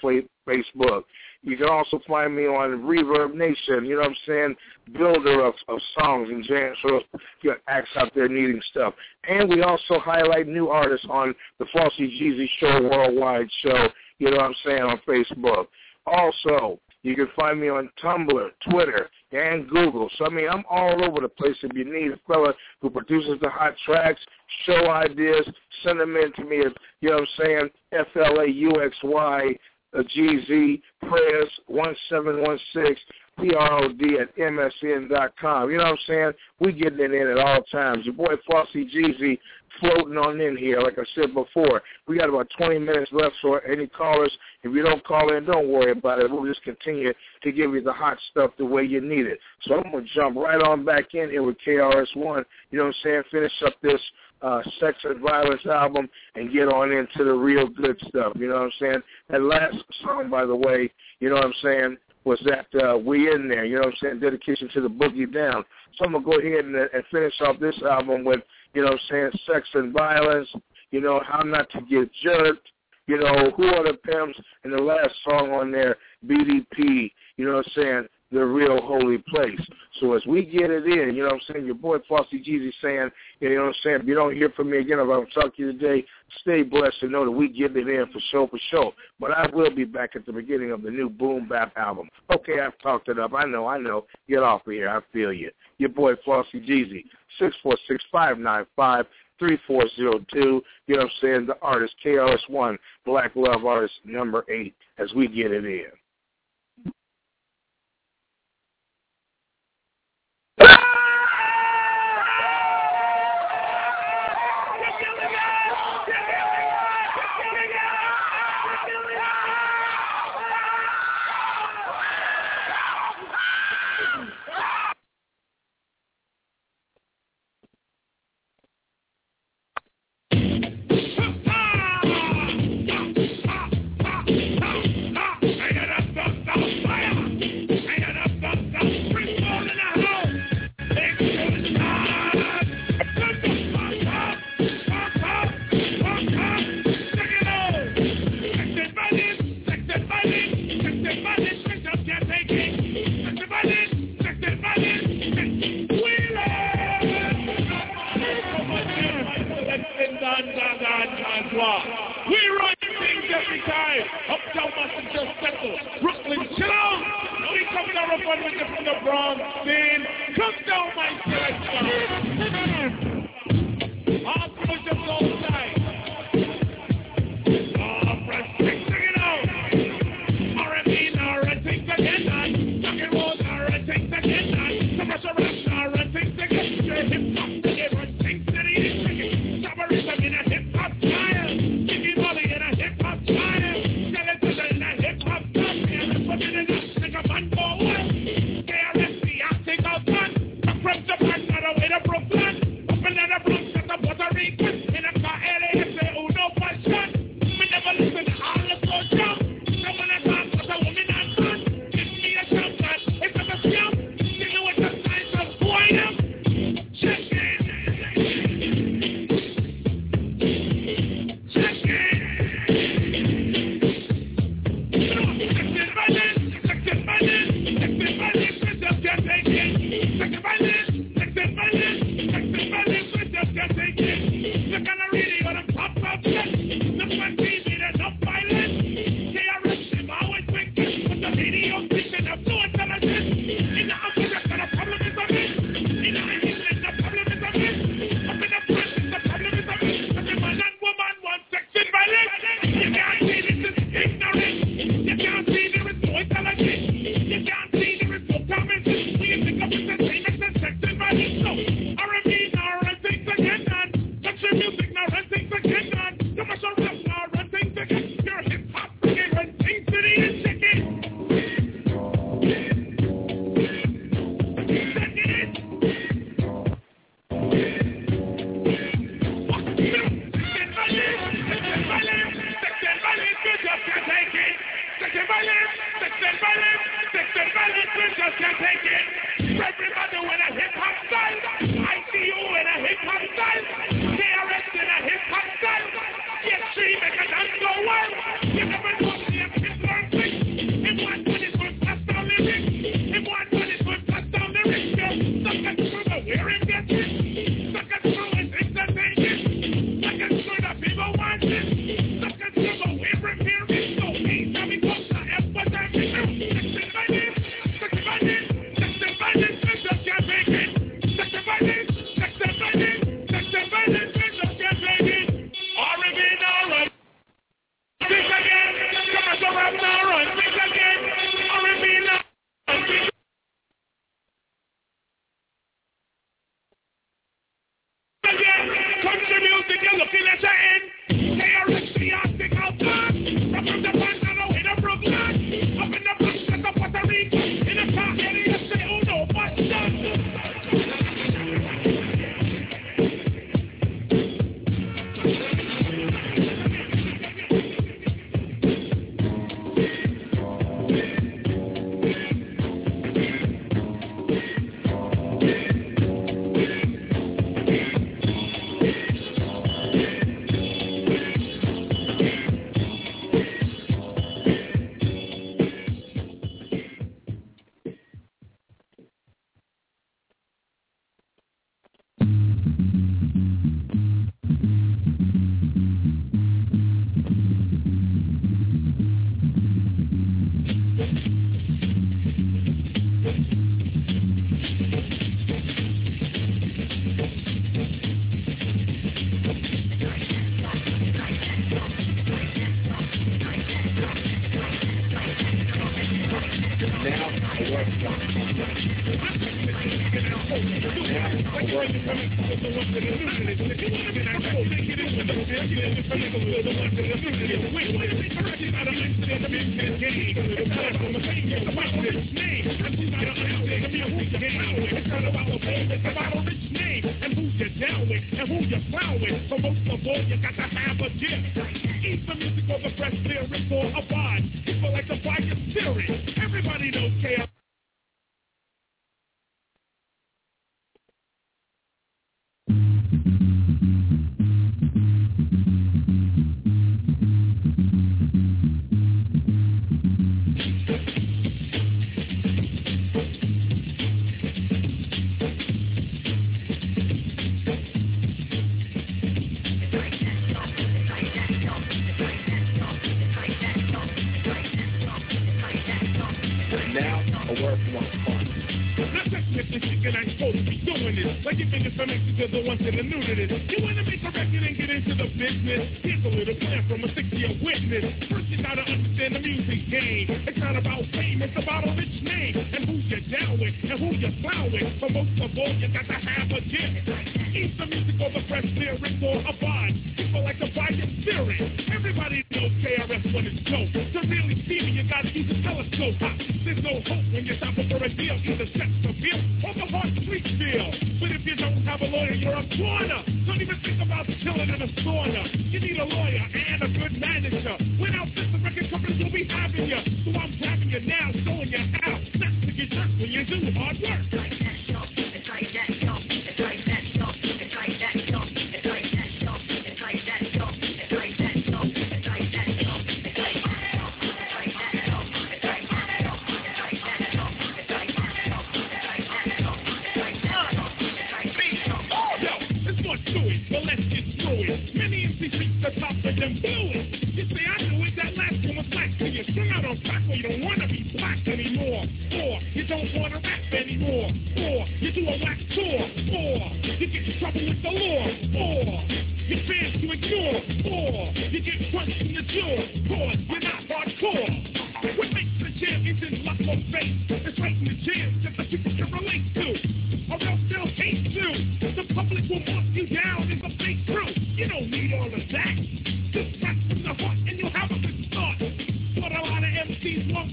Facebook. You can also find me on Reverb Nation, you know what I'm saying, builder of, of songs and jams for your acts out there needing stuff. And we also highlight new artists on the Flauxy GZ Show Worldwide show, you know what I'm saying, on Facebook. Also, you can find me on Tumblr, Twitter, and Google. So, I mean, I'm all over the place. If you need a fella who produces the hot tracks, show ideas, send them in to me at, you know what I'm saying, F-L-A-U-X-Y Uh, GZ Prayers 1716 P-R-O-D at MSN dot com. You know what I'm saying? We getting it in at all times. Your boy Flauxy GZ floating on in here, like I said before. We got about 20 minutes left for any callers. If you don't call in, don't worry about it. We'll just continue to give you the hot stuff the way you need it. So I'm going to jump right on back in here with KRS-One. You know what I'm saying? Finish up this uh, Sex and Violence album and get on into the real good stuff. You know what I'm saying? That last song, by the way, you know what I'm saying, was that uh, We In There. You know what I'm saying? Dedication to the Boogie Down. So I'm going to go ahead and, and finish off this album with, you know what I'm saying, Sex and Violence, you know, How Not to Get Jerked, you know, Who Are the Pimps, and the last song on there, BDP, you know what I'm saying, the real holy place. So as we get it in, you know what I'm saying, your boy Flauxy GZ saying, you know what I'm saying, if you don't hear from me again, if I don't talk to you today, stay blessed and know that we get it in for show for show. But I will be back at the beginning of the new Boom Bap album. Okay, I've talked it up. I know, I know. Get off of here. I feel you. Your boy Flauxy GZ, six four six five nine five three four zero two. You know what I'm saying? The artist KRS-One, Black Love Artist number eight, as we get it in.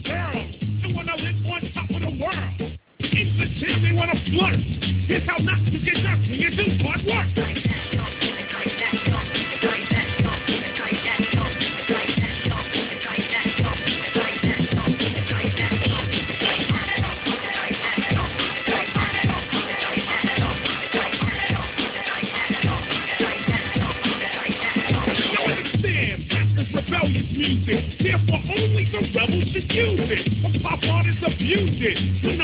down. You wanna live on top of the world. Insincerely wanna flirt. Here's how not to get nothing. you do hard work. music.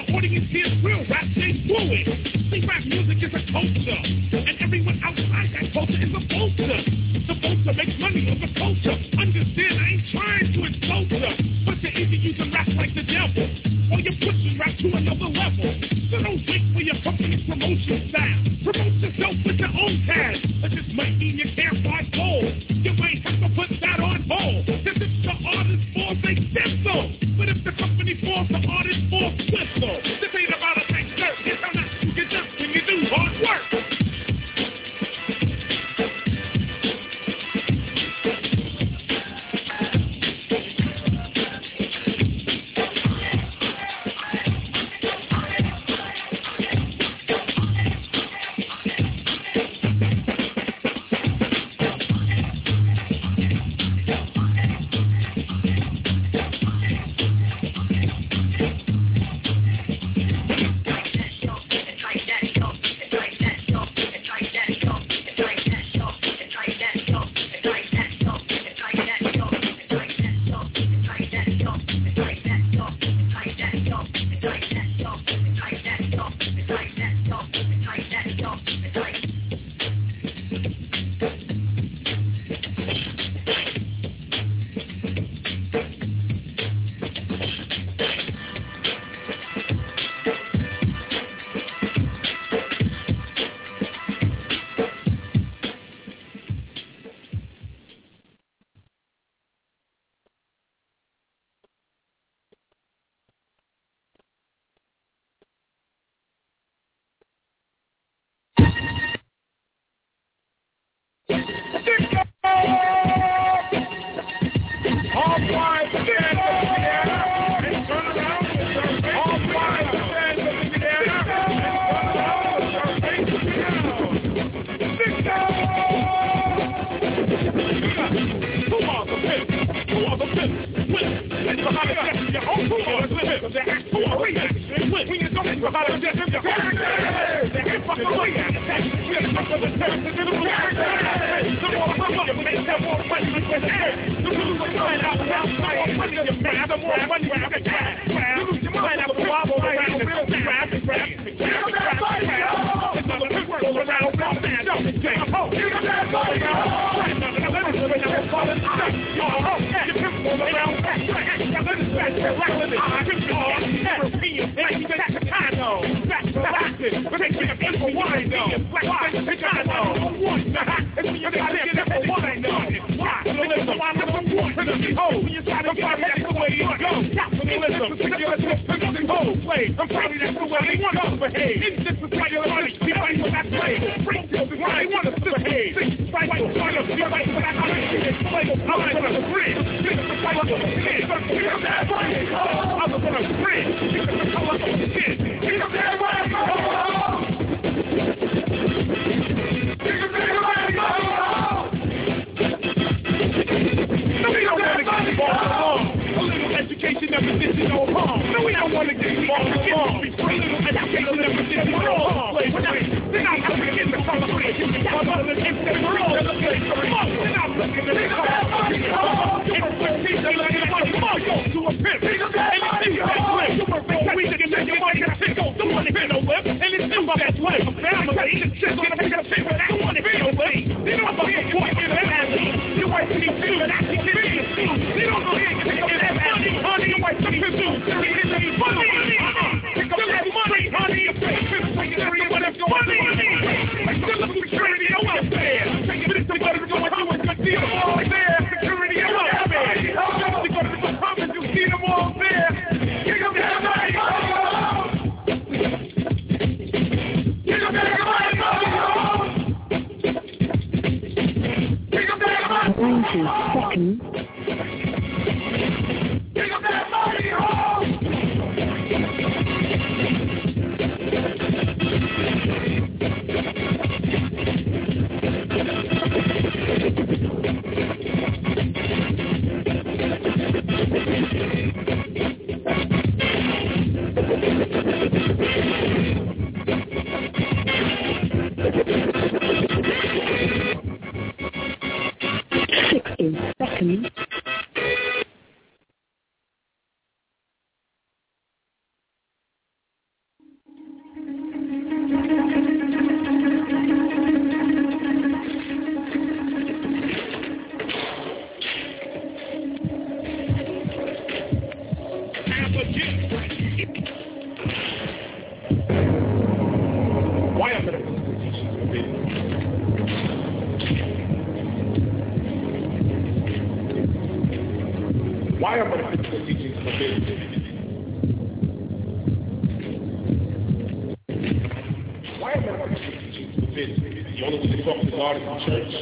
Church?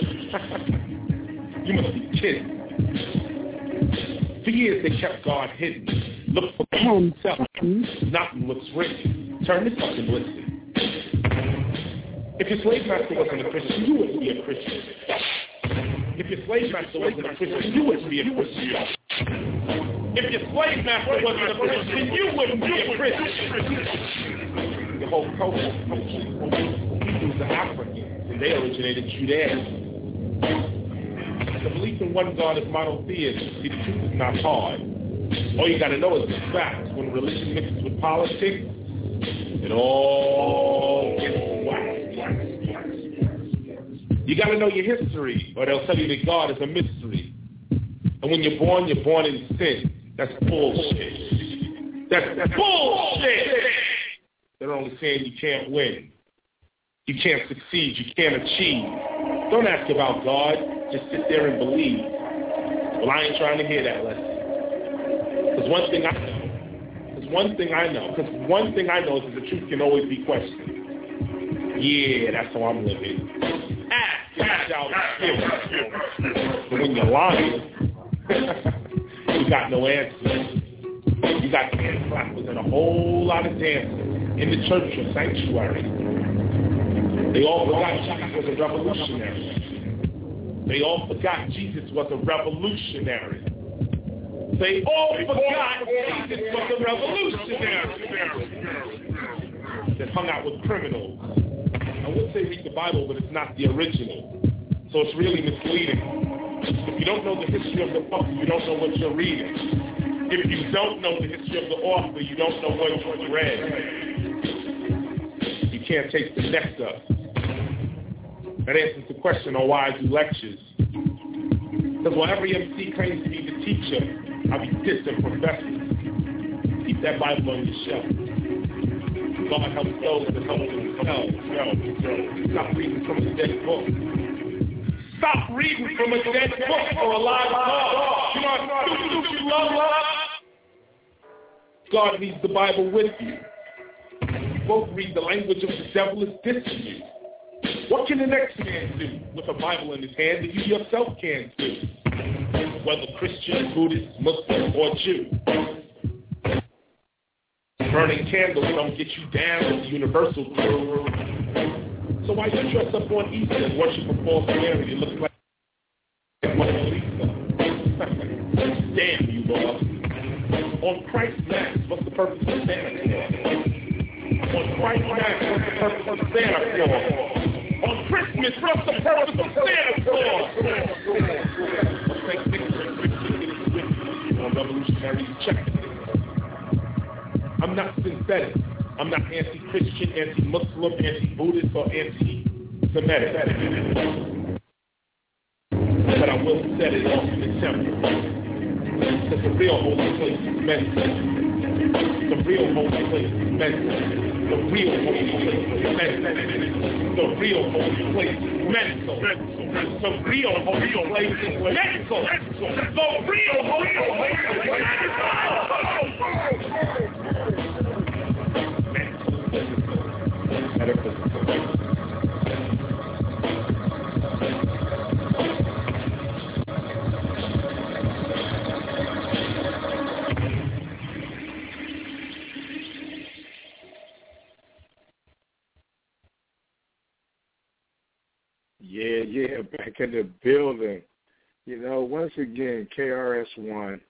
you must be kidding. For years they kept God hidden. Look for himself, not what's written. Turn this up and listen. If your slave master wasn't a Christian, you wouldn't be a Christian. If your slave master wasn't a Christian, you wouldn't be a Christian. If your slave master wasn't a Christian, you wouldn't be a Christian. The whole culture originated Judaism. The belief in one God is monotheism. See, the truth is not hard. All you got to know is the fact. When religion mixes with politics, it all gets whacked. You got to know your history, or they'll tell you that God is a mystery. And when you're born, you're born in sin. That's bullshit. That's, that's bullshit. They're only saying you can't win. You can't succeed. You can't achieve. Don't ask about God. Just sit there and believe. Well, I ain't trying to hear that lesson. Because one thing I know, because one thing I know, because one thing I know is that the truth can always be questioned. Yeah, that's how I'm living. Ask, receive. But when you're lying, you got no answers. You got hand clappers and a whole lot of dancing in the church or sanctuary. They all forgot Jesus was a revolutionary. They all forgot Jesus was a revolutionary. They all forgot Jesus was a revolutionary that hung out with criminals. I would say read the Bible, but it's not the original. So it's really misleading. If you don't know the history of the book, you don't know what you're reading. If you don't know the history of the author, you don't know what you read. You can't take the nectar. That answers the question on why I do lectures. Because while every MC claims to be the teacher, I be distant professors. Keep that Bible on your shelf. God helps those that help themselves. Stop reading from a dead book. Stop reading from a dead book or a live God. You you love love? God reads the Bible with you. You both read the language of the devil is dissing you. What can the next man do with a Bible in his hand that you yourself can't do? Whether Christian, Buddhist, Muslim, or Jew. Burning candles don't get you down with the universal crew. So why you dress up on Easter and worship a false Mary that looks like Mona Lisa? Damn you, Lord. On Christ's Mass, what's the purpose of Santa Claus? On Christ's Mass, what's the purpose of Santa Claus? On Christmas, what's the purpose of Santa Claus? I'm not synthetic. I'm not anti-Christian, anti-Muslim, anti-Buddhist, or anti-Semitic. But I will set it off in the temple. Because the real holy place. The real holy place is. The real holy place is. The real holy place is. The real holy place is. The real holy place is mental. Back in the building. You know, once again, KRS-One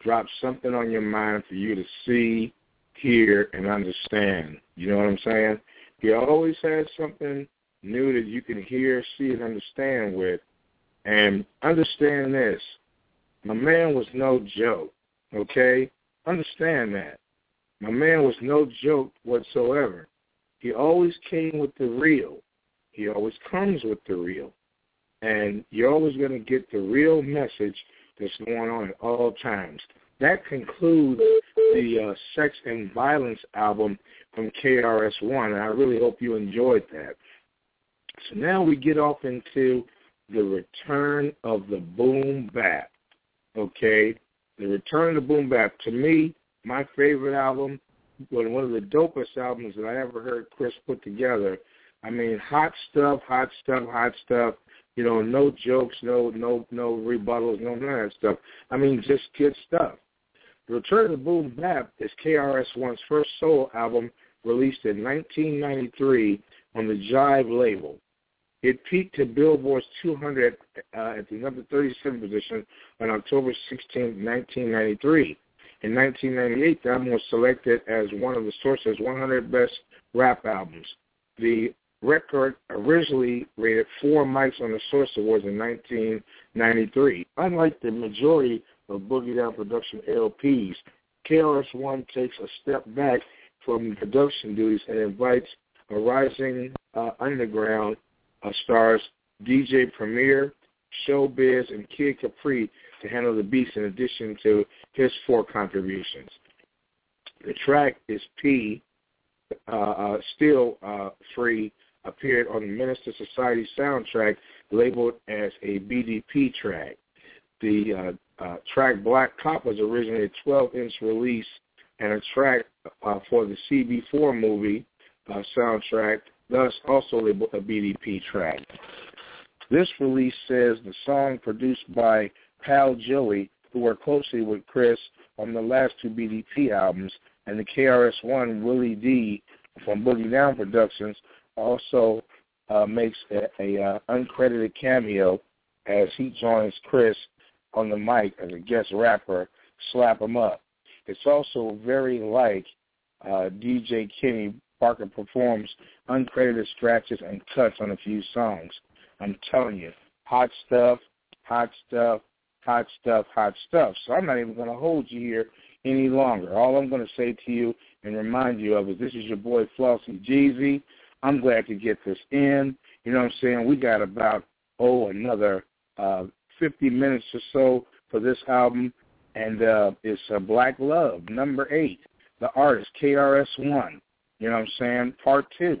drops something on your mind for you to see, hear, and understand. You know what I'm saying? He always has something new that you can hear, see, and understand with. And understand this. My man was no joke, okay? Understand that. My man was no joke whatsoever. He always came with the real. He always comes with the real. And you're always going to get the real message that's going on at all times. That concludes the uh, Sex and Violence album from KRS-One, and I really hope you enjoyed that. So now we get off into the return of the boom bap. Okay, the return of the boom bap. To me, my favorite album, one of the dopest albums that I ever heard Kris put together. I mean, hot stuff, hot stuff, hot stuff. You know, no jokes, no no no rebuttals, no none of that stuff. I mean, just good stuff. The Return of Boom Bap is KRS-One's first solo album released in 1993 on the Jive label. It peaked to Billboard's 200 uh, at the number 37 position on October 16, 1993. In 1998, the album was selected as one of the Source's 100 best rap albums. The record originally rated four mics on the Source Awards in 1993. Unlike the majority of Boogie Down Production LPs, KRS-One takes a step back from production duties and invites a rising uh, underground uh, stars DJ Premier, Showbiz, and Kid Capri to handle the beats in addition to his four contributions. The track is P, uh, uh, still uh, free, appeared on the Menace II Society soundtrack labeled as a BDP track. The uh, uh, track Black Cop was originally a 12-inch release and a track uh, for the CB4 movie uh, soundtrack, thus also labeled a BDP track. This release says the song produced by Pal Joey, who worked closely with Kris on the last two BDP albums, and the KRS-One Willie D from Boogie Down Productions also uh, makes a, a uh, uncredited cameo as he joins Kris on the mic as a guest rapper, Slap 'em Up. It's also very like uh, DJ Kenny Parker performs uncredited scratches and cuts on a few songs. I'm telling you, hot stuff, hot stuff, hot stuff, hot stuff. So I'm not even going to hold you here any longer. All I'm going to say to you and remind you of is this is your boy Flauxy GZ. I'm glad to get this in. You know what I'm saying? We got about, oh, another uh, 50 minutes or so for this album. And uh, it's uh, Black Love, number eight. The artist, KRS-One. You know what I'm saying? Part two.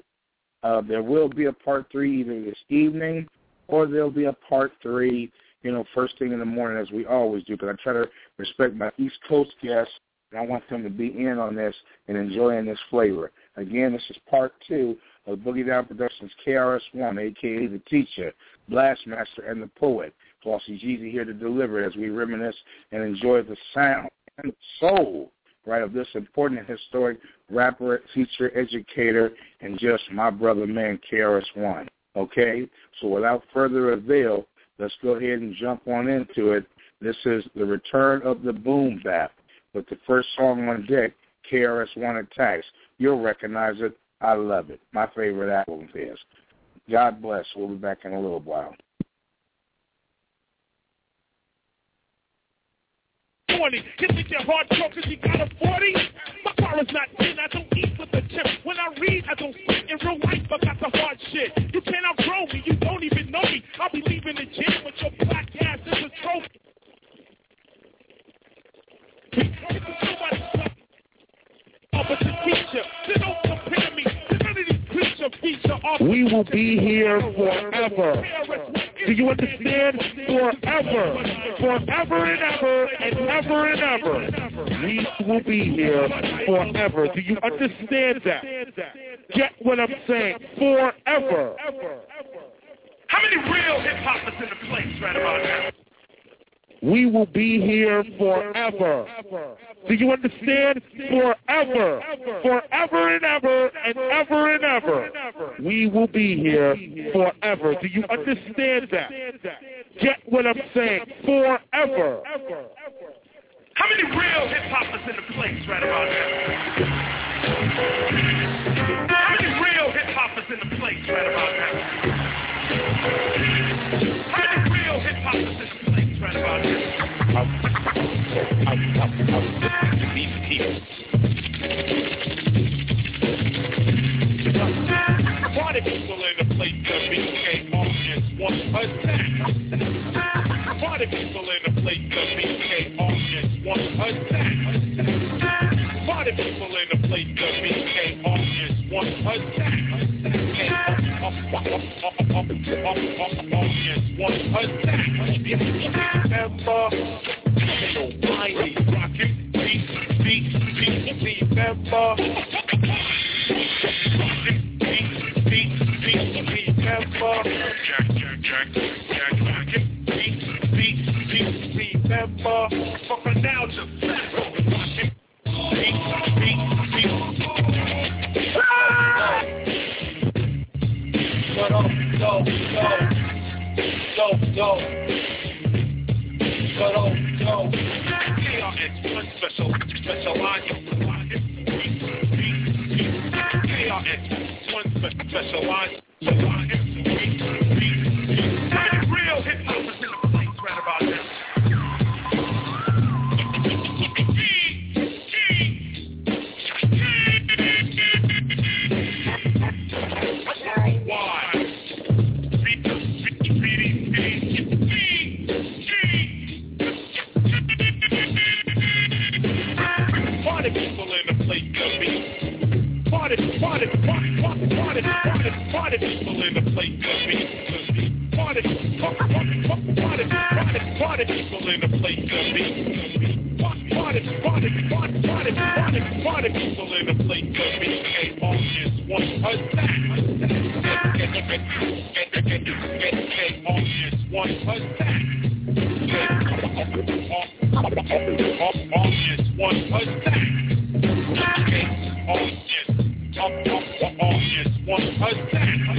Uh, there will be a part three either this evening or there'll be a part three, you know, first thing in the morning as we always do because I try to respect my East Coast guests and I want them to be in on this and enjoying this flavor. Again, this is part two of Boogie Down Productions KRS-One, a.k.a. The Teacher, Blastmaster, and the Poet. Flauxy GZ here to deliver as we reminisce and enjoy the sound and soul, right, of this important and historic rapper, teacher, educator, and just my brother man, KRS-One. Okay? So without further avail, let's go ahead and jump on into it. This is the return of the boom bap with the first song on deck, KRS-One Attacks. You'll recognize it. I love it. My favorite album is. God bless. We'll be back in a little while. 20. Hit with your hard truck cause you got a 40. My car is not in, I don't eat with the chip. When I read, I don't speak in real life, I got the hard shit. You can't outgrow me, you don't even know me. I'll be leaving the gym with your black We will be here forever. Do you understand? Forever. Forever and ever and ever and ever. We will be here forever. Do you understand that? Get what I'm saying? Forever. How many real hip hoppers in the place right about now? We will be here forever. Do you understand? Forever. Forever and ever and ever and ever. We will be here forever. Do you understand that? Get what I'm saying? Forever. How many real hip hoppers in the place right about now? How many real hip hoppers in the place right about now? How many real hip hoppers in the place right about now? These people. Party people in the place that became audience one attack. Party people in the place that became audience one attack. Party people in the place that became audience one attack. Audience one attack. Remember, nobody rocking beat, beat, beat, remember. Beat, beat, beat, remember. Jack, Jack, Jack, Jack, rocking beat, beat, beat, now, beat, beat, beat. Ah! Go, go, go, go, go, go, go. KRS One special, specialized. KRS One spe- specialized. Real party, party, party, people in the place to be. Party, party, party, party, party, people in the place to be. Party, party, party, party, party, party, people in the place to be. Came on this one attack. Came on this one attack. On this one attack. On this, on, on this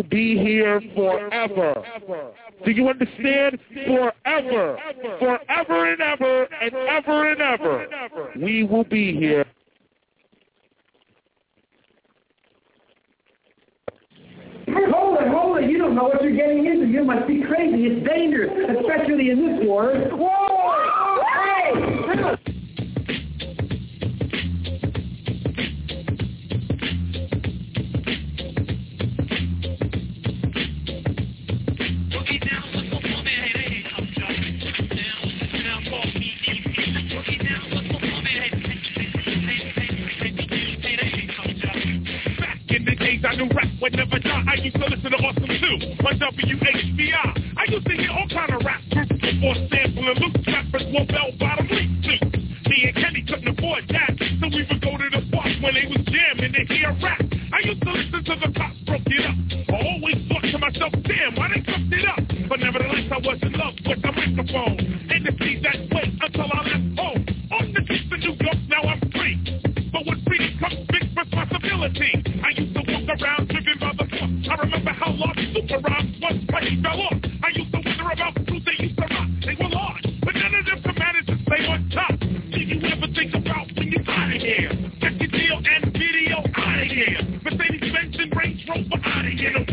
will be here forever. Do you understand? Forever. Forever and ever and ever and ever. We will be here. Hold it, hold it. You don't know what you're getting into. You must be crazy. It's dangerous, especially in this war. Whoa! Hey! I rap would never die, I used to listen to Awesome 2 on WHBI. I used to hear all kind of rap groups before sampling loose rappers wore bell-bottom Lee suits. Me and Kenny couldn't afford that, so we would go to the park when they was jamming to hear rap. I used to listen to the cops broke it up. I always thought to myself, damn, why they fucked it up? But nevertheless, I was in love with the microphone. And to see that way until I left home. On the streets of New York, now I'm free. But with freedom comes big responsibility. Around driven by the thought. I remember how large super rhymes was when he fell off. I used to wonder about who they used to rock. They were large, but none of them could manage to stay on top. Did you ever think about when you're out of here? Check your deal and video out of here. Mercedes Benz and Range Rover out of here.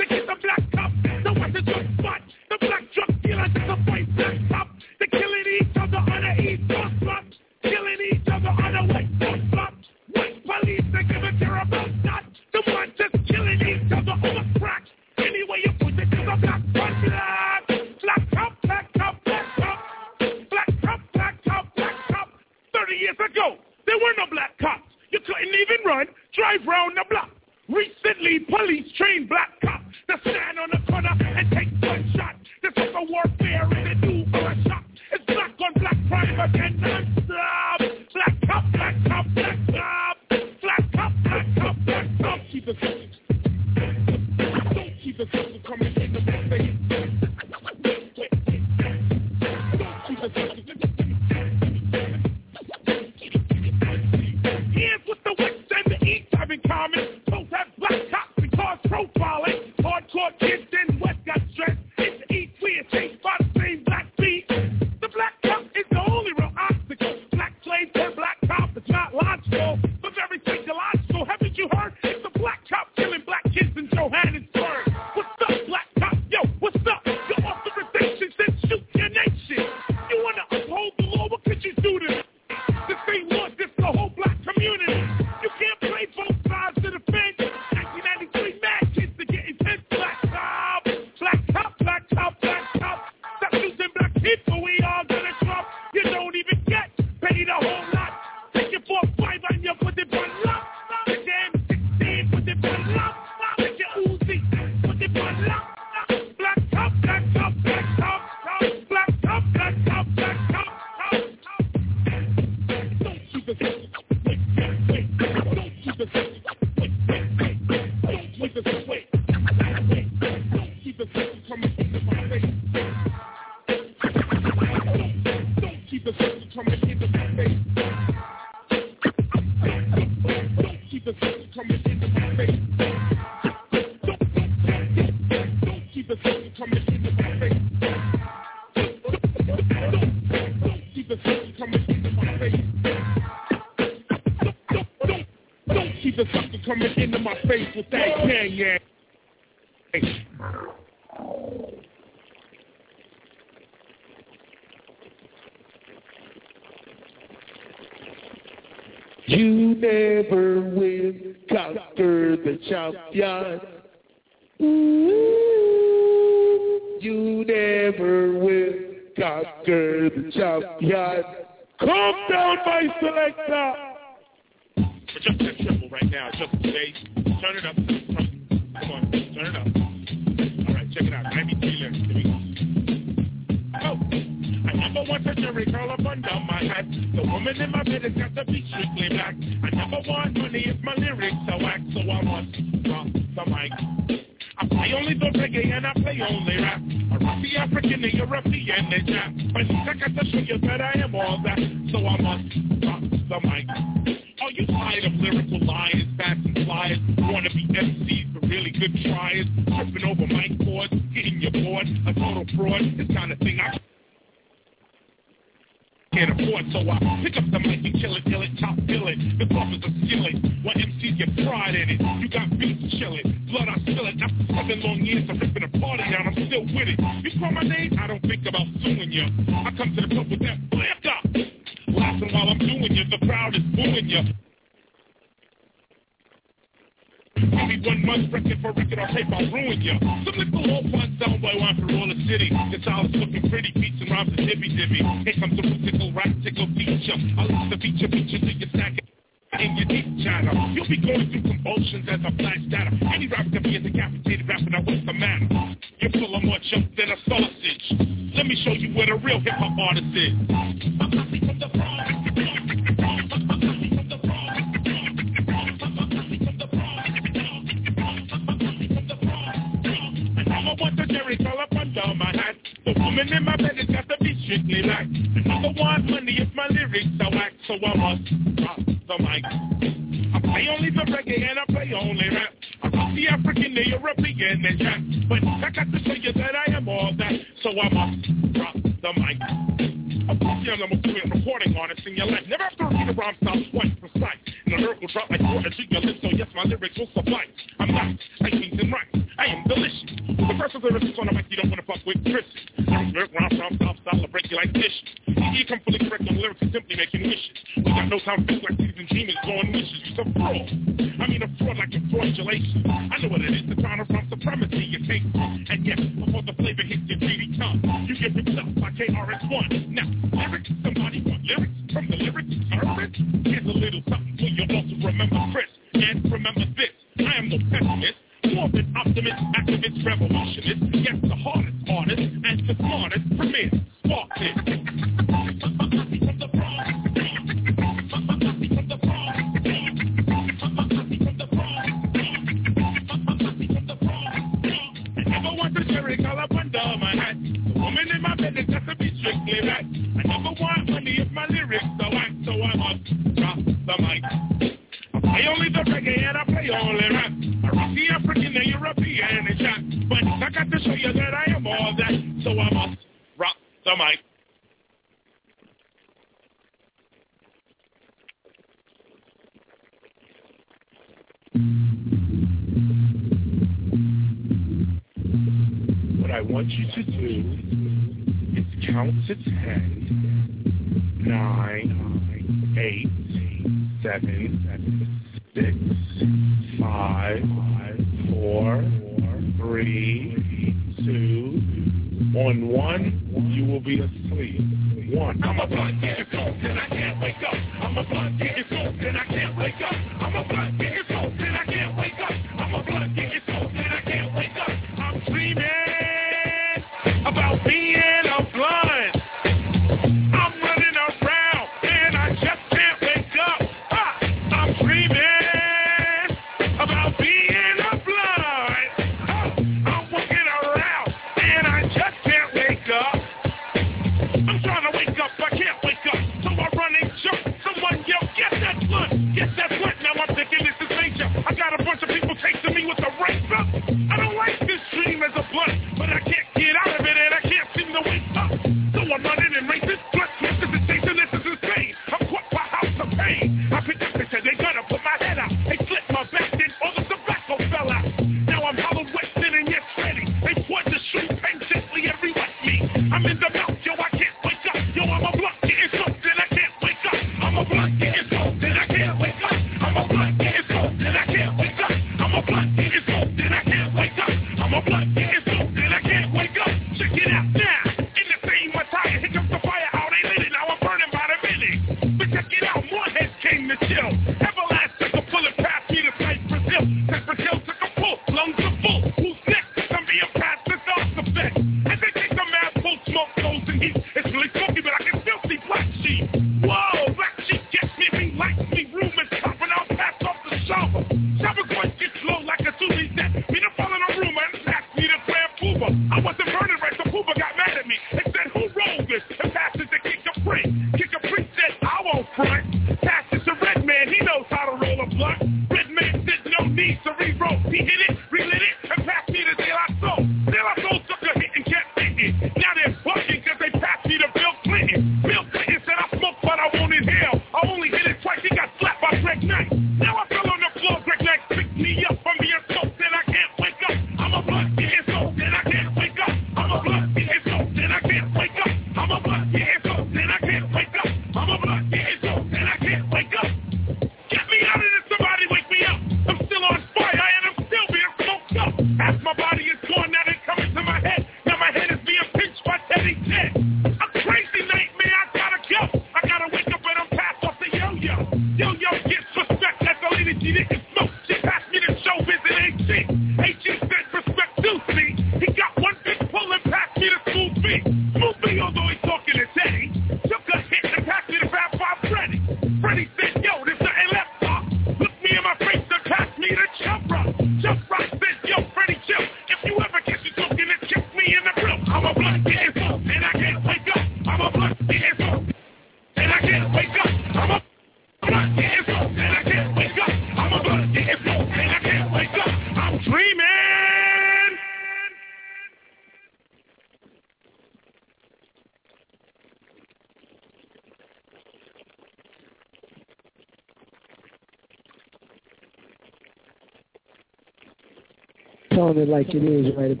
it like it is right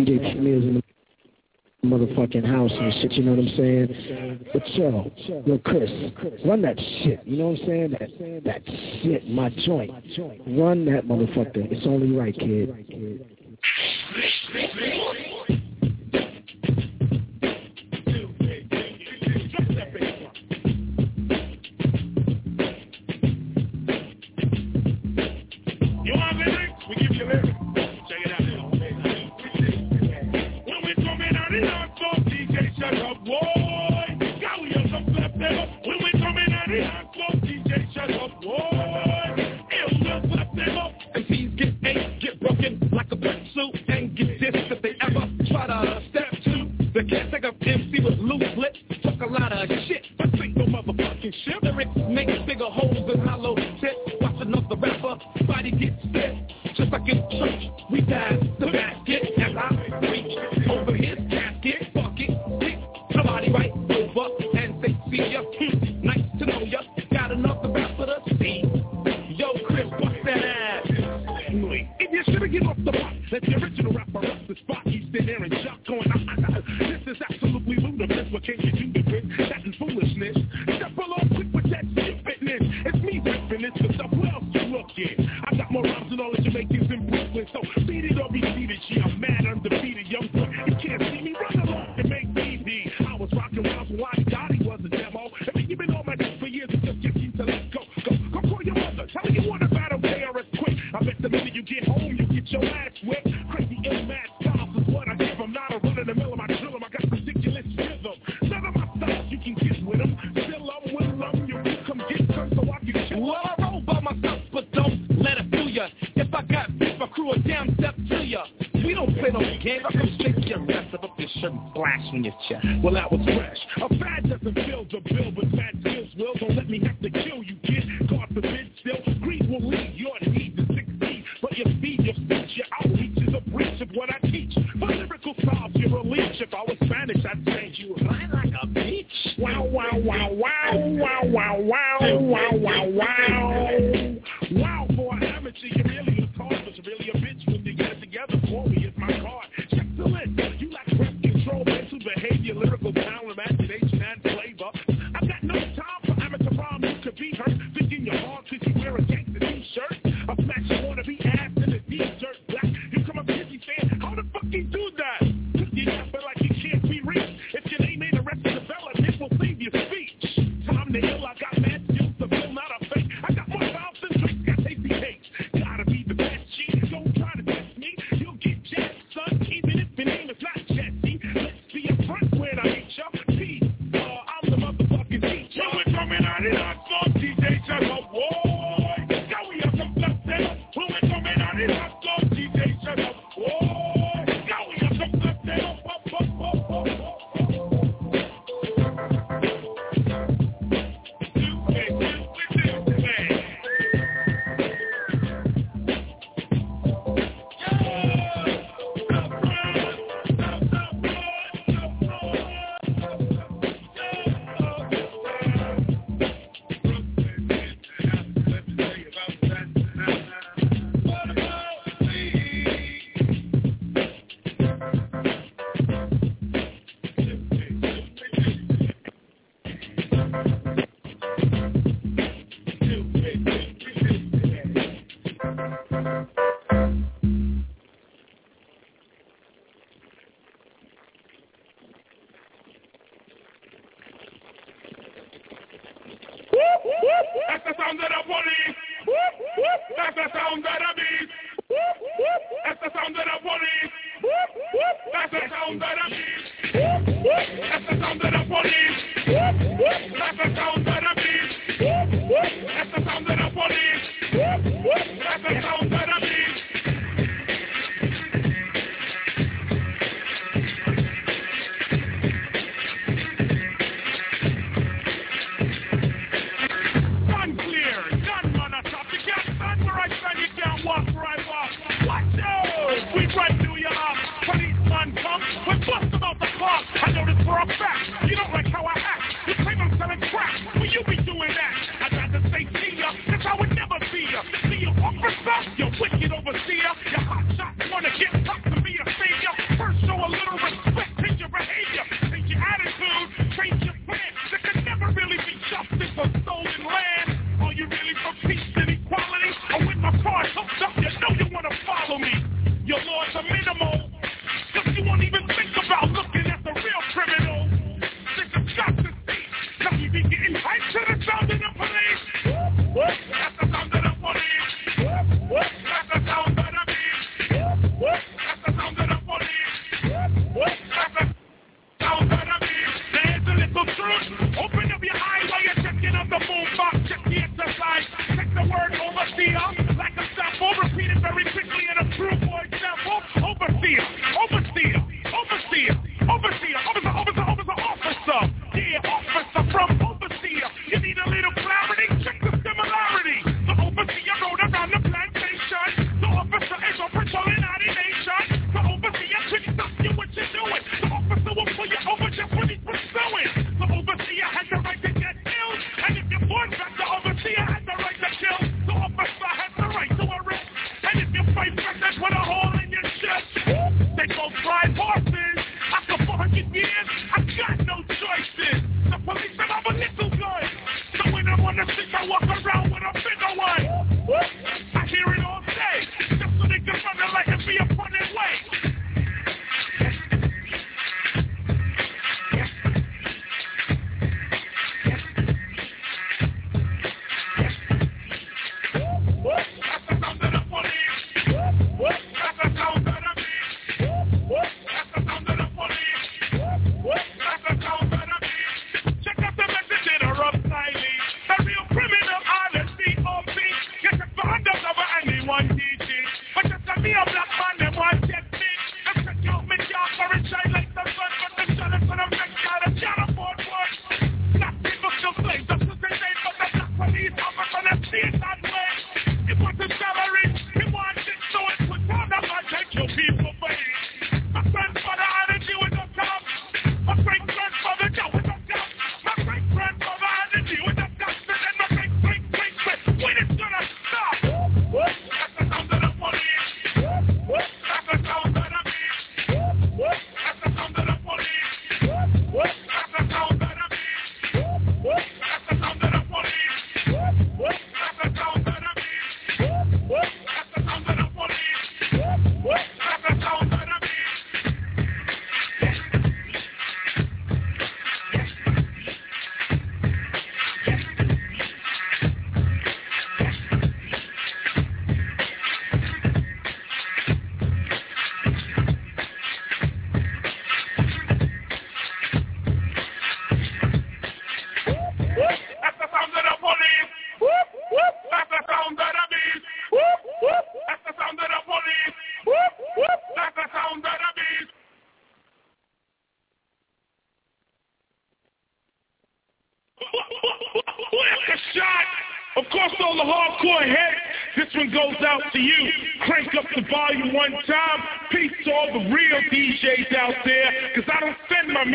DJ in the motherfucking house and shit, you know what I'm saying? But yo, yo Chris, run that shit, you know what I'm saying? That, that shit, my joint. Run that motherfucker. It's only right, kid. together, glorious, my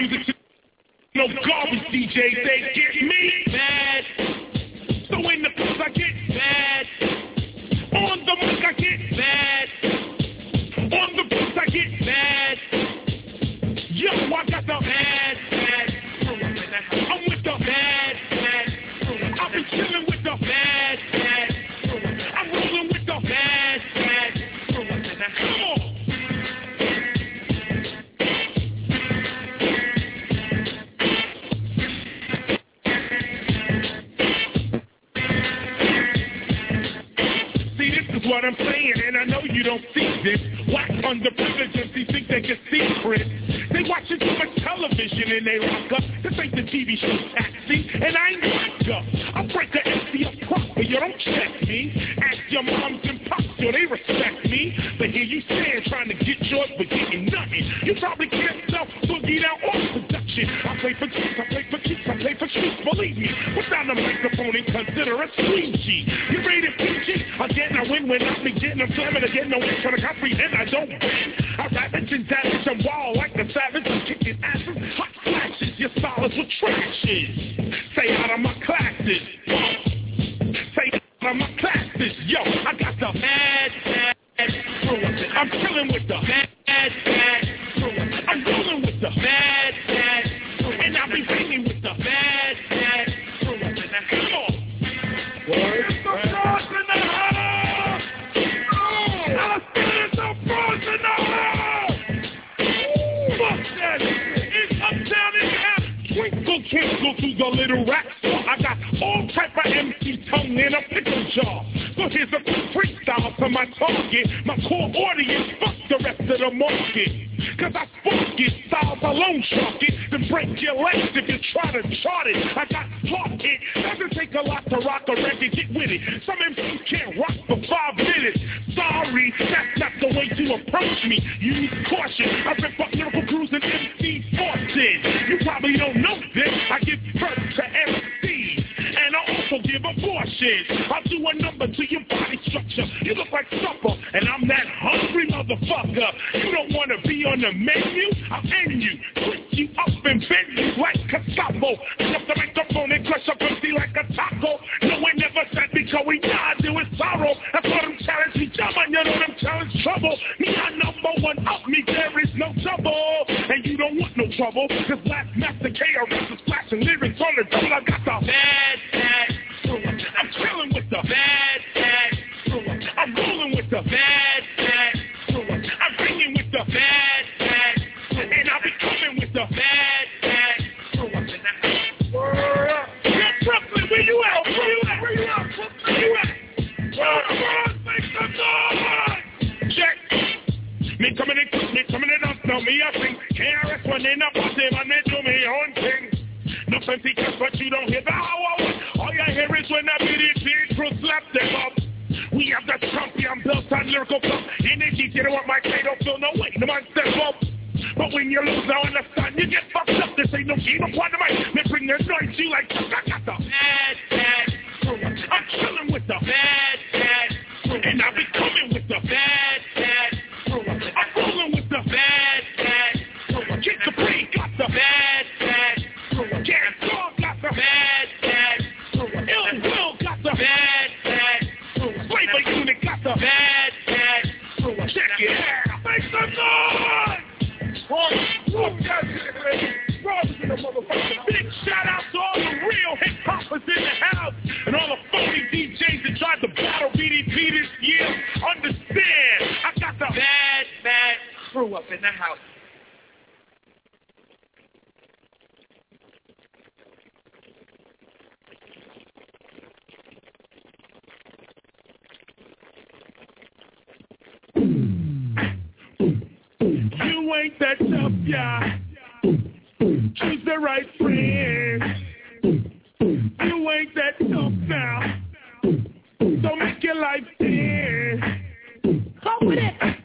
music again I win when I begin. I'm slamming again, no one's trying to comprehend, I don't win. I ravage and damage, I'm wild like the savage, I'm kicking asses, hot flashes, your solids with trashes. Stay out of my classes. Stay out of my classes. Yo, I got the mad, mad, I'm chilling with the mad, through the little rap. I got all type of MC tongue in a pickle jar. So here's a freestyle to my target. My core audience, fuck the rest of the market. Cause I spark it, styles alone chalk it, then break your legs if you try to chart it. I got heart it, doesn't take a lot to rock a record, get with it. Some MCs can't rock for five minutes. Sorry, that's not the way to approach me. Use caution, I rip up lyrical crews and MC forces. You probably don't know this, I give birth to MCs. Also give abortions. I'll do a number to your body structure. You look like supper, and I'm that hungry motherfucker. You don't want to be on the menu? I'll end you, twist you up and bend you like cassavo. Pick up the microphone and crush up empty like a taco. No one never said because we died, there was sorrow. That's challenge me, jump on you know them challenge trouble. Me, I'm number one up me, there is no trouble. And you don't want no trouble, cause Blastmaster KRS is flashing lyrics on the double. I got the bad, bad, I'm the bad, bad, I'm rolling with the bad, bad, I'm bringing with the bad, bad, and I'll be coming with the bad, bad. Yeah, Brooklyn, where you at? Where you at? Where you at? Where you at? Where the world make some noise? Check. Me coming in, me coming in, don't know me, I think. KRS-One in a party, man, they do me own thing. No fancy cuss, but you don't hear the hour. All you hear is when I beat it, beat through slap them up. We have the champion built on lyrical pump. Energy, you know what my K don't feel no way. The man step up. But when you lose, I understand you get fucked up. This ain't no game upon the mic. They bring their noise, you like, I got the bad, bad. I'm chilling with the bad, bad. crew. And I'll be coming with the bad, bad. crew. I'm rolling with the bad, bad. crew. Get the brain, got the bad. Bad, bad. Ill Will got the bad, bad. Flavor Unit got the bad, bad. Check it out. Make some noise. Big shout out to all the real hip hoppers in the house and all the phony DJs that tried to battle BDP this year. Understand, I got the bad, bad crew up in the house. Ain't that tough guy. Choose the right friend. You ain't that tough now. So make your life dance. Come with it.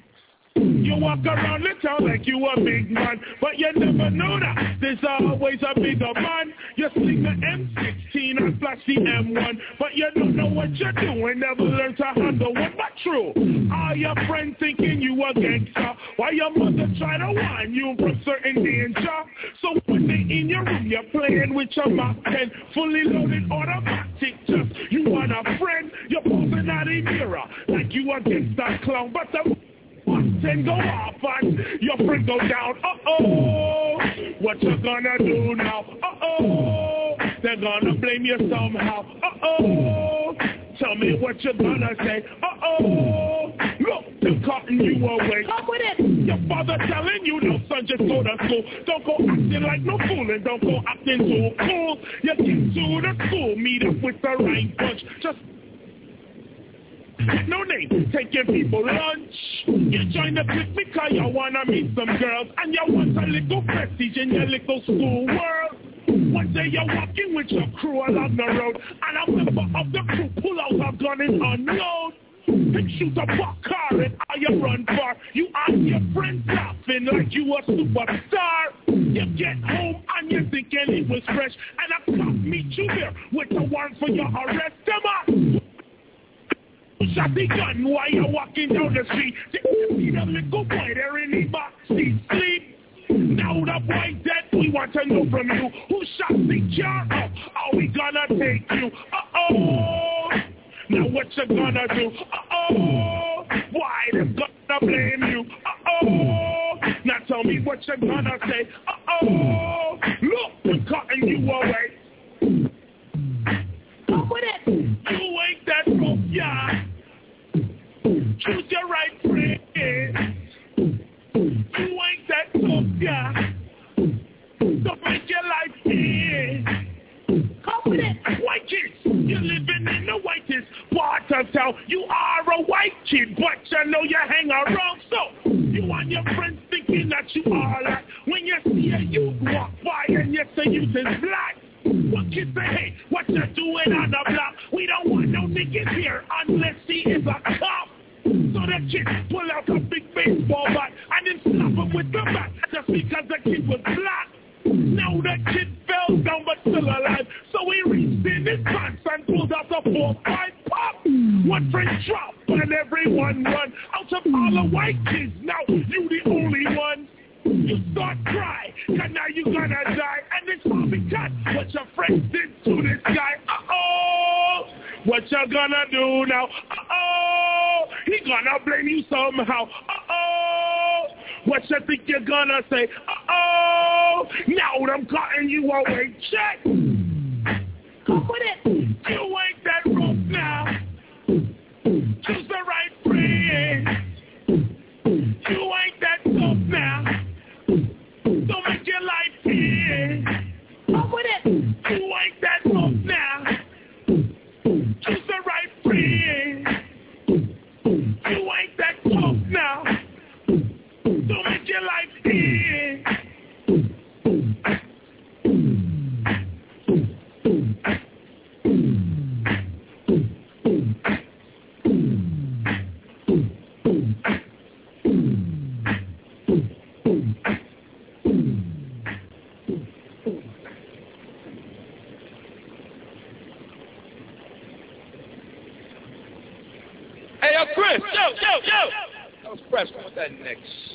You walk around the town like you a big man, but you never know that there's always a bigger man. You sling the M16 and flash the M1, but you don't know what you're doing. Never learn to handle what but true. All your friends thinking you a gangster, while your mother try to warn you from certain danger. So when they in your room, you're playing with your Mac 10, fully loaded automatic. Just you want a friend, you're posing out a mirror like you a gangster clown, but the then go off and your friend go down. Uh-oh, what you gonna do now? Uh-oh, they're gonna blame you somehow. Uh-oh, tell me what you're gonna say. Uh-oh, look, they're cutting you away. Come with it. Your father telling you, no son, just go to school. Don't go acting like no fool and don't go acting too cool. You get to the school, meet up with the right bunch. Just no name, taking people lunch. You join the clique because you wanna meet some girls and you want a little prestige in your little school world. One day you're walking with your crew along the road and a member of the crew pull out a gun and unload. And shoot a buck car and all you run for. You and your friends laughing like you a superstar. You get home and you're thinking it was fresh. And a cop meet you there with a warrant for your arrest. Up. Shot the gun while you're walking down the street. See the little boy there in the box seat sleep. Now the boy dead, we want to know from you who shot the car up. Are we gonna take you? Uh-oh. Now what you gonna do? Uh-oh. Why they gonna blame you? Uh-oh. Now tell me what you gonna say. Uh-oh. Look, we're cutting you away. Come with it. You ain't that rough, yeah. Choose your right friend. You ain't that tough, yeah. Don't make your life end. Come with it. White kids, you're living in the whitest part of town. You are a white kid, but you know you hang around. So you and your friends thinking that you are like when you see a youth walk by and you say you is black. What kids say, what you doing on the block? We don't want no niggas here unless he is a cop. So the kid pull out a big baseball bat and then slap him with the bat just because the kid was black. Now the kid fell down but still alive. So he reached in his pants and pulled out a four five pop. One friend dropped and everyone run. Out of all the white kids, now you the only one. You start crying, cause now you gonna die. And it's all because what your friends did to this guy. Uh-oh, what you gonna do now? Uh-oh, he gonna blame you somehow. Uh-oh, what you think you're gonna say? Uh-oh, now I'm cutting you away. Check. Come with it. You ain't that rough now. Choose the right friend. You your life end. Come with it. You ain't that tough now. Choose the right friend. You ain't that tough now. Don't make your life Hey, What's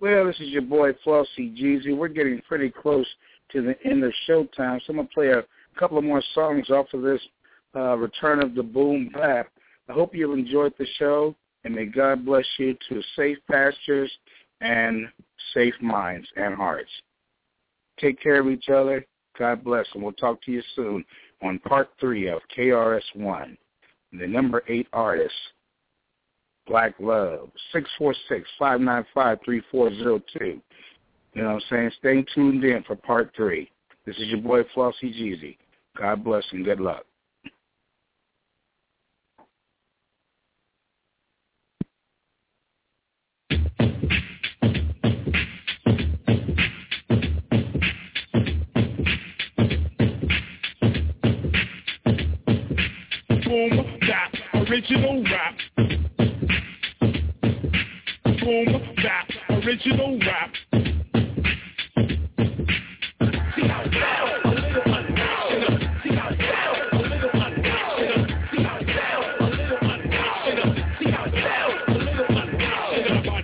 Well, this is your boy Flauxy GZ. We're getting pretty close to the end of showtime, so I'm gonna play a couple of more songs off of this uh, Return of the Boom Bap. I hope you enjoyed the show, and may God bless you to safe pastures and safe minds and hearts. Take care of each other. God bless, and we'll talk to you soon on part three of KRS-One, the number eight artist. Black Love, 646-595-3402. You know what I'm saying? Stay tuned in for part three. This is your boy Flauxy GZ. God bless and good luck.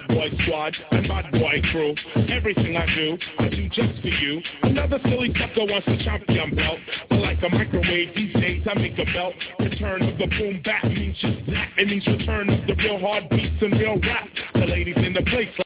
Boy squad and bad boy crew. Everything I do, I do just for you. Another silly sucker wants a champion belt. But like a microwave these days, I make a belt. Return of the boom bap means just that. It means return of the real hard beats and real rap. The ladies in the place.